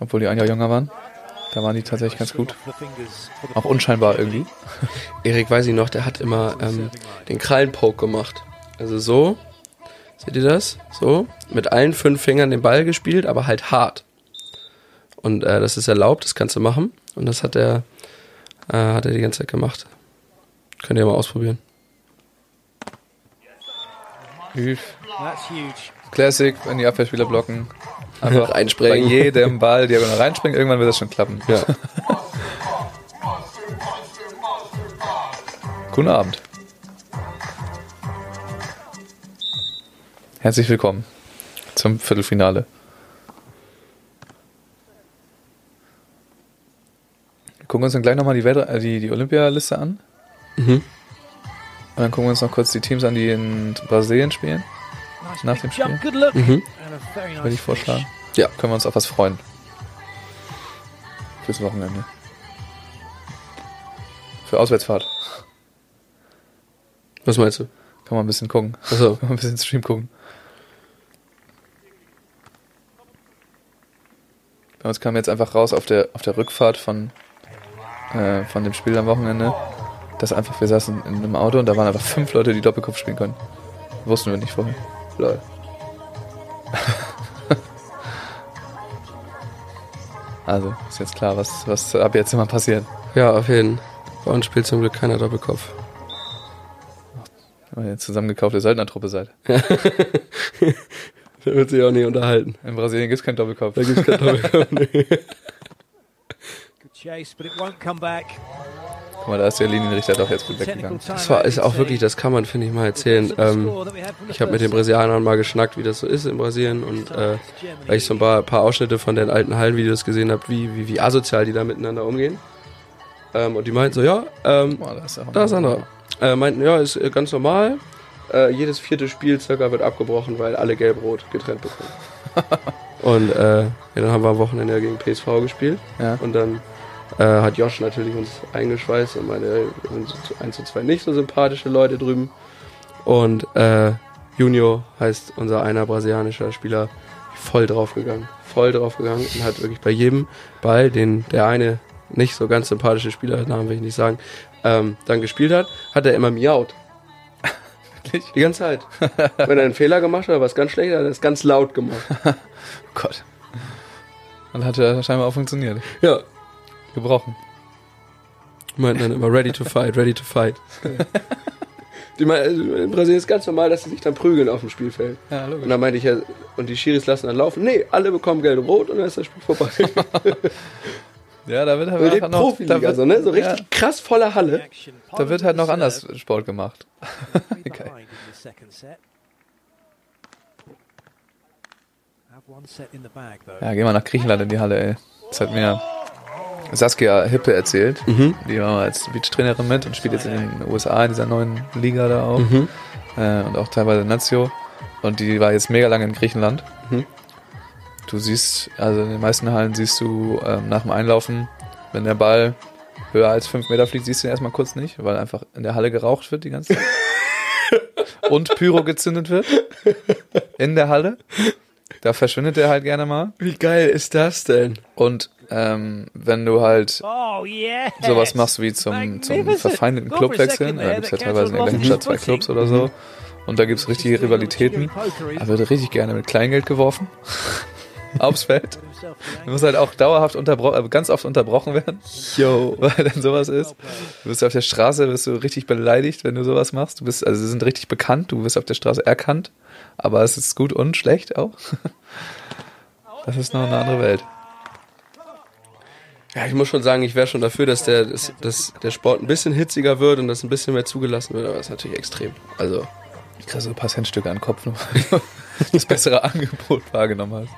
Obwohl die ein Jahr jünger waren. Da waren die tatsächlich ganz gut. Auch unscheinbar irgendwie. (laughs) Erik weiß ich noch, der hat immer ähm, den Krallenpoke gemacht. Also so, seht ihr das? So, mit allen fünf Fingern den Ball gespielt, aber halt hart. Und äh, das ist erlaubt, das kannst du machen. Und das hat er, äh, hat er die ganze Zeit gemacht. Könnt ihr mal ausprobieren. Huge. Classic, wenn die Abwehrspieler blocken. Einfach Reinspringen. Bei jedem Ball diagonal reinspringen, irgendwann wird das schon klappen. Ja. Guten Abend. Herzlich willkommen zum Viertelfinale. Wir gucken uns dann gleich nochmal die, Welt- äh, die, die Olympialiste an. Mhm. Und dann gucken wir uns noch kurz die Teams an, die in Brasilien spielen. Nach dem Spiel. Mhm. Würde ich vorschlagen. Ja. Können wir uns auf was freuen. Fürs Wochenende. Für Auswärtsfahrt. Was meinst du? Kann man ein bisschen gucken. Achso. Kann man ein bisschen Stream gucken. Bei uns kam jetzt einfach raus auf der, auf der Rückfahrt von, äh, von dem Spiel am Wochenende, dass einfach, wir saßen in einem Auto und da waren einfach fünf Leute, die Doppelkopf spielen können. Wussten wir nicht vorher. Lol. (laughs) Also, ist jetzt klar, was, was ab jetzt immer passiert. Ja, auf jeden Fall. Bei uns spielt zum Glück keiner Doppelkopf. Wenn ihr jetzt zusammengekaufte Söldnertruppe seid. (laughs) Der wird sich auch nicht unterhalten. In Brasilien gibt's keinen Doppelkopf. Da gibt's kein Doppelkopf. Nee. Good chase, but it won't come back. Guck mal, da ist der Linienrichter doch jetzt gut weggegangen. Das war, ist auch wirklich, das kann man, finde ich, mal erzählen. Ähm, ich habe mit den Brasilianern mal geschnackt, wie das so ist in Brasilien und äh, weil ich so ein paar, paar Ausschnitte von den alten Hallenvideos gesehen habe, wie, wie, wie asozial die da miteinander umgehen. Ähm, und die meinten so, ja, ähm, Oh, da ist er. da ist Sandra. Äh, meinten, ja, ist äh, ganz normal. Äh, jedes vierte Spiel circa wird abgebrochen, weil alle gelb-rot getrennt bekommen. (laughs) und äh, ja, dann haben wir am Wochenende ja gegen PSV gespielt. Ja. Und dann äh, hat Josh natürlich uns eingeschweißt und meine, 1 zu 2 nicht so sympathische Leute drüben. Und äh, Junior heißt unser einer brasilianischer Spieler voll draufgegangen. Voll draufgegangen und hat wirklich bei jedem Ball, den der eine nicht so ganz sympathische Spieler, Namen will ich nicht sagen, ähm, dann gespielt hat, hat er immer miaut. (laughs) Wirklich? Die ganze Zeit. Wenn er einen Fehler gemacht hat oder was ganz schlecht, hat er das ganz laut gemacht. (laughs) Oh Gott. Und hat ja scheinbar auch funktioniert. Ja. Gebrochen. Die meinten dann immer ready to fight, ready to fight. Die meinen, also in Brasilien ist ganz normal, dass sie sich dann prügeln auf dem Spielfeld. Ja, Und dann meinte ich ja, und die Schiris lassen dann laufen. Nee, alle bekommen gelb und rot und dann ist das Spiel vorbei. (laughs) Ja, da wird halt einfach noch, da wird, so, ne? So richtig ja, krass volle Halle. da wird halt noch anders Sport gemacht. (laughs) Okay. Ja, gehen wir nach Griechenland in die Halle, ey. Das hat mir Saskia Hippe erzählt. Die war mal als Beachtrainerin mit und spielt jetzt in den USA in dieser neuen Liga da auch. Äh, und auch teilweise Nazio. Und die war jetzt mega lange in Griechenland. Mhm. Du siehst, also in den meisten Hallen siehst du ähm, nach dem Einlaufen, wenn der Ball höher als fünf Meter fliegt, siehst du ihn erstmal kurz nicht, weil einfach in der Halle geraucht wird die ganze Zeit. (laughs) und Pyro gezündet wird. In der Halle. Da verschwindet er halt gerne mal. Wie geil ist das denn? Und ähm, wenn du halt Oh, yeah. sowas machst wie zum, zum verfeindeten Club wechseln, da gibt es ja teilweise in off statt zwei Clubs oder so. Und da gibt es richtige Rivalitäten. Da wird richtig gerne mit Kleingeld geworfen. (laughs) Aufs Feld. Du musst halt auch dauerhaft unterbrochen, äh, ganz oft unterbrochen werden, Yo. (laughs) weil dann sowas ist. Du bist auf der Straße, wirst du richtig beleidigt, wenn du sowas machst. Du bist, also sie sind richtig bekannt, du wirst auf der Straße erkannt, aber es ist gut und schlecht auch. (laughs) Das ist noch eine andere Welt. Ja, ich muss schon sagen, ich wäre schon dafür, dass der, dass, dass der Sport ein bisschen hitziger wird und dass ein bisschen mehr zugelassen wird, aber das ist natürlich extrem. Also, Ich krieg so ein paar Centstücke an den Kopf, nur weil du (laughs) das bessere Angebot wahrgenommen hast.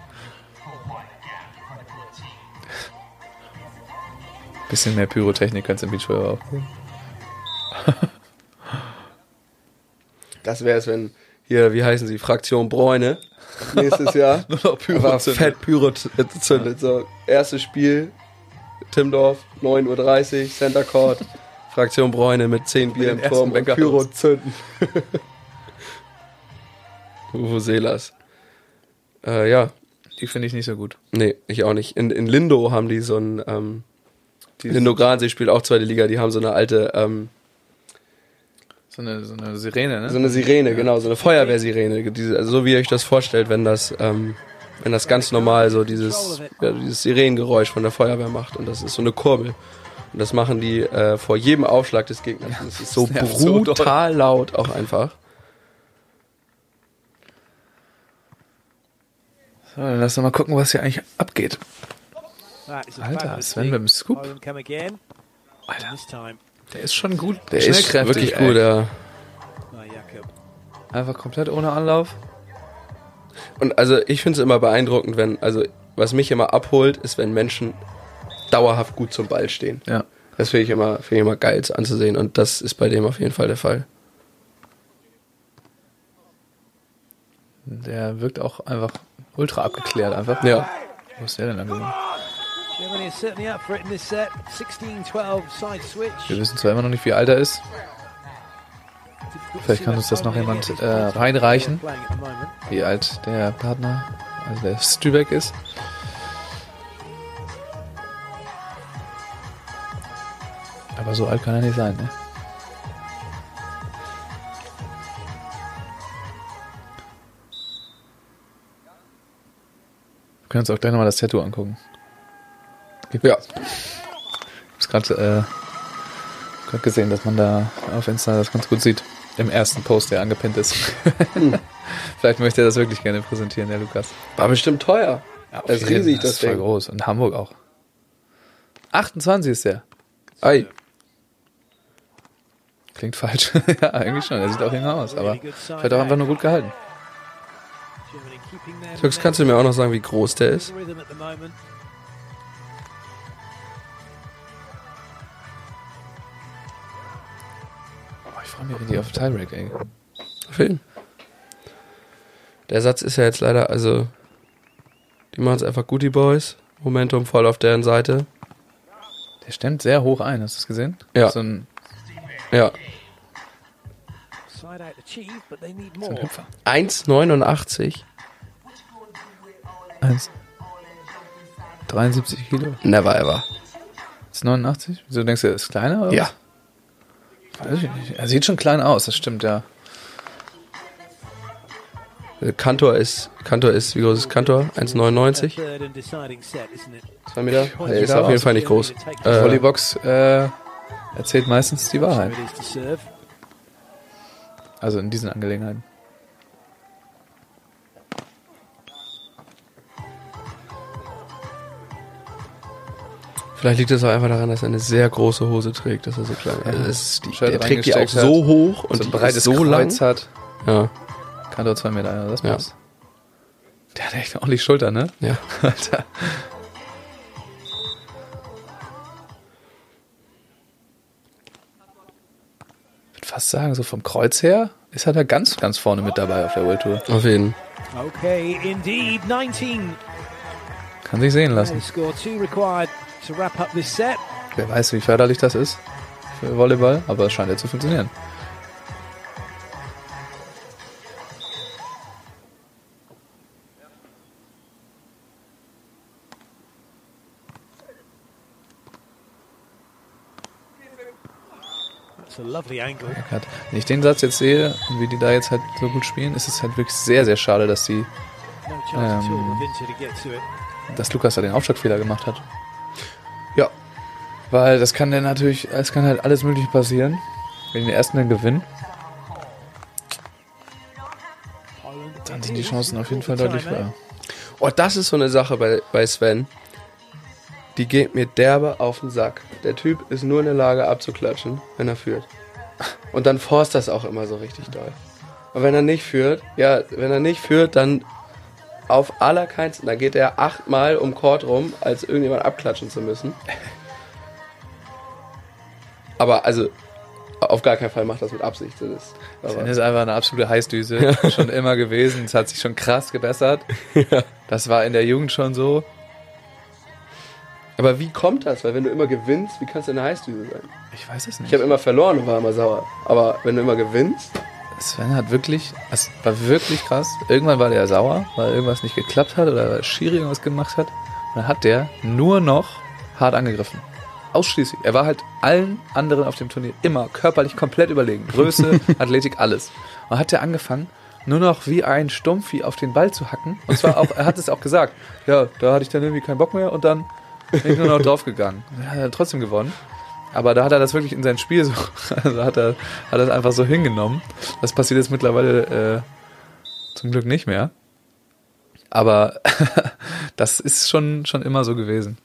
Bisschen mehr Pyrotechnik kannst du im Beachvolleyball auch das wäre es, wenn hier, wie heißen sie, Fraktion Bräune nächstes Jahr (laughs) Nur noch Pyro zünden. fett Pyro z- zündet. So, erstes Spiel, Timdorf, 9.30 Uhr, Center Court, Fraktion Bräune mit 10 Bier im Turm und Pyro zünden. (laughs) Uwe Selas. Äh, ja, Die finde ich nicht so gut. Nee, ich auch nicht. In, in Lindo haben die so ein, ähm, Lindo Gransee spielt auch zweite Liga, die haben so eine alte, ähm, So eine, so eine Sirene, ne? so eine Sirene, genau, so eine Feuerwehrsirene. Diese, also so wie ihr euch das vorstellt, wenn das, ähm, wenn das ganz normal so dieses, ja, dieses Sirenengeräusch von der Feuerwehr macht und das ist so eine Kurbel. Und das machen die äh, vor jedem Aufschlag des Gegners. Und das ist so Das nervt so brutal laut auch einfach. So, dann lass doch mal gucken, was hier eigentlich abgeht. Alter, Sven mit dem Scoop. Alter, der ist schon gut. Der ist wirklich gut, ja. Einfach komplett ohne Anlauf. Und also ich finde es immer beeindruckend, wenn, also was mich immer abholt, ist, wenn Menschen dauerhaft gut zum Ball stehen. Ja. Das finde ich immer, finde ich immer geil anzusehen und das ist bei dem auf jeden Fall der Fall. Der wirkt auch einfach ultra abgeklärt einfach. Ja. Wo ist der denn angekommen? Wir wissen zwar immer noch nicht, wie alt er ist. Vielleicht kann uns das noch jemand äh, reinreichen. Wie alt der Partner, also der Stübeck ist. Aber so alt kann er nicht sein, ne? Wir können uns auch gleich nochmal das Tattoo angucken. Gibt- Ja. Ich habe gerade äh, grad gesehen, dass man da auf Insta das ganz gut sieht. Im ersten Post, der angepinnt ist. (laughs) Vielleicht möchte er das wirklich gerne präsentieren, der Lukas. War bestimmt teuer. das ist riesig, das, ist voll Ding. groß. Und Hamburg auch. 28 ist der. Ei. Klingt falsch. (laughs) ja, eigentlich schon. Er sieht auch jünger aus, aber vielleicht auch einfach nur gut gehalten. Tux, kannst du mir auch noch sagen, wie groß der ist? Freue mich richtig auf Tyrek, ey. Film. Der Satz ist ja jetzt leider, also, die machen es einfach gut, die Boys. Momentum voll auf deren Seite. Der stemmt sehr hoch ein, hast du das gesehen? Ja. So ein, Ja. So ein more. Hüpfer. 1,89. 1. 73 Kilo. Never ever. Ist 89? Wieso denkst du, er ist kleiner? Oder Ja. Weiß ich nicht. Er sieht schon klein aus, das stimmt, ja. Kantor ist, Kantor ist, wie groß ist Kantor? 1,99? Third and deciding set, isn't it? Zwei Meter? Er ist auf jeden Fall nicht groß. Äh, Volleybox äh, erzählt meistens die Wahrheit. Also in diesen Angelegenheiten. Vielleicht liegt es auch einfach daran, dass er eine sehr große Hose trägt, dass er so klein das ist. Die, der trägt die auch reingesteckt so hoch und so die ein breites so lang. Kreuz hat. Ja, Kann doch zwei Meter, ja, das Ja. passt. Der hat echt ordentlich Schulter, ne? ja. (laughs) Alter. Ich würde fast sagen, so vom Kreuz her ist er da ganz, ganz vorne mit dabei auf der World Tour. Auf jeden. Okay, indeed, 19. Kann sich sehen lassen. Score two required to wrap up this set. Wer weiß, wie förderlich das ist für Volleyball, aber es scheint ja zu funktionieren. Wenn ich den Satz jetzt sehe und wie die da jetzt halt so gut spielen, ist es halt wirklich sehr, sehr schade, dass to it. dass Lukas da den Aufschlagfehler gemacht hat. Weil das kann dann natürlich, es kann halt alles mögliche passieren. Wenn die den ersten dann gewinnen, dann sind die Chancen auf jeden Fall deutlich höher. Oh, das ist so eine Sache bei, bei Sven. Die geht mir derbe auf den Sack. Der Typ ist nur in der Lage abzuklatschen, wenn er führt. Und dann forst das auch immer so richtig doll. Und wenn er nicht führt, ja, wenn er nicht führt, dann auf allerkeinsten. Da geht er achtmal um Court rum, als irgendjemand abklatschen zu müssen. Aber also, auf gar keinen Fall macht das mit Absicht. Das ist, Sven ist einfach eine absolute Heißdüse. (laughs) Schon immer gewesen. Es hat sich schon krass gebessert. Das war in der Jugend schon so. aber wie kommt das? Weil wenn du immer gewinnst, wie kannst du eine Heißdüse sein? Ich weiß es Ich nicht. habe immer verloren und war immer sauer. Aber wenn du immer gewinnst, Sven hat wirklich, es war wirklich krass. Irgendwann war der sauer, weil irgendwas nicht geklappt hat oder weil Schiri irgendwas gemacht hat. Und dann hat der nur noch hart angegriffen. Ausschließlich. Er war halt allen anderen auf dem Turnier immer körperlich komplett überlegen. Größe, (laughs) Athletik, alles. Und hat er angefangen, nur noch wie ein Stumpfi auf den Ball zu hacken. Und zwar auch, er hat es auch gesagt. Ja, da hatte ich dann irgendwie keinen Bock mehr und dann bin ich nur noch draufgegangen. Dann hat er trotzdem gewonnen. Aber da hat er das wirklich in sein Spiel so, (laughs) also hat er, hat er es einfach so hingenommen. Das passiert jetzt mittlerweile äh, zum Glück nicht mehr. Aber (laughs) das ist schon, schon immer so gewesen.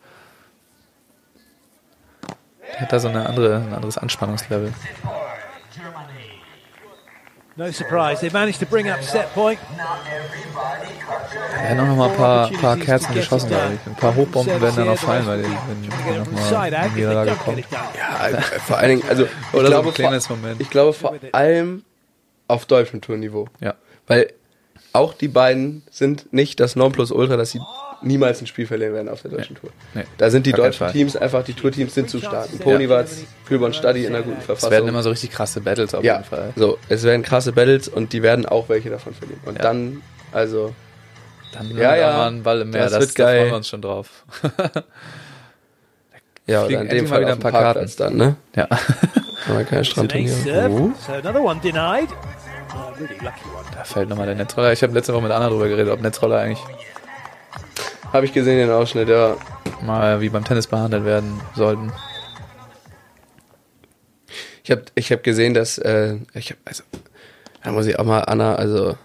Hat da so eine andere, ein anderes Anspannungslevel. No surprise. They managed to bring up set point. Er hat auch noch mal ein paar, paar Kerzen geschossen, glaube ich. Ein paar Hochbomben werden dann noch fallen, weil die, wenn, wenn it noch from the mal side out. in If die they Niederlage kommt. ja, äh, vor allen Dingen, also ich Oder so glaube, ein kleines vor, Moment. ich glaube vor allem auf deutschem Tourniveau. Ja. Weil auch die beiden sind nicht das Nonplusultra, dass sie niemals ein Spiel verlieren werden auf der deutschen Tour. Nee. Da sind die Gar deutschen. Teams einfach, die Tourteams sind zu stark. Ponywatz, Kühlborn Stadi in einer guten Es Verfassung. werden immer so richtig krasse Battles auf ja, jeden Fall. so, es werden krasse Battles und die werden auch welche davon verlieren. Und Ja. dann, also, Dann Ja, ja, ja. ja. mal ein Ball im Meer. Das Das, wird da geil. freuen wir uns schon drauf. (laughs) ja, oder in dem Fall wieder ein paar Parkplatz dann, ne? Ja. Aber kein It's an ace Strandturnier. serve. Oh. Da fällt nochmal der Netzroller. Ich habe letzte Woche mit Anna drüber geredet, ob Netzroller eigentlich Habe ich gesehen den Ausschnitt, ja. mal wie beim Tennis behandelt werden sollten. Ich habe ich hab gesehen, dass, äh, ich hab, also, da muss ich auch mal, Anna, also,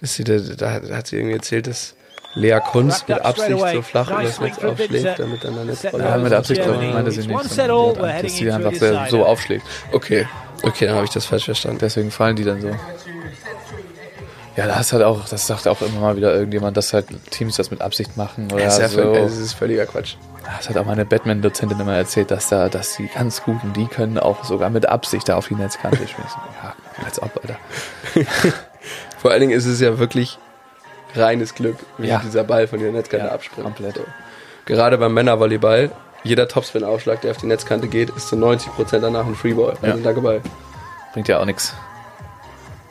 dass sie da, da hat sie irgendwie erzählt, dass Lea Kunz mit Absicht so flach übers Netz aufschlägt, damit dann der Netzroller. Ja, mit Absicht Germany. meinte sie nicht, sondern dass sie einfach so aufschlägt. Okay, okay, dann habe ich das falsch verstanden. Deswegen fallen die dann so. Ja, das ist halt auch, das sagt auch immer mal wieder irgendjemand, dass halt Teams das mit Absicht machen oder Das ist, ja so. es ist völliger Quatsch. Das hat auch meine Batman-Dozentin immer erzählt, dass da, dass die ganz guten, die können auch sogar mit Absicht da auf die Netzkante schmeißen. (laughs) Ja, als ob, Alter. (laughs) Vor allen Dingen ist es ja wirklich reines Glück, wie Ja. dieser Ball von der Netzkante Ja, abspringt. komplett. So. Gerade beim Männervolleyball, jeder Topspin-Aufschlag, der auf die Netzkante geht, ist zu 90% danach ein Freeball, Ja. also ein Dankeball. Bringt ja auch nichts.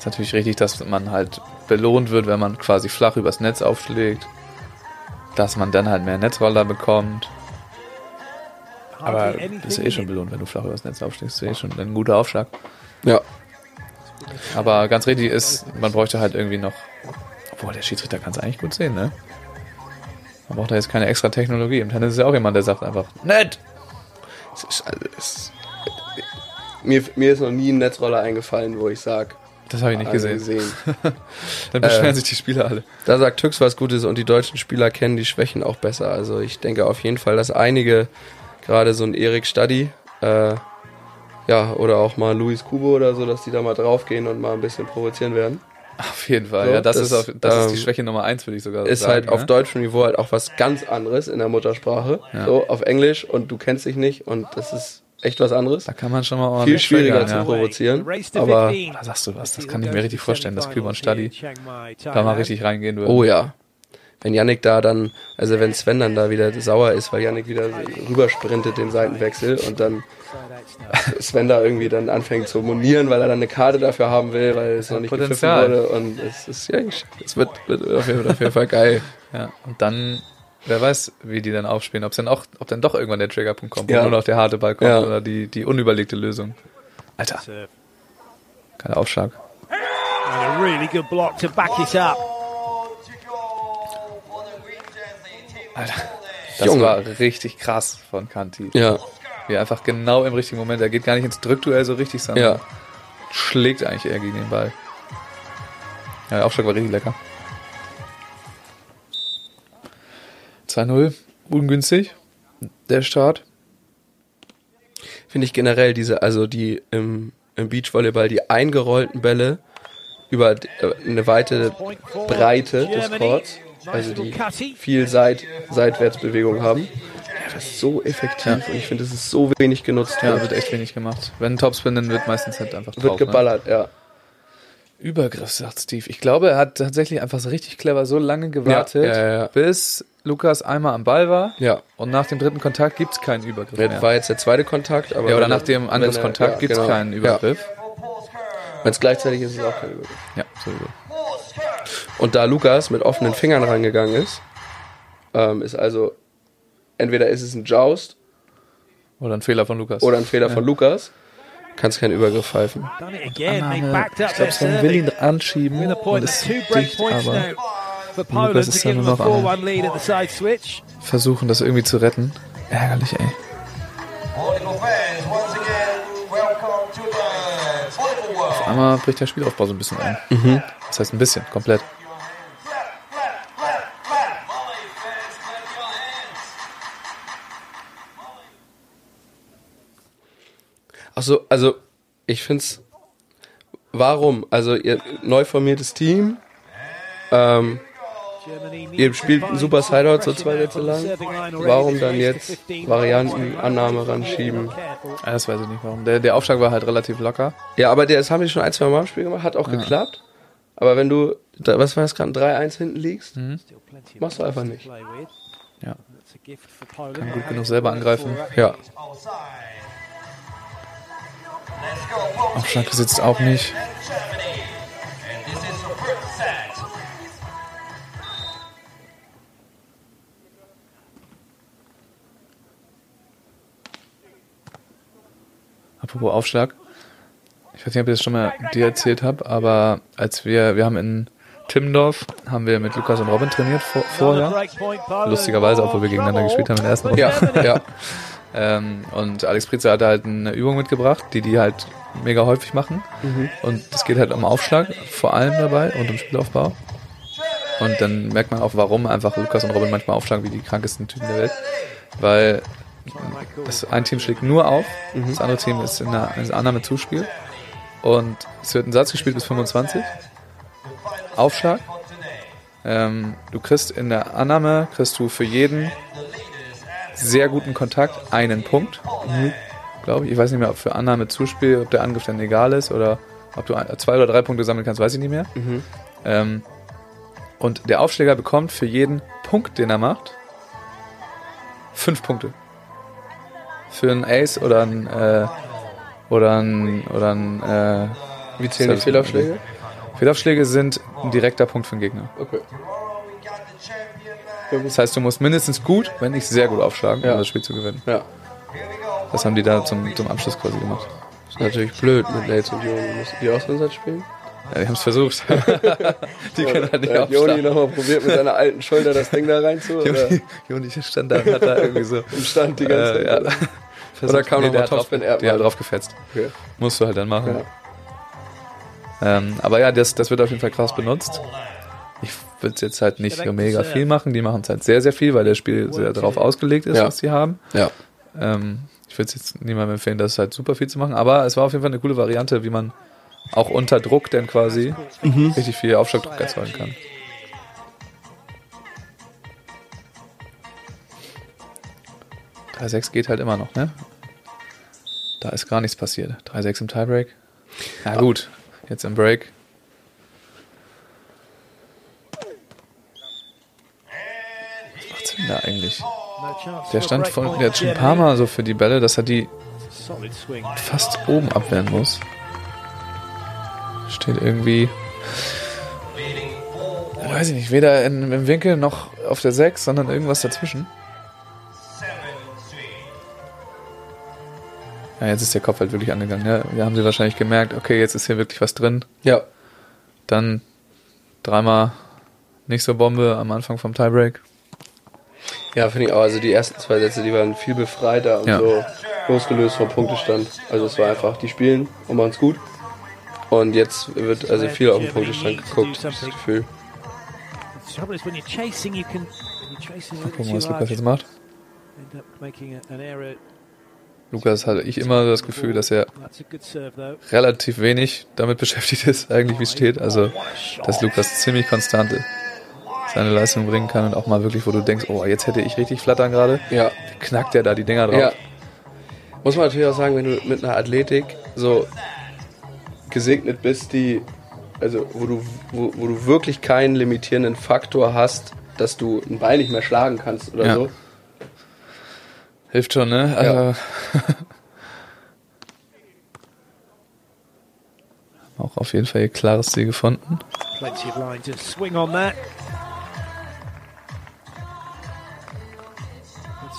Ist natürlich richtig, dass man halt belohnt wird, wenn man quasi flach übers Netz aufschlägt. Dass man dann halt mehr Netzroller bekommt. Aber bist du eh schon belohnt, wenn du flach übers Netz aufschlägst. Ist eh schon ein guter Aufschlag. Ja, Aber ganz richtig ist, man bräuchte halt irgendwie noch. Obwohl, der Schiedsrichter kann es eigentlich gut sehen, ne? Man braucht da jetzt keine extra Technologie. Im Tennis ist ja auch jemand, der sagt einfach, nett! es ist, also, es, mir, mir ist noch nie ein Netzroller eingefallen, wo ich sage, Das habe ich nicht gesehen. gesehen. (laughs) Dann beschweren Äh, sich die Spieler alle. Da sagt Tüx was Gutes und die deutschen Spieler kennen die Schwächen auch besser. Also ich denke auf jeden Fall, dass einige, gerade so ein Erik Stadi, äh, ja, oder auch mal Luis Kubo oder so, dass die da mal draufgehen und mal ein bisschen provozieren werden. Auf jeden Fall. So, ja, das, das, ist, auf, das ist die ähm, Schwäche Nummer eins, würde ich sogar Ist sagen. halt auf ne? deutschem Niveau halt auch was ganz anderes in der Muttersprache. Ja. So, auf Englisch und du kennst dich nicht und das ist echt was anderes. Da kann man schon mal Viel ordentlich schwieriger triggern, zu ja. provozieren. Aber, 15. Da sagst du was, das kann ich mir richtig vorstellen, dass Küber und Stadi da mal richtig reingehen würden. oh ja. Wenn Yannick da dann, also wenn Sven dann da wieder sauer ist, weil Yannick wieder rübersprintet den Seitenwechsel und dann Sven da irgendwie dann anfängt zu monieren, weil er dann eine Karte dafür haben will, weil es noch nicht gepfiffen Potenzial. wurde und es ist ja, es wird, wird auf jeden Fall geil. Ja, und dann, wer weiß, wie die dann aufspielen, ob dann auch, ob dann doch irgendwann der Triggerpunkt kommt, wo Ja. nur noch der harte Ball kommt Ja. oder die, die unüberlegte Lösung. Alter, kein Aufschlag. And a really good block to back it up. Das Junge. war richtig krass von Kanti. Ja, Wie er einfach genau im richtigen Moment, er geht gar nicht ins Drückduell so richtig, sondern ja. schlägt eigentlich eher gegen den Ball. Ja, der Aufschlag war richtig lecker. 2-0, ungünstig. Der Start. Finde ich generell diese, also die im, im Beachvolleyball, die eingerollten Bälle über äh, eine weite Breite des Courts, also die viel Seit Seitwärtsbewegung haben. Ja, das ist so effektiv und ich finde, es ist so wenig genutzt. Ja, wird, echt wenig gemacht. Wenn Topspin, dann wird meistens halt einfach drauf. wird geballert, ja. Übergriff, sagt Steve. Ich glaube, er hat tatsächlich einfach so richtig clever so lange gewartet, Ja, ja, ja. bis Lukas einmal am Ball war. Ja. Und nach dem dritten Kontakt gibt's keinen Übergriff Das mehr. war jetzt der zweite Kontakt, aber Ja, oder nach dem wenn Angriffskontakt er- gibt's genau. keinen Übergriff. Wenn es gleichzeitig ist, ist es auch kein Übergriff. Ja, sowieso. Und da Lukas mit offenen Fingern rangegangen ist, ähm, ist also entweder ist es ein Joust Oder ein Fehler von Lukas. oder ein Fehler von Lukas, kannst keinen Übergriff pfeifen. Up ich glaube, Sven will ihn anschieben und ist dicht, aber Poland ist dann nur noch 4-1 lead at the side switch. versuchen das irgendwie zu retten. Ärgerlich, ey. Auf einmal bricht der Spielaufbau so ein bisschen ein. Mhm. Das heißt ein bisschen, komplett. Ach so, also ich find's. Warum? Also ihr neu formiertes Team. Ähm, ihr spielt super Sideout so zwei Sätze lang. Warum dann jetzt 15. Varianten, Annahme ranschieben? Careful. Ah, Das weiß ich nicht warum. Der, der Aufschlag war halt relativ locker. Ja, aber der- das haben die schon ein, zwei Mal im Spiel gemacht, hat auch geklappt. Aber wenn du, da- was war das gerade, 3-1 hinten liegst, of Machst du einfach nicht. Ja. Kann gut genug selber angreifen. ja. This is your first set. Apropos Aufschlag. Ich weiß nicht, ob ich das schon mal dir erzählt habe, aber als wir, wir haben in Timmendorf, haben wir mit Lukas und Robin trainiert vor, vorher. Lustigerweise, obwohl wir gegeneinander gespielt haben in der ersten Runde. Ja, ja. (laughs) Ähm, und Alex Prize hat halt eine Übung mitgebracht, die die halt mega häufig machen. Und es geht halt um Aufschlag vor allem dabei und um Spielaufbau. Und dann merkt man auch, warum einfach Lukas und Robin manchmal aufschlagen wie die krankesten Typen der Welt. Weil das ein Team schlägt nur auf, das andere Team ist in einer, in einer Annahme Zuspiel. Und es wird ein Satz gespielt bis 25. Aufschlag. Ähm, du kriegst in der Annahme, kriegst du für jeden sehr guten Kontakt einen Punkt. Glaube ich. Ich weiß nicht mehr, ob für Annahme Zuspiel, ob der Angriff dann egal ist oder ob du zwei oder drei Punkte sammeln kannst, weiß ich nicht mehr. Ähm, und der Aufschläger bekommt für jeden Punkt, den er macht, fünf Punkte. Für einen Ace oder ein äh, oder ein oder ein äh, Wie zählen die Fehlaufschläge? Fehlaufschläge sind ein direkter Punkt für den Gegner. Okay. Das heißt, du musst mindestens gut, wenn nicht sehr gut aufschlagen, Ja. um das Spiel zu gewinnen. Ja. Das haben die da zum, zum Abschluss quasi gemacht. Ist natürlich blöd mit Lates und Joni. Müssen die Außensatz spielen? Ja, die haben es versucht. (laughs) die können halt nicht hat Joni aufschlagen. nochmal probiert, mit seiner alten Schulter das Ding da reinzu. Oder Joni, Joni stand da und hat da irgendwie so. im Stand die ganze Äh, Zeit. ja. Oder (laughs) kam noch mal der hat Topspin drauf, Erdmann? Der hat drauf gefetzt. Okay. Musst du halt dann machen. Ähm, aber ja, das, das wird auf jeden Fall krass benutzt. Ich würde es jetzt halt nicht mega viel machen. Die machen es halt sehr, sehr viel, weil das Spiel sehr darauf ausgelegt ist, Ja. was sie haben. Ja. Ähm, ich würde es jetzt niemandem empfehlen, das halt super viel zu machen, aber es war auf jeden Fall eine coole Variante, wie man auch unter Druck dann quasi richtig viel Aufschlagdruck erzeugen kann. Drei sechs geht halt immer noch, ne? Da ist gar nichts passiert. 3-6 im Tiebreak. Na gut, jetzt im Break. Was macht's denn da eigentlich? Der stand von, der hat schon ein paar Mal so für die Bälle, dass er die fast oben abwehren muss. Steht irgendwie. Weiß ich nicht, weder in, im Winkel noch auf der 6, sondern irgendwas dazwischen. Ja, jetzt ist der Kopf halt wirklich angegangen. Ja, da haben sie wahrscheinlich gemerkt, okay, jetzt ist hier wirklich was drin. Ja. Dann dreimal nicht so Bombe am Anfang vom Tiebreak. Ja, finde ich auch. Also die ersten zwei Sätze, die waren viel befreiter und Ja. so losgelöst vom Punktestand. Also es war einfach, die spielen und machen es gut. Und jetzt wird also viel auf den Punktestand geguckt, das Gefühl. Gucken, too was Lukas jetzt macht. Lukas hatte ich immer das Gefühl, dass er relativ wenig damit beschäftigt ist, eigentlich wie es steht. Also, dass Lukas ziemlich konstant seine Leistung bringen kann und auch mal wirklich, wo du denkst, oh, jetzt hätte ich richtig flattern gerade, Ja. knackt er da die Dinger drauf. Ja. Muss man natürlich auch sagen, wenn du mit einer Athletik so gesegnet bist, die, also wo du, wo, wo du wirklich keinen limitierenden Faktor hast, dass du ein Bein nicht mehr schlagen kannst oder Ja. so. Hilft schon, ne? Also, (laughs) auch auf jeden Fall ihr klares Ziel gefunden. Plenty of line to swing on that.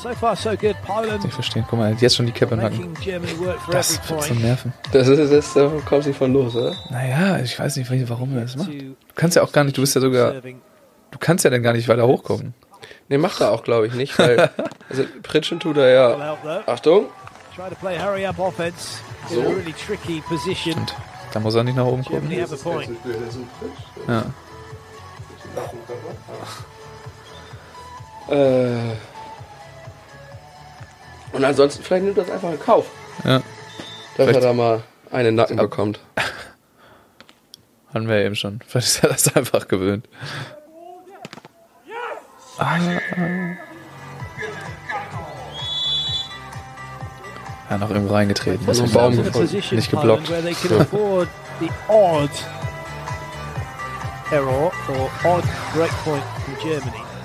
So far, so good. Poland Ich verstehe. Guck mal, er hat jetzt schon die Kippe im Nacken. Das wird so nerven. Das ist, das, da kommst du nicht von los, oder? Naja, ich weiß nicht, warum er das macht. Du kannst ja auch gar nicht, du bist ja sogar, du kannst ja dann gar nicht weiter hochgucken. Nee, macht er auch, glaube ich, nicht, weil, (laughs) also Pritschen tut er ja. Achtung! Try to play hurry up offense in a really tricky position. Und da muss er nicht nach oben gucken. Ja. Äh, und ansonsten, vielleicht nimmt das einfach in Kauf, ja. dass Vielleicht- er da mal einen Nacken bekommt. (laughs) Hatten wir ja eben schon. Vielleicht ist er das einfach gewöhnt. Ah. Ja, noch irgendwo reingetreten. So ein Themselves Baum gefunden. Nicht geblockt.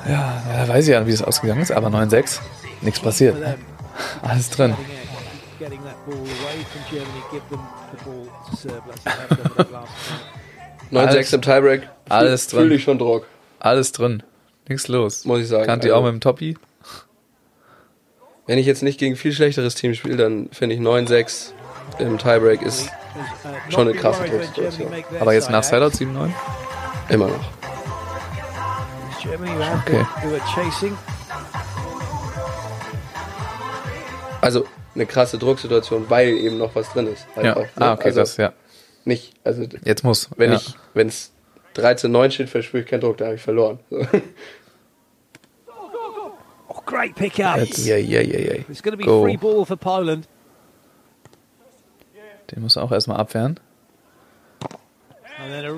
Ja, ja, weiß ich ja, wie das ausgegangen ist, aber 9-6, nichts passiert. Them, Alles drin. point. 9-6 im Tiebreak. Alles drin. Fühl ich schon Druck, Alles drin. Nichts los. muss ich sagen. Kannte die Also, auch mit dem Toppi? Wenn ich jetzt nicht gegen viel schlechteres Team spiele, dann finde ich 9-6 im Tiebreak ist Schon eine krasse Drucksituation. Aber jetzt nach out. Sideout 7-9? immer noch. Okay. Also eine krasse Drucksituation, weil eben noch was drin ist. Halt Ja. auch, ne? Ah, okay, also das, ja. Nicht, also Jetzt muss. wenn ja. ich, wenn es 13-9 steht, verspüre ich keinen Druck, da habe ich verloren. So. Oh, great pick up. Jetzt. Ja, ja, ja, ja. It's going to be Go. free ball for Poland. Den muss er auch erstmal abwehren.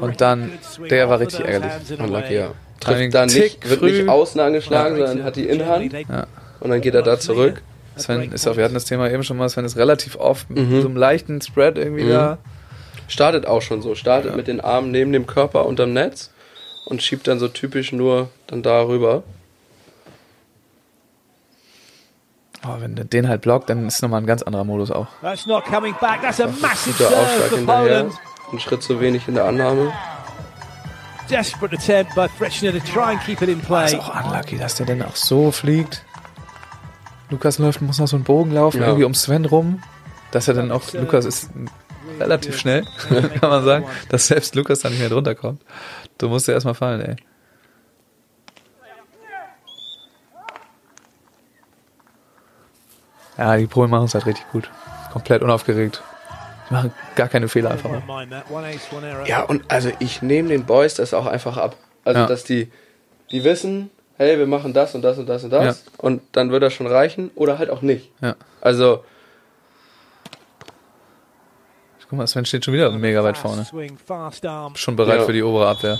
Und dann, der war richtig ärgerlich. Unlucky, ja. Trifft dann nicht, wird nicht außen angeschlagen, sondern hat die Innenhand Ja. und dann geht er da zurück. Sven ist auch, wir hatten das Thema eben schon mal, Sven ist relativ oft mit Mhm. so einem leichten Spread irgendwie Mhm. da. Startet auch schon so, startet mit den Armen neben dem Körper unterm Netz und schiebt dann so typisch nur dann darüber. Oh, wenn der den halt blockt, dann ist nochmal ein ganz anderer Modus auch. That's not coming back. That's a massive Guter Aufschlag hinterher. Ein Schritt zu wenig in der Annahme. Desperate attempt by Frechner to try and keep it in Ist play. auch unlucky, dass der dann auch so fliegt. Lukas läuft, muss noch so einen Bogen laufen, Ja. irgendwie um Sven rum. Dass er dann auch, Lukas ist relativ schnell, (laughs) kann man sagen, dass selbst Lukas da nicht mehr drunter kommt. Du musst ja erstmal fallen, ey. Ja, die Polen machen es halt richtig gut. Komplett unaufgeregt. Die machen gar keine Fehler einfach. Ja, und also ich nehme den Boys das auch einfach ab. Also, Ja. dass die, die wissen, hey, wir machen das und das und das und das. Ja. Und dann wird das schon reichen oder halt auch nicht. Ja. Also, Guck mal, Sven steht schon wieder mega weit vorne. Schon bereit Ja. für die obere Abwehr.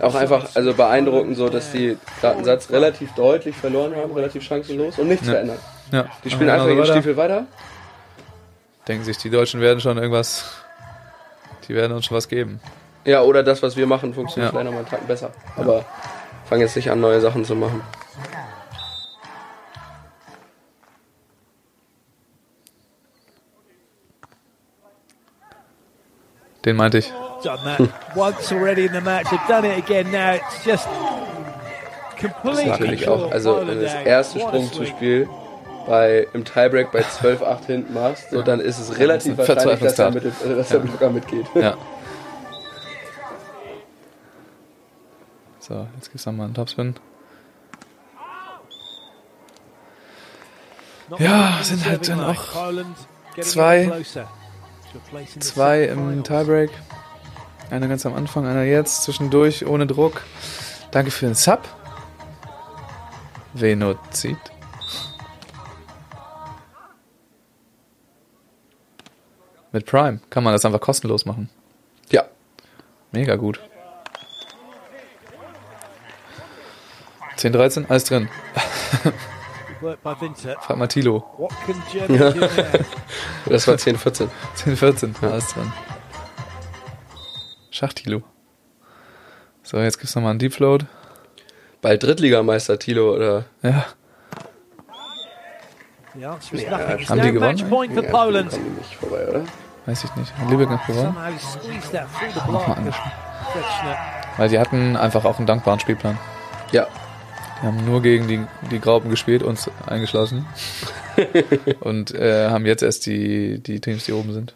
Auch einfach, also beeindruckend so, dass die gerade einen Satz relativ deutlich verloren haben, relativ chancenlos und nichts Ja. verändern. Ja. Die spielen einfach ihren weiter. Stiefel weiter. Denken sich, die Deutschen werden schon irgendwas, die werden uns schon was geben. Ja, oder das, was wir machen, funktioniert Ja. vielleicht nochmal einen Tag besser. Aber fangen jetzt nicht an, neue Sachen zu machen. Den meinte ich. once already in the match. They've done it again now. It's just completely Natürlich short auch. Also, wenn du das erste Sprung zu swing. Spiel bei, im Tiebreak bei 12-8 hinten machst, so, dann ist es relativ Das ist ein wahrscheinlich, dass Verzweiflungstat. mit, dass der Blocker mitgeht. Ja. So, jetzt gibt's nochmal einen Topspin. Ja, sind halt dann auch zwei- Zwei im. Tiebreak. Einer ganz am Anfang, einer jetzt, zwischendurch, ohne Druck. Danke für den Sub. Venozid. Mit Prime kann man das einfach kostenlos machen. Ja. Mega gut. 10, 13, alles drin. Frag mal Tilo. Das war 10-14. 10, 14, alles drin. Schach Tilo. So, jetzt gibt's nochmal einen Deep Float. Bald Drittligameister Tilo oder Ja, Ja, haben die gewonnen, match point for Ja, nicht vorbei, oder? weiß ich nicht. Hat Lübeck noch gewonnen? Of Frechner. Weil die hatten einfach auch einen dankbaren Spielplan. Ja. Die haben nur gegen die, die Graupen gespielt, uns eingeschlossen. (laughs) und äh, haben jetzt erst die, die Teams, die oben sind.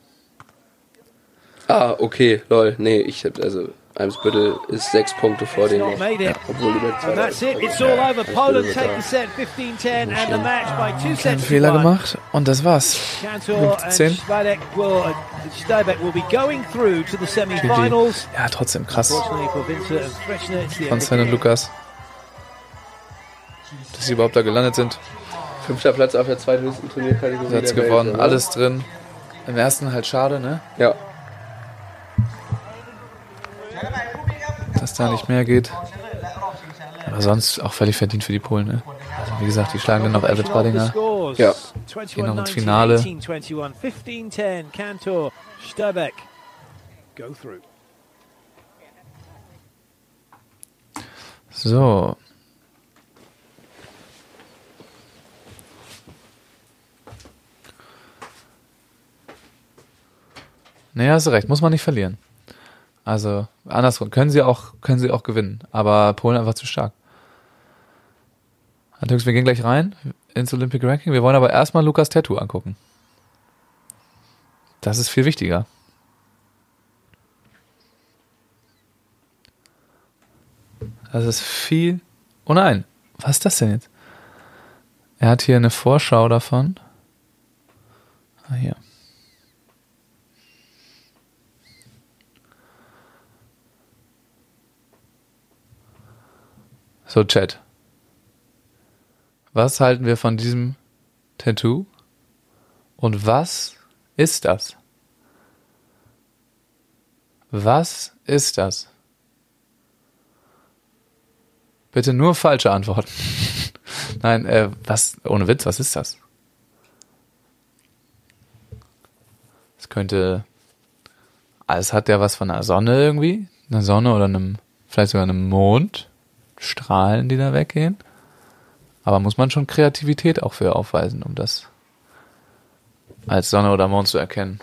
Ah, okay, lol. Nee, ich hab, also, Eimsbüttel ist sechs Punkte vor it. Obwohl Lübeck And that's it. It's all over. Poland take the set 15-10 and the match by two Keinen Fehler gemacht und das war's. Kantor and 15. Spadek will, Steinbeck will be going through to the semi-finals. Ja, trotzdem krass. Unfortunately for Winter and Frechner, it's the Von Sven und. Lukas. Dass sie überhaupt da gelandet sind. Fünfter Platz auf der zweithöchsten Turnierkategorie. Welt, gewonnen, oder? alles drin. Im ersten halt schade, ne? Ja. Dass da nicht mehr geht. Aber sonst auch völlig verdient für die Polen, ne? Also wie gesagt, die schlagen dann noch the Badinger. Ja. 21, Gehen noch ins 19, Finale. 18, 21, 15, 10, Kantor, Steinbeck. Go through. So. Nee, hast du recht, muss man nicht verlieren. Also, andersrum, können sie auch, können sie auch gewinnen, aber Polen einfach zu stark. Antux, wir gehen gleich rein ins Olympic Ranking. Wir wollen aber erstmal Lukas Tattoo angucken. Das ist viel wichtiger. Das ist viel. Oh nein, was ist das denn jetzt? Er hat hier eine Vorschau davon. Ah, hier. So, Chat. Was halten wir von diesem Tattoo? Und was ist das? Was ist das? Bitte nur falsche Antworten. (laughs) Nein, äh, was, ohne Witz, was ist das? Es könnte, es hat ja was von einer Sonne irgendwie, einer Sonne oder einem, vielleicht sogar einem Mond, Strahlen, die da weggehen. Aber muss man schon Kreativität auch für aufweisen, um das als Sonne oder Mond zu erkennen.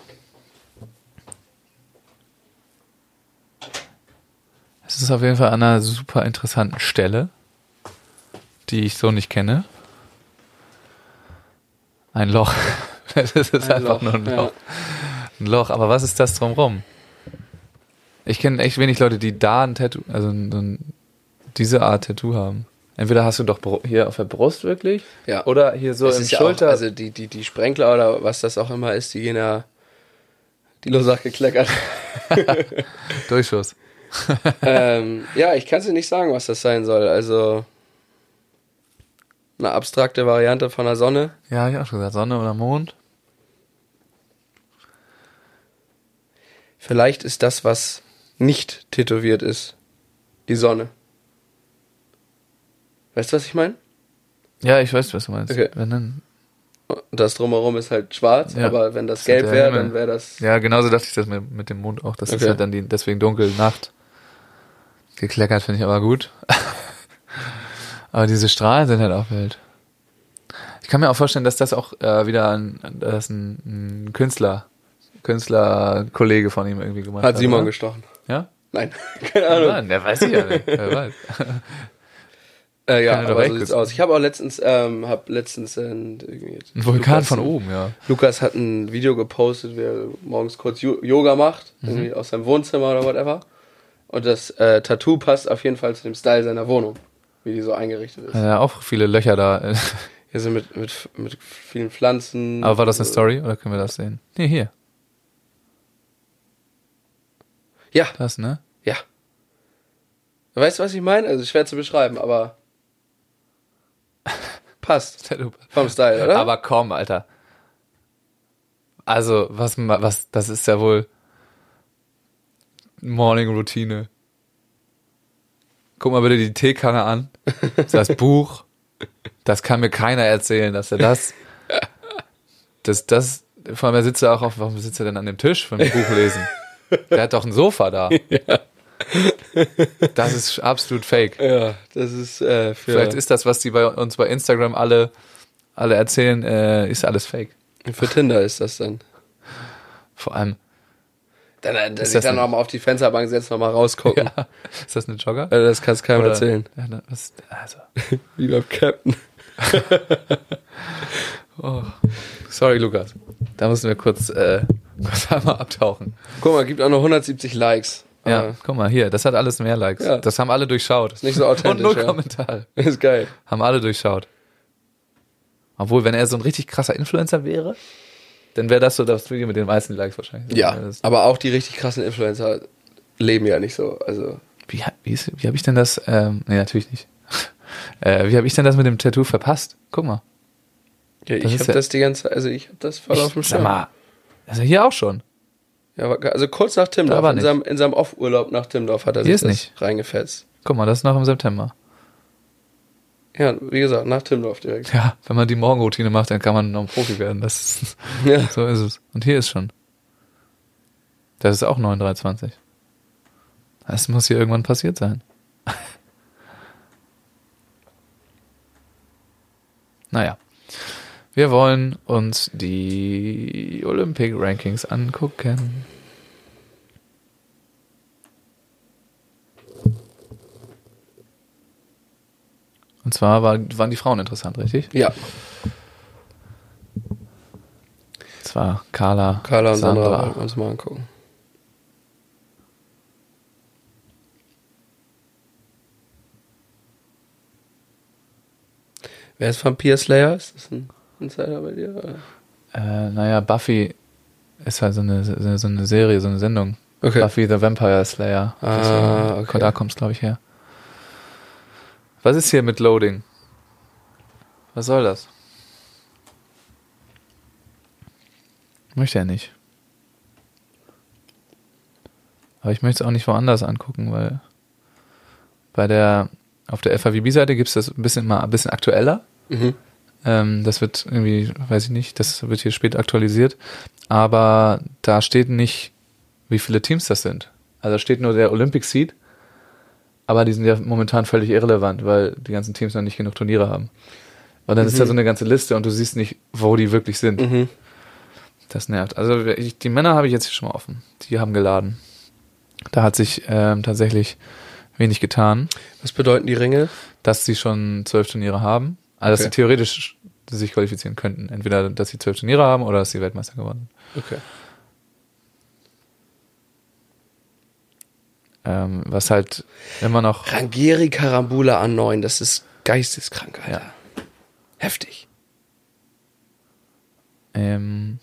Es ist auf jeden Fall an einer super interessanten Stelle, die ich so nicht kenne. Ein Loch. (laughs) Es ist Ein einfach Loch, nur ein ja. Loch. Ein Loch. Aber was ist das drumrum? Ich kenne echt wenig Leute, die da ein Tattoo, also ein, ein, diese Art Tattoo haben. Entweder hast du doch hier auf der Brust wirklich, Ja. oder hier so Das im ist ja Schulter. Auch, also die, die, die Sprenkler oder was das auch immer ist, die gehen ja. Die Losach gekleckert. (laughs) Durchschuss. ähm, ja, ich kann dir nicht sagen, was das sein soll. Also eine abstrakte Variante von der Sonne. Ja, ich auch schon gesagt. Sonne oder Mond. Vielleicht ist das, was nicht tätowiert ist, die Sonne. Weißt du, was ich meine? Ja, ich weiß, was du meinst. Okay. Wenn dann, das drumherum ist halt schwarz, Ja. aber wenn das Das gelb wäre, dann wäre das. ja, genauso dachte ich das mit, mit dem Mond auch. Das ist Okay. halt dann die, deswegen dunkel, Nacht. Gekleckert finde ich aber gut. (laughs) aber diese Strahlen sind halt auch wild. Ich kann mir auch vorstellen, dass das auch äh, wieder ein, dass ein, ein Künstler, Künstlerkollege von ihm irgendwie gemacht hat. Hat Simon oder? gestochen. Ja? Nein, (laughs) keine Ahnung. Nein, der weiß ich ja nicht. Wer (laughs) weiß. Äh, ja, er aber so sieht's aus. Ich habe auch letztens, ähm, hab letztens äh, irgendwie Ein Vulkan Lukas- von oben, ja. Lukas hat ein Video gepostet, wie er morgens kurz Yo- Yoga macht, Mhm. irgendwie aus seinem Wohnzimmer oder whatever. Und das äh, Tattoo passt auf jeden Fall zu dem Style seiner Wohnung, wie die so eingerichtet ist. Ja auch viele Löcher da. (laughs) Hier sind mit, mit, mit vielen Pflanzen. Aber war das eine Story oder können wir das sehen? Nee, hier. Ja, Das, ne? ja. Weißt du, was ich meine? Also schwer zu beschreiben, aber passt (laughs) vom Style, oder? Aber komm, Alter. Also, was, was, das ist ja wohl Morning Routine. Guck mal bitte die Teekanne an. Das Buch. Das kann mir keiner erzählen, dass er das, das, das, vor allem er sitzt ja auch auf, warum sitzt er denn an dem Tisch von dem Buch lesen? Der hat doch ein Sofa da. (laughs) (laughs) Das ist absolut fake. ja, das ist äh, Vielleicht ist das, was die bei uns bei Instagram alle, alle erzählen, äh, ist alles fake. für Tinder ist das dann. Vor allem, Dann, dann, Ist sich das dann eine- noch mal auf die Fensterbank setzen, noch mal rausgucken. ja, ist das eine Jogger? Also das kannst keinem Oder- erzählen. Ja, na, was, also, (laughs) Wie beim Captain. (laughs) sorry, Lukas. Da müssen wir kurz, äh, kurz einmal abtauchen. Guck mal, gibt auch noch 170 Likes. Ja, Ah, guck mal, hier, das hat alles mehr Likes. Ja. Das haben alle durchschaut. Ist nicht so (laughs) authentisch, Und null ja. Kommentare. (laughs) ist geil. Haben alle durchschaut. Obwohl, wenn er so ein richtig krasser Influencer wäre, dann wäre das so das Video mit den meisten Likes wahrscheinlich. Ja, aber auch die richtig krassen Influencer leben ja nicht so. Also wie wie, ist- wie habe ich denn das, ähm, nee, natürlich nicht. (laughs) äh, wie habe ich denn das mit dem Tattoo verpasst? Guck mal. ja, ich habe ja- das die ganze also ich habe das voll auf dem Ich, sag Schirm. mal, also hier auch schon. Ja, also kurz nach Timdorf, in seinem, in seinem Off-Urlaub nach Timdorf hat er Hier sich das nicht. reingefetzt. Guck mal, das ist noch im September. Ja, wie gesagt, nach Timdorf direkt. Ja, wenn man die Morgenroutine macht, dann kann man noch ein Profi werden. Das (laughs) Ja. so ist es. Und hier ist schon. Das ist auch 9,320. Das muss hier irgendwann passiert sein. (laughs) naja. Wir wollen uns die Olympic Rankings angucken. Und zwar war, waren die Frauen interessant, richtig? Ja, Es war Carla, Carla und Sandra, Sandra. wollen wir uns mal angucken. Wer ist Vampire Slayer? Ist das ein Insider bei dir? oder? Äh, naja, Buffy ist halt so eine, so eine Serie, so eine Sendung. Okay. Buffy the Vampire Slayer. Ah, okay. Da kommt es, glaube ich, her. Was ist hier mit Loading? Was soll das? Möchte er nicht. Aber ich möchte es auch nicht woanders angucken, weil bei der auf der FAVB-Seite gibt es das ein bisschen mal ein bisschen aktueller. Mhm. Ähm, das wird irgendwie, weiß ich nicht, das wird hier spät aktualisiert. Aber da steht nicht, wie viele Teams das sind. Also da steht nur der Olympic Seed. Aber die sind ja momentan völlig irrelevant, weil die ganzen Teams noch nicht genug Turniere haben. Und dann ist da so eine ganze Liste und du siehst nicht, wo die wirklich sind. Mhm. Das nervt. Also ich, die Männer habe ich jetzt schon mal offen. Die haben geladen. Da hat sich ähm, tatsächlich wenig getan, Was bedeuten die Ringe? dass sie schon zwölf Turniere haben. Also dass Okay. sie theoretisch sich qualifizieren könnten. Entweder, dass sie zwölf Turniere haben oder dass sie Weltmeister geworden sind. Okay. Ähm, was halt immer noch Rangieri Karambula an 9, das ist geisteskrank, Alter. Heftig. Ähm,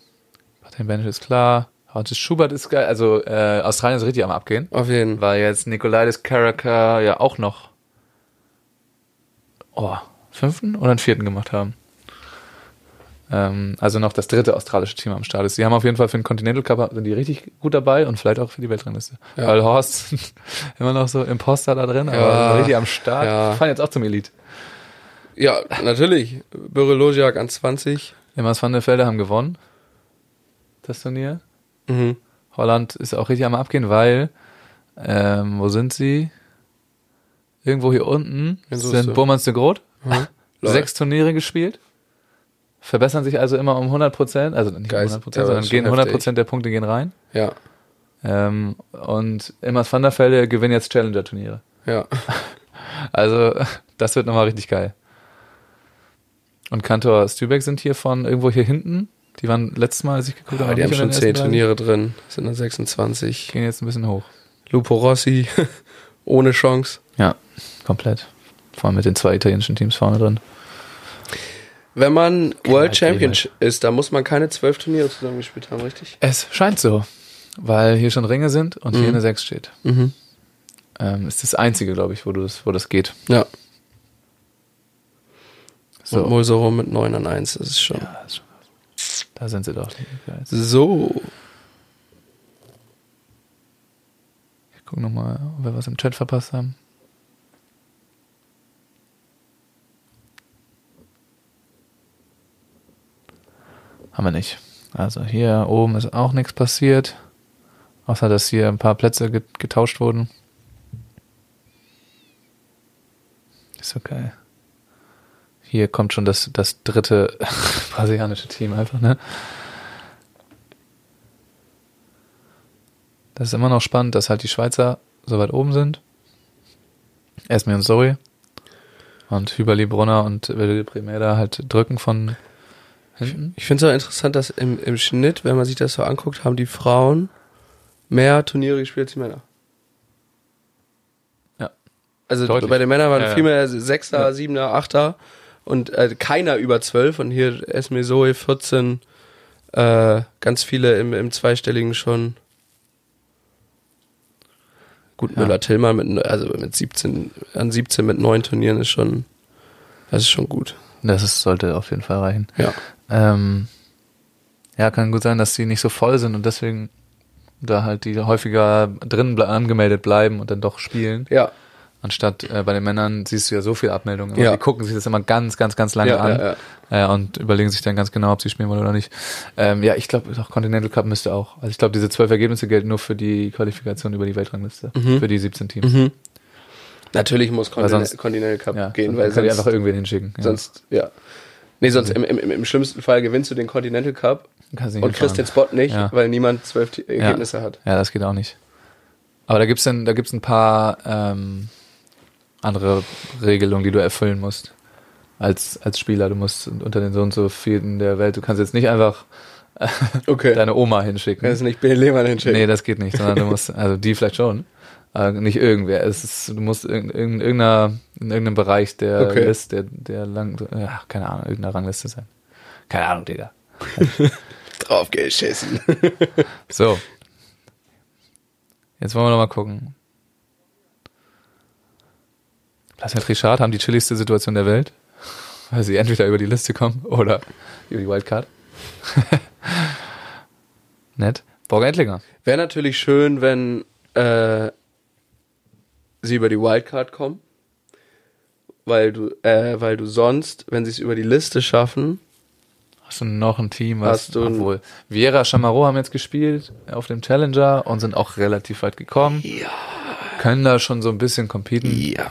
Martin Benisch ist klar. Hortis Schubert ist geil. Also äh, Australien ist richtig am Abgehen. Auf jeden Fall. Weil jetzt Nikolaitis Karaka ja auch noch oh, fünften oder einen vierten gemacht haben. Ähm, also noch das dritte australische Team am Start ist. Die haben auf jeden Fall für den Continental Cup sind die richtig gut dabei und vielleicht auch für die Weltrangliste. Ja. Weil Horst (laughs) immer noch so Imposter da drin, aber Ja. richtig am Start. Ja. Fahren jetzt auch zum Elite. Ja, natürlich. Bürologiak an 20. Immers van der Velde haben gewonnen. Das Turnier. Mhm. Holland ist auch richtig am Abgehen, weil, ähm, wo sind sie? Irgendwo hier unten In sind Burmans de Groot. Mhm. Sechs Turniere gespielt. Verbessern sich also immer um 100 Prozent, also nicht um Geist, 100 Prozent, sondern gehen schon 100 heftig. Prozent der Punkte gehen rein. Ja, Ähm, und Immers van der Velde gewinnen jetzt Challenger-Turniere. ja. (laughs) Also, das wird nochmal richtig geil. Und Kantor Stübeck sind hier von irgendwo hier hinten. Die waren letztes Mal, als ich geguckt habe, Aber die haben schon unter den 10 ersten Turniere drin. Sind dann 26. 30. Gehen jetzt ein bisschen hoch. Lupo Rossi, (laughs) ohne Chance. Ja, komplett. Vor allem mit den zwei italienischen Teams vorne drin. Wenn man World halt Champion jeweils. ist, da muss man keine 12 Turniere zusammengespielt haben, richtig? Es scheint so, weil hier schon Ringe sind und hier Mhm. eine 6 steht. Mhm. Ähm, ist das einzige, glaube ich, wo, du das, wo das geht. Ja. So. Und Mulsoro mit 9 an 1, das ist schon. Ja, ist schon krass. Da sind sie doch. So. Ich gucke nochmal, ob wir was im Chat verpasst haben. Haben wir nicht. Also hier oben ist auch nichts passiert. Außer, dass hier ein paar Plätze get getauscht wurden. Ist okay. Hier kommt schon das, das dritte (laughs) brasilianische Team einfach, ne? Das ist immer noch spannend, dass halt die Schweizer so weit oben sind. Esme und Zoe. Und Hüberli Brunner und Wilde Primera halt drücken von hinten. Ich finde es auch interessant, dass im, im Schnitt, wenn man sich das so anguckt, haben die Frauen mehr Turniere gespielt als die Männer. Ja. Also Deutlich. bei den Männern waren Ja, viel mehr Sechster, Ja. Siebener, Achter und äh, keiner über zwölf und hier Esme Zoe 14, äh, ganz viele im, im zweistelligen schon. Gut, Ja. Müller-Tillmann mit, also mit 17, an 17 mit neun Turnieren ist schon, das ist schon gut. Das ist, sollte auf jeden Fall reichen. Ja. Ähm, ja, kann gut sein, dass die nicht so voll sind und deswegen da halt die häufiger drin ble angemeldet bleiben und dann doch spielen. Ja. Anstatt äh, bei den Männern siehst du ja so viele Abmeldungen. Ja. Die gucken sich das immer ganz, ganz, ganz lange Ja, an ja, Äh, und überlegen sich dann ganz genau, ob sie spielen wollen oder nicht. Ähm, ja, ich glaube, auch Continental Cup müsste auch. Also ich glaube, diese zwölf Ergebnisse gelten nur für die Qualifikation über die Weltrangliste. Mhm. Für die 17 Teams. Mhm. Natürlich muss Continental, sonst- Cup gehen, sonst weil kann die sonst, einfach irgendwen hinschicken. Sonst, ja. Nee, sonst im, im, im schlimmsten Fall gewinnst du den Continental Cup und kriegst den. Spot nicht, Ja. weil niemand zwölf Ergebnisse hat. Ja, das geht auch nicht. Aber da gibt's dann, da gibt's ein paar ähm, andere Regelungen, die du erfüllen musst als als Spieler. Du musst unter den so und so vielen der Welt. Du kannst jetzt nicht einfach Okay. deine Oma hinschicken. Kannst nicht Ben Lehmann hinschicken. Nee, das geht nicht, sondern du musst, also die vielleicht schon, aber nicht irgendwer. Es ist, du musst in, in, irgendeiner, in irgendeinem Bereich der Okay. Liste, der, der lang, ja, keine Ahnung, irgendeiner Rangliste sein. Keine Ahnung, Digga. (laughs) Drauf geschissen. (laughs) So. Jetzt wollen wir noch mal gucken. Placet Richard haben die chilligste Situation der Welt, (laughs) weil sie entweder über die Liste kommen oder über die Wildcard. Nett. Borger Entlinger. Wäre natürlich schön, wenn äh, sie über die Wildcard kommen. Weil du, äh, weil du sonst, wenn sie es über die Liste schaffen, Hast du noch ein Team, was Hast du obwohl Viera Chamaro haben jetzt gespielt auf dem Challenger und sind auch relativ weit gekommen. Ja. Können da schon so ein bisschen competen. ja.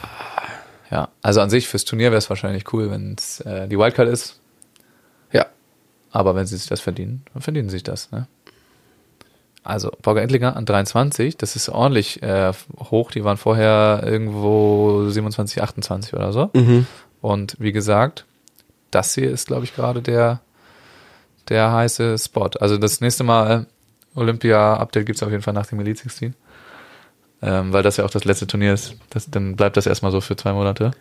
Ja, also an sich fürs Turnier wäre es wahrscheinlich cool, wenn es äh, die Wildcard ist. Ja. Aber wenn sie sich das verdienen, dann verdienen sie sich das. Ne? Also Borger Entlinger an 23, das ist ordentlich äh, hoch. Die waren vorher irgendwo 27, 28 oder so. Und wie gesagt, das hier ist, glaube ich, gerade der, der heiße Spot. Also das nächste Mal Olympia-Update gibt's auf jeden Fall nach dem Elite 16. Ähm, weil das ja auch das letzte Turnier ist. Das, dann bleibt das erstmal so für zwei Monate.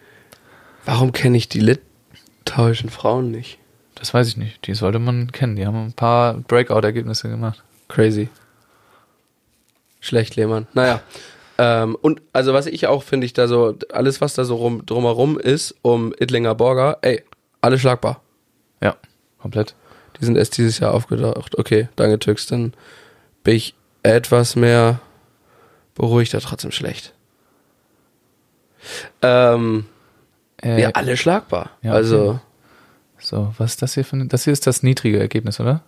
Warum kenne ich die litauischen Frauen nicht? Das weiß ich nicht. Die sollte man kennen. Die haben ein paar Breakout-Ergebnisse gemacht. Crazy. Schlecht, Lehmann. Naja. Ähm, und also was ich auch finde, ich da so, alles was da so rum, drumherum ist, um Idlinger Borger, ey, alle schlagbar. Ja, komplett. Die sind erst dieses Jahr aufgedacht. Okay, danke Tüx, dann bin ich etwas mehr beruhigter, trotzdem schlecht. Ähm, Äh, ja, alle schlagbar. ja, also, okay. So, was ist das hier für ein, Das hier ist das niedrige Ergebnis, oder?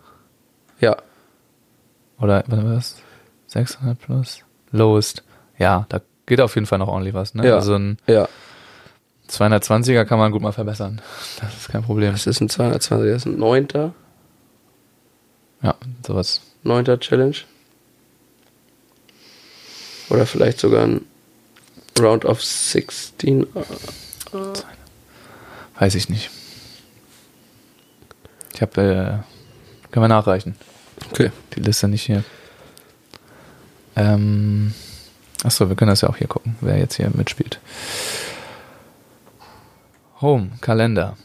ja. Oder, was war das? 600 plus? Lowest. Ja, da geht auf jeden Fall noch ordentlich was, ne? Ja. Also ein Ja. 220er kann man gut mal verbessern. (laughs) Das ist kein Problem. Das ist ein 220, das ist ein neunter, Ja, sowas. neunter Challenge. Oder vielleicht sogar ein Round of 16. Weiß ich nicht. Ich habe, äh, können wir nachreichen. Okay. Die Liste nicht hier. Ähm, achso, wir können das ja auch hier gucken, wer jetzt hier mitspielt. Home, Kalender.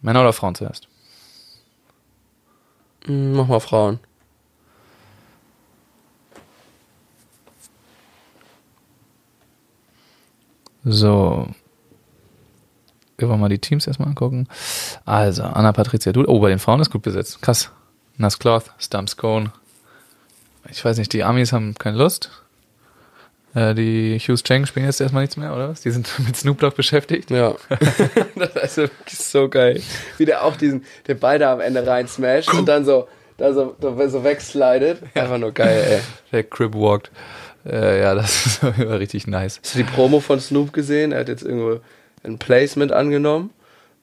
Männer oder Frauen zuerst? Hm, Mach mal Frauen. So. Wir mal die Teams erstmal angucken. Also, Anna Patricia Dud. Oh, bei den Frauen ist gut besetzt. Krass. Nas Cloth, Stumps Cone. Ich weiß nicht, die Amis haben keine Lust. Äh, die Hughes Cheng spielen jetzt erstmal nichts mehr, oder was? Die sind (laughs) mit Snoop Dogg beschäftigt. Ja. (laughs) das ist so geil. Wie der auch diesen, der beide am Ende rein smasht und dann so, da so, so, wegslidet. Einfach nur geil, ey. Der Crib walked. Äh, ja, das (laughs) ist immer richtig nice. Hast du die Promo von Snoop gesehen? Er hat jetzt irgendwo ein Placement angenommen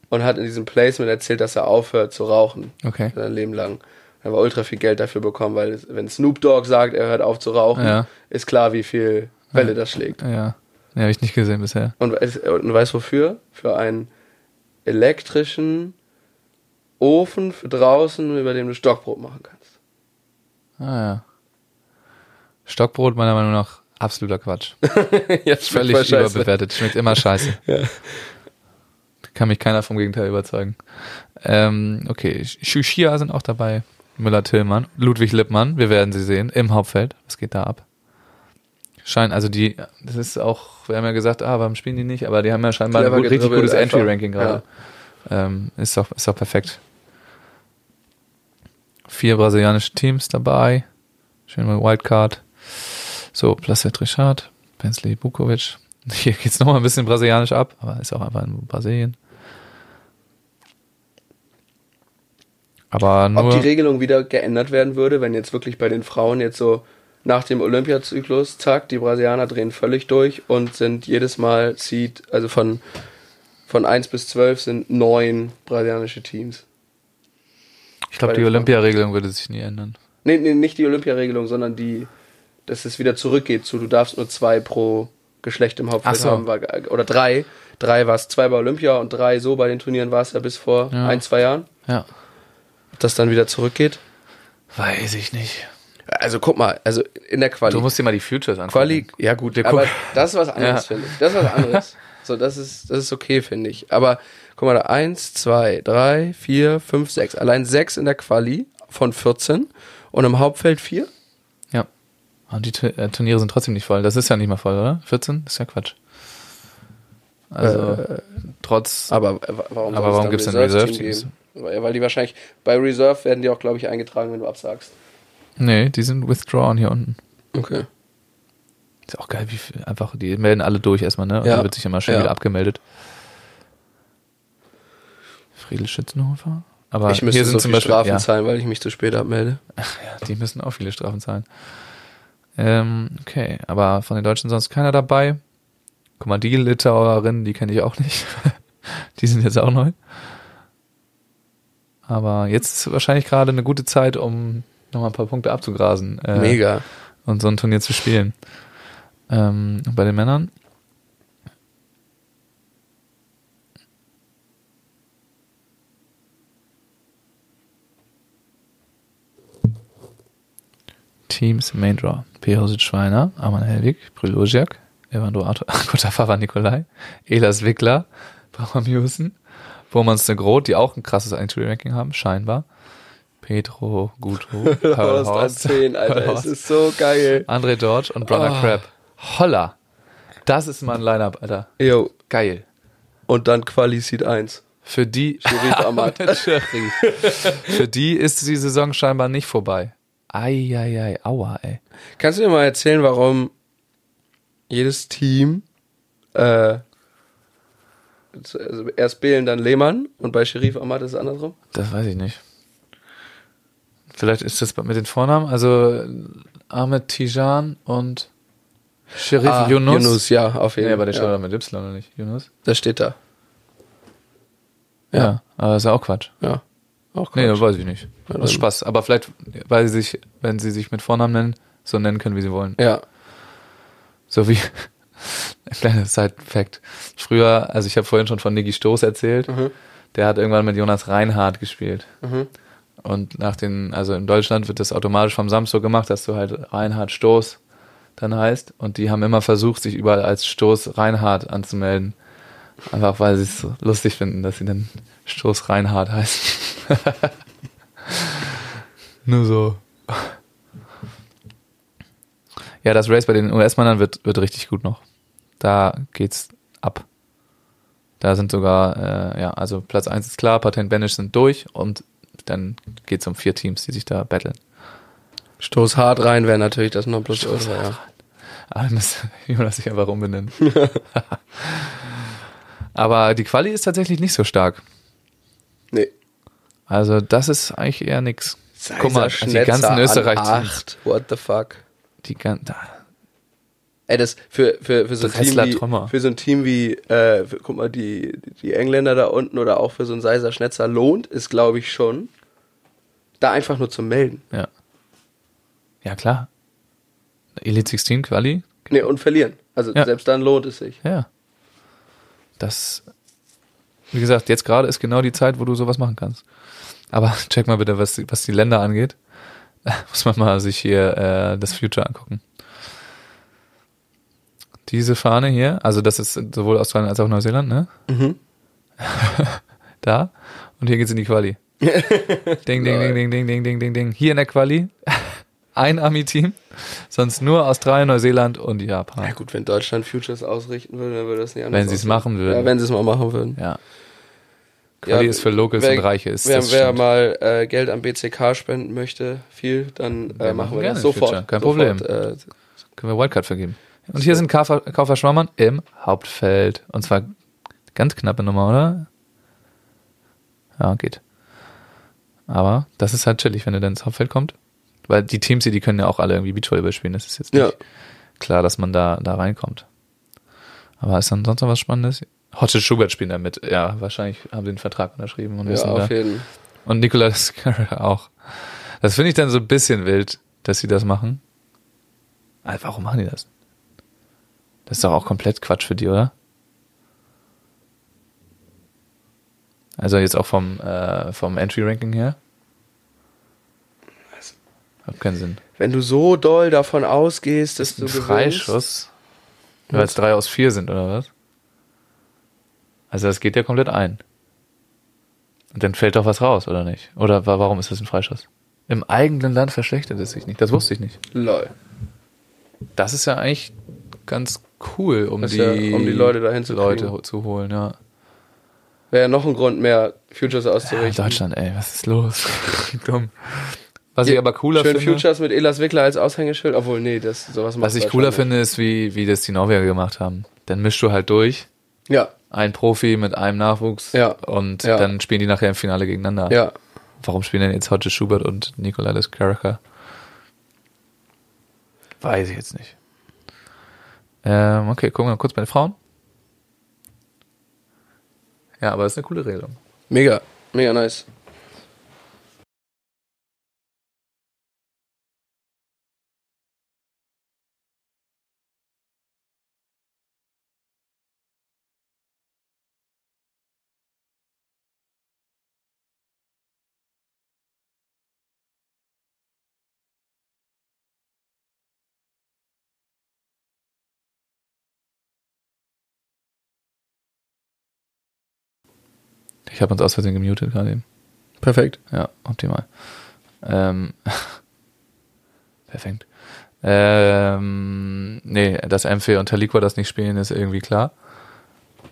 und hat in diesem Placement erzählt, dass er aufhört zu rauchen. Okay. Sein Leben lang. Er hat ultra viel Geld dafür bekommen, weil es, wenn Snoop Dogg sagt, er hört auf zu rauchen, Ja. ist klar, wie viel Welle das schlägt. Ja. Nee, habe ich nicht gesehen bisher. Und, und weißt wofür? Für einen elektrischen Ofen für draußen, über dem du Stockbrot machen kannst. Ah ja. Stockbrot meiner Meinung nach absoluter Quatsch. (laughs) ja, Völlig überbewertet. Schmeckt immer scheiße. Ja. Kann mich keiner vom Gegenteil überzeugen. Ähm, okay, Shushia sind auch dabei. Müller-Tillmann, Ludwig Lippmann, wir werden sie sehen, im Hauptfeld. Was geht da ab? Scheint, also die, das ist auch, wir haben ja gesagt, ah, warum spielen die nicht? Aber die haben ja scheinbar ein gut, richtig gutes. Entry-Ranking gerade. Ähm, ist doch, ist doch perfekt. Vier brasilianische Teams dabei. Schön mal Wildcard. So, Placet Richard, Bensley Bukovic. Hier geht's noch mal ein bisschen brasilianisch ab, aber ist auch einfach in Brasilien. Aber nur. Ob die Regelung wieder geändert werden würde, wenn jetzt wirklich bei den Frauen jetzt so nach dem Olympiazyklus, zack, die Brasilianer drehen völlig durch und sind jedes Mal zieht, also von, von 1 bis 12 sind neun brasilianische Teams. ich glaube, die Olympiaregelung würde sich nie ändern. Nee, nee, nicht die Olympiaregelung, sondern die, dass es wieder zurückgeht zu, du darfst nur zwei pro Geschlecht im Hauptfeld so. haben. War, oder drei. Drei war es, zwei bei Olympia und drei so bei den Turnieren war es ja bis vor Ja. ein, zwei Jahren. Ja. Das dann wieder zurückgeht? Weiß ich nicht. Also guck mal, also in der Quali. Du musst dir mal die Futures angucken. Quali, ja gut, Wir aber gucken- das ist was anderes, Ja. finde ich. Das ist was anderes. (laughs) so, das ist, das ist okay, finde ich. Aber guck mal da, eins, zwei, drei, vier, fünf, sechs. Allein sechs in der Quali von 14 und im Hauptfeld vier? Ja. Und die Tu- äh, Turniere sind trotzdem nicht voll. Das ist ja nicht mal voll, oder? 14? ist ja Quatsch. Also Äh, trotz. Aber warum, Aber es warum gibt's denn Reserve-Team? Weil die wahrscheinlich bei Reserve werden die auch, glaube ich, eingetragen, wenn du absagst. Nee, die sind withdrawn hier unten. Okay. Ist auch geil, wie viel, einfach, die melden alle durch erstmal, ne? Und Ja. dann wird sich immer schnell Ja. wieder abgemeldet. Friedel Schützenhofer. Aber ich müsste hier sind so zum Beispiel, Strafen ja, zahlen, weil ich mich zu spät abmelde. ja, die müssen auch viele Strafen zahlen. Ähm, okay, aber von den Deutschen sonst keiner dabei. Guck mal, die Litauerinnen, die kenne ich auch nicht. (laughs) die sind jetzt auch neu. Aber jetzt ist wahrscheinlich gerade eine gute Zeit, um nochmal ein paar Punkte abzugrasen. Äh, Mega. und so ein Turnier zu spielen. Ähm, bei den Männern. Teams Main Draw. Perosic Schweiner, Arman Helwig, Bryloziak, Evandro Kotafava (laughs) Nikolai, Elas Wickler, Brahma Musen, Bormans de Groot, die auch ein krasses Entry-Ranking haben, scheinbar. Petro, Gutro, Pearl Horst an Horst, 10, Alter. Pearl Es Horst. ist so geil. André Dodge und Brother Oh. Crab. Holla. Das ist mal ein Line-Up, Alter. Jo. Geil. Und dann Quali Seed 1. (laughs) (laughs) Für die. Für die ist die Saison scheinbar nicht vorbei. Eieiei, aua, ey. Kannst du mir mal erzählen, warum jedes Team äh, erst Behlen, dann Lehmann und bei Sherif Ahmad ist es andersrum? Das weiß ich nicht. Vielleicht ist das mit den Vornamen, also Ahmed Tijan und Sherif Ah, Yunus. Yunus, ja, auf jeden Nee, aber der ja. steht doch mit Y oder nicht? Yunus? Das steht da. Ja. Ja. aber das ist ja auch Quatsch. Ja. Auch Nee, Quatsch. das weiß ich nicht. Ja, Das ist Spaß. Aber vielleicht, weil sie sich, wenn sie sich mit Vornamen nennen, so nennen können, wie sie wollen. Ja. So wie, (laughs) kleiner Side-Fact. Früher, also ich habe vorhin schon von Niki Stoß erzählt, Mhm. der hat irgendwann mit Jonas Reinhardt gespielt. Mhm. Und nach den, also in Deutschland wird das automatisch vom Samstag gemacht, dass du halt Reinhard Stoß dann heißt. Und die haben immer versucht, sich überall als Stoß Reinhard anzumelden. Einfach weil sie es so lustig finden, dass sie dann Stoß Reinhard heißen. (laughs) Nur so. Ja, das Race bei den US-Männern wird, wird richtig gut noch. Da geht's ab. Da sind sogar, äh, ja, also Platz 1 ist klar, Patent Banish sind durch und dann geht's um vier Teams, die sich da battlen. Stoß hart rein wäre natürlich das Nonplusultra, ja. Ah, dann müsste (laughs) Jonas sich einfach umbenennen. (laughs) Aber die Quali ist tatsächlich nicht so stark. Nee. Also das ist eigentlich eher nix. Guck mal, Seiser die ganzen Österreich-Teams. What the fuck? Die ganzen, Ey, das für, für, für, so ein Team wie, für so ein Team wie, äh, für, guck mal, die, die Engländer da unten oder auch für so einen Seiser Schnetzer lohnt es, glaube ich, schon, da einfach nur zu melden. ja. Ja, klar. Elite 16 Quali? Nee, und verlieren. Also Ja. selbst dann lohnt es sich. Ja. Das, wie gesagt, jetzt gerade ist genau die Zeit, wo du sowas machen kannst. Aber (laughs) check mal bitte, was, die- was die Länder angeht. (laughs) Muss man mal sich hier äh, das Future angucken. Diese Fahne hier, also das ist sowohl Australien als auch Neuseeland, ne? Mhm. (laughs) da. Und hier geht's in die Quali. ding, (laughs) ding, ding, ding, ding, ding, ding, ding, ding. Hier in der Quali (laughs) ein Ami-Team, sonst nur Australien, Neuseeland und Japan. Ja gut, wenn Deutschland Futures ausrichten würde, dann würde das nicht anders Wenn sie es machen würden. Ja, wenn sie es mal machen würden. Ja. Quali ist für Locals wer, und Reiche. Ist, wer, wer mal äh, Geld am BCK spenden möchte, viel, dann Wir äh, machen wir gerne das sofort. Future, kein sofort, Problem. Äh, Können wir Wildcard vergeben. Und hier sind Kaufer, Kaufer Schwammann im Hauptfeld. Und zwar ganz knappe Nummer, oder? Ja, geht. Aber das ist halt chillig, wenn er dann ins Hauptfeld kommt. Weil die Teams hier, die können ja auch alle irgendwie Beachvolleyball spielen. Das ist jetzt nicht Ja. klar, dass man da, da reinkommt. Aber ist dann sonst noch was Spannendes? Hotte Schubert spielen da mit. Ja, wahrscheinlich haben sie den Vertrag unterschrieben und ja, auf da. jeden Und Nicolas Carrera auch. Das finde ich dann so ein bisschen wild, dass sie das machen. Also warum machen die das? Das ist doch auch komplett Quatsch für die, oder? Also jetzt auch vom, äh, vom Entry-Ranking her? Hat keinen Sinn. Wenn du so doll davon ausgehst, dass du Ein Freischuss, weil es drei aus vier sind, oder was? Also das geht ja komplett ein. Und dann fällt doch was raus, oder nicht? Oder wa- warum ist das ein Freischuss? Im eigenen Land verschlechtert es sich nicht. Das wusste ich nicht. Lol. Das ist ja eigentlich ganz cool, um die, ja, um die Leute dahin zu Leute kriegen. zu holen, ja. Wäre ja noch ein Grund mehr, Futures ja. auszurichten. Deutschland, ey, was ist los? (laughs) Dumm. Was ich aber cooler Schön finde, Futures mit Elas Wickler als Aushängeschild, obwohl, nee, das sowas macht was ich cooler finde, ist, wie, wie das die Norweger gemacht haben. Dann mischst du halt durch, Ja, ein Profi mit einem Nachwuchs Ja. und Ja. dann spielen die nachher im Finale gegeneinander. ja. Warum spielen denn jetzt Hodge Schubert und Nikolai Karacher? Weiß ich jetzt nicht. Ähm, okay, gucken wir mal kurz bei den Frauen. Ja, aber ist eine coole Regelung. Mega, mega nice. Ich habe uns aus Versehen gemutet gerade eben. Perfekt. Ja, optimal. Ähm, (laughs) perfekt. Ähm, nee, dass Amphi und Taliqua das nicht spielen, ist irgendwie klar.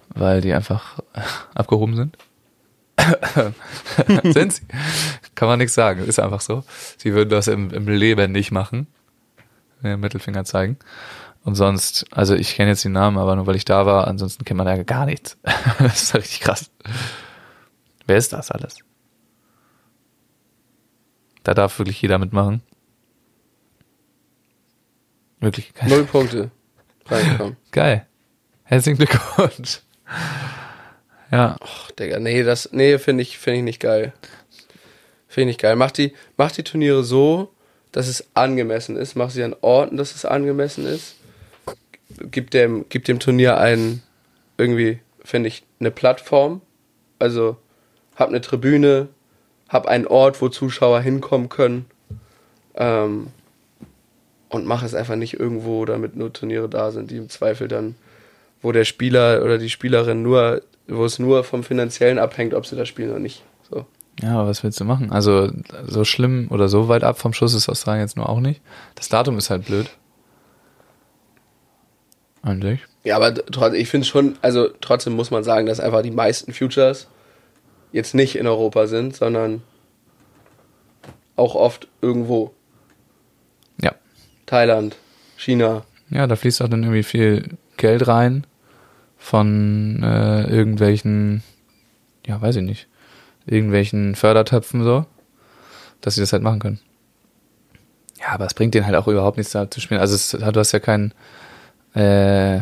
Weil die einfach (laughs) abgehoben sind. (laughs) sind sie. Kann man nichts sagen. Ist einfach so. Sie würden das im, im Leben nicht machen. Den Mittelfinger zeigen. Und sonst, also ich kenne jetzt die Namen, aber nur weil ich da war, ansonsten kennt man da gar nichts. das ist richtig krass. Wer ist das alles? Da darf wirklich jeder mitmachen. Wirklich geil. Null Punkte. Reingekommen. (laughs) Geil. Herzlichen Glückwunsch. Ja, Ach, Digga, nee, das, nee, finde ich, finde ich nicht geil. Finde ich nicht geil. Mach die, mach die Turniere so, dass es angemessen ist. Mach sie an Orten, dass es angemessen ist. Gib dem, gib dem Turnier einen, irgendwie, finde ich, eine Plattform. Also, hab eine Tribüne, hab einen Ort, wo Zuschauer hinkommen können. Ähm, und mach es einfach nicht irgendwo, damit nur Turniere da sind, die im Zweifel dann, wo der Spieler oder die Spielerin nur, wo es nur vom Finanziellen abhängt, ob sie da spielen oder nicht. So. ja, aber was willst du machen? Also, so schlimm oder so weit ab vom Schuss ist Australien jetzt nur auch nicht. Das Datum ist halt blöd. Eigentlich. Ja, aber ich finde schon, also trotzdem muss man sagen, dass einfach die meisten Futures jetzt nicht in Europa sind, sondern auch oft irgendwo. Ja. Thailand, China. Ja, da fließt auch dann irgendwie viel Geld rein von äh, irgendwelchen, ja, weiß ich nicht, irgendwelchen Fördertöpfen so, dass sie das halt machen können. Ja, aber es bringt denen halt auch überhaupt nichts da zu spielen. Also es, du hast ja keinen, äh,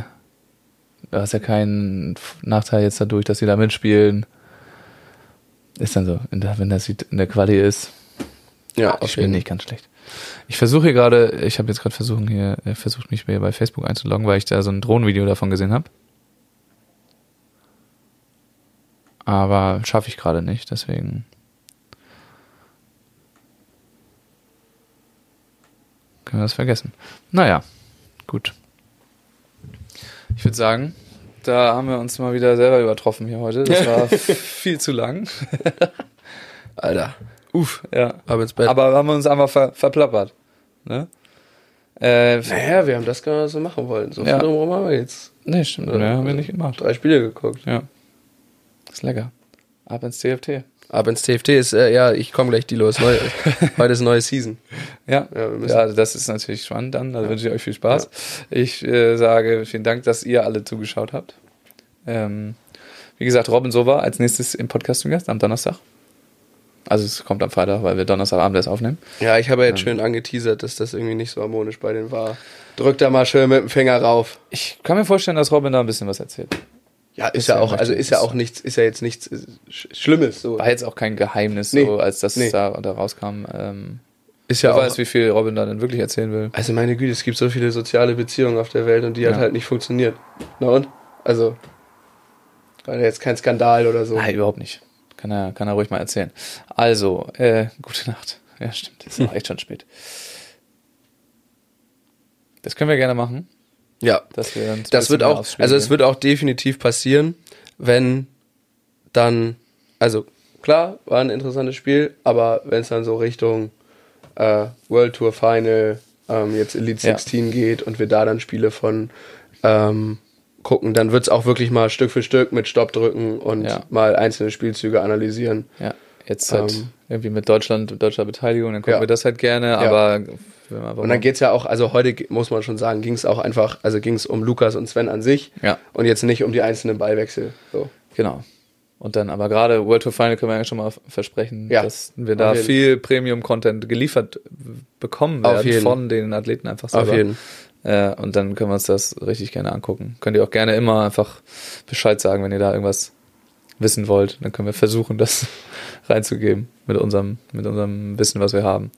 du hast ja keinen Nachteil jetzt dadurch, dass sie da mitspielen. Ist dann so, wenn das in der Quali ist, Ja, die spielen nicht ganz schlecht. Ich versuche hier gerade, ich habe jetzt gerade versucht hier, äh, versucht mich bei Facebook einzuloggen, weil ich da so ein Drohnenvideo davon gesehen habe. Aber schaffe ich gerade nicht, deswegen. Können wir das vergessen. Naja, gut. Ich würde sagen, da haben wir uns mal wieder selber übertroffen hier heute. Das war (laughs) viel zu lang. (laughs) Alter, Uff, ja. ab ins Bett. Aber haben wir uns einfach ver verplappert. Ne? Äh, naja, wir haben das gar nicht so machen wollen. So Ja. viel drumherum haben wir jetzt nee, stimmt. Ne, haben wir nicht gemacht. drei Spiele geguckt. Ja. Ist lecker. Ab ins TFT. Ab ins TFT ist, äh, ja, ich komme gleich die los. Neu, (laughs) heute ist neue Season. Ja. Ja, ja, das ist natürlich spannend dann. Da wünsche ich euch viel Spaß. Ich äh, sage vielen Dank, dass ihr alle zugeschaut habt. Ähm, wie gesagt, Robin Sova als nächstes im Podcast zu Gast am Donnerstag. Also es kommt am Freitag, weil wir Donnerstagabend erst aufnehmen. Ja, ich habe ja jetzt schön angeteasert, dass das irgendwie nicht so harmonisch bei denen war. Drück da mal schön mit dem Finger rauf. Ich kann mir vorstellen, dass Robin da ein bisschen was erzählt. Ja, ist ja auch, also ist ja auch nichts, ist ja jetzt nichts äh, Sch- Schlimmes. So. War jetzt auch kein Geheimnis, Nee. so, als das Nee. da, da rauskam. Ähm, Ist ja auch. weiß, wie viel Robin da denn wirklich erzählen will. Also meine Güte, es gibt so viele soziale Beziehungen auf der Welt und die hat Ja. halt nicht funktioniert. Na und? Also, war ja jetzt kein Skandal oder so. Nein, überhaupt nicht. Kann er, kann er ruhig mal erzählen. Also, äh, gute Nacht. Ja, stimmt. Ist auch echt schon spät. Das können wir gerne machen. Ja. Dass wir ein Das wird auch, also es wird auch definitiv passieren, wenn dann, also klar, war ein interessantes Spiel, aber wenn es dann so Richtung äh, World Tour Final, ähm, jetzt Elite Ja. 16 geht und wir da dann Spiele von ähm, gucken. Dann wird's auch wirklich mal Stück für Stück mit Stopp drücken und Ja. mal einzelne Spielzüge analysieren. Ja, jetzt halt Ähm, irgendwie mit Deutschland, deutscher Beteiligung, dann gucken Ja. wir das halt gerne, aber wenn wir einfach Und dann geht's ja auch, also heute muss man schon sagen, ging's auch einfach, also ging's um Lukas und Sven an sich Ja. und jetzt nicht um die einzelnen Ballwechsel. So. Genau. Und dann aber gerade World Tour Final können wir ja schon mal versprechen, Ja, dass wir da viel Premium-Content geliefert bekommen Auf werden von den Athleten einfach selber. Auf jeden. Äh, und dann können wir uns das richtig gerne angucken. Könnt ihr auch gerne immer einfach Bescheid sagen, wenn ihr da irgendwas wissen wollt. Dann können wir versuchen, das reinzugeben mit unserem, mit unserem Wissen, was wir haben.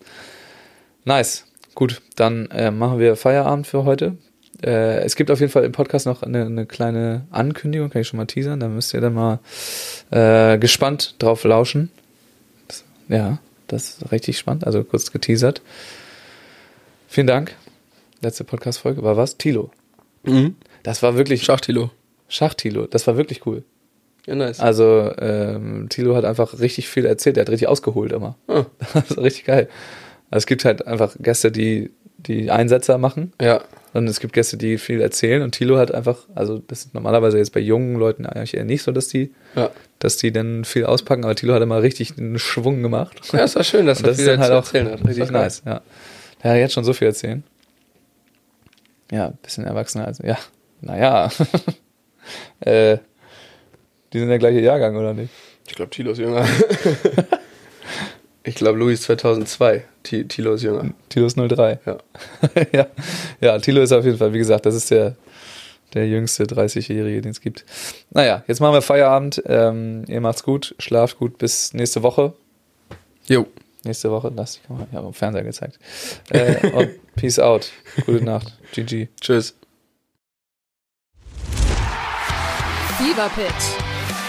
Nice. Gut, dann äh, machen wir Feierabend für heute. Äh, es gibt auf jeden Fall im Podcast noch eine, eine kleine Ankündigung, kann ich schon mal teasern. Da müsst ihr dann mal äh, gespannt drauf lauschen. Das, ja, das ist richtig spannend. Also kurz geteasert. Vielen Dank. Letzte Podcast-Folge war was? Tilo. Mhm. Das war wirklich. Schach-Tilo. Schach-Tilo. Das war wirklich cool. Ja, nice. Also, ähm, Tilo hat einfach richtig viel erzählt. Er hat richtig ausgeholt immer. Ah. (laughs) Das ist richtig geil. Also es gibt halt einfach Gäste, die die Einsetzer machen. Ja. Und es gibt Gäste, die viel erzählen. Und Tilo hat einfach, also das ist normalerweise jetzt bei jungen Leuten eigentlich eher nicht so, dass die, Ja. dass die dann viel auspacken. Aber Tilo hat immer richtig einen Schwung gemacht. Ja, ist doch schön, dass er das ist viel dann halt auch erzählen hat. richtig nice. Ja. Der hat jetzt schon so viel erzählen. Ja, ein bisschen erwachsener als, ja, naja. (laughs) äh, die sind der gleiche Jahrgang, oder nicht? Ich glaube, Tilo ist jünger. (laughs) ich glaube, Luis 2002. Ti- Tilo ist jünger. Tilo ist 03. (laughs) Ja. ja. ja, Tilo ist auf jeden Fall, wie gesagt, das ist der, der jüngste 30-Jährige, den es gibt. Naja, jetzt machen wir Feierabend. Ähm, ihr macht's gut, schlaft gut, bis nächste Woche. Jo. Nächste Woche, lass die Kamera, ich habe am Fernseher gezeigt. Äh, und (laughs) Peace out. Gute Nacht. GG. Tschüss. Fever Pitch,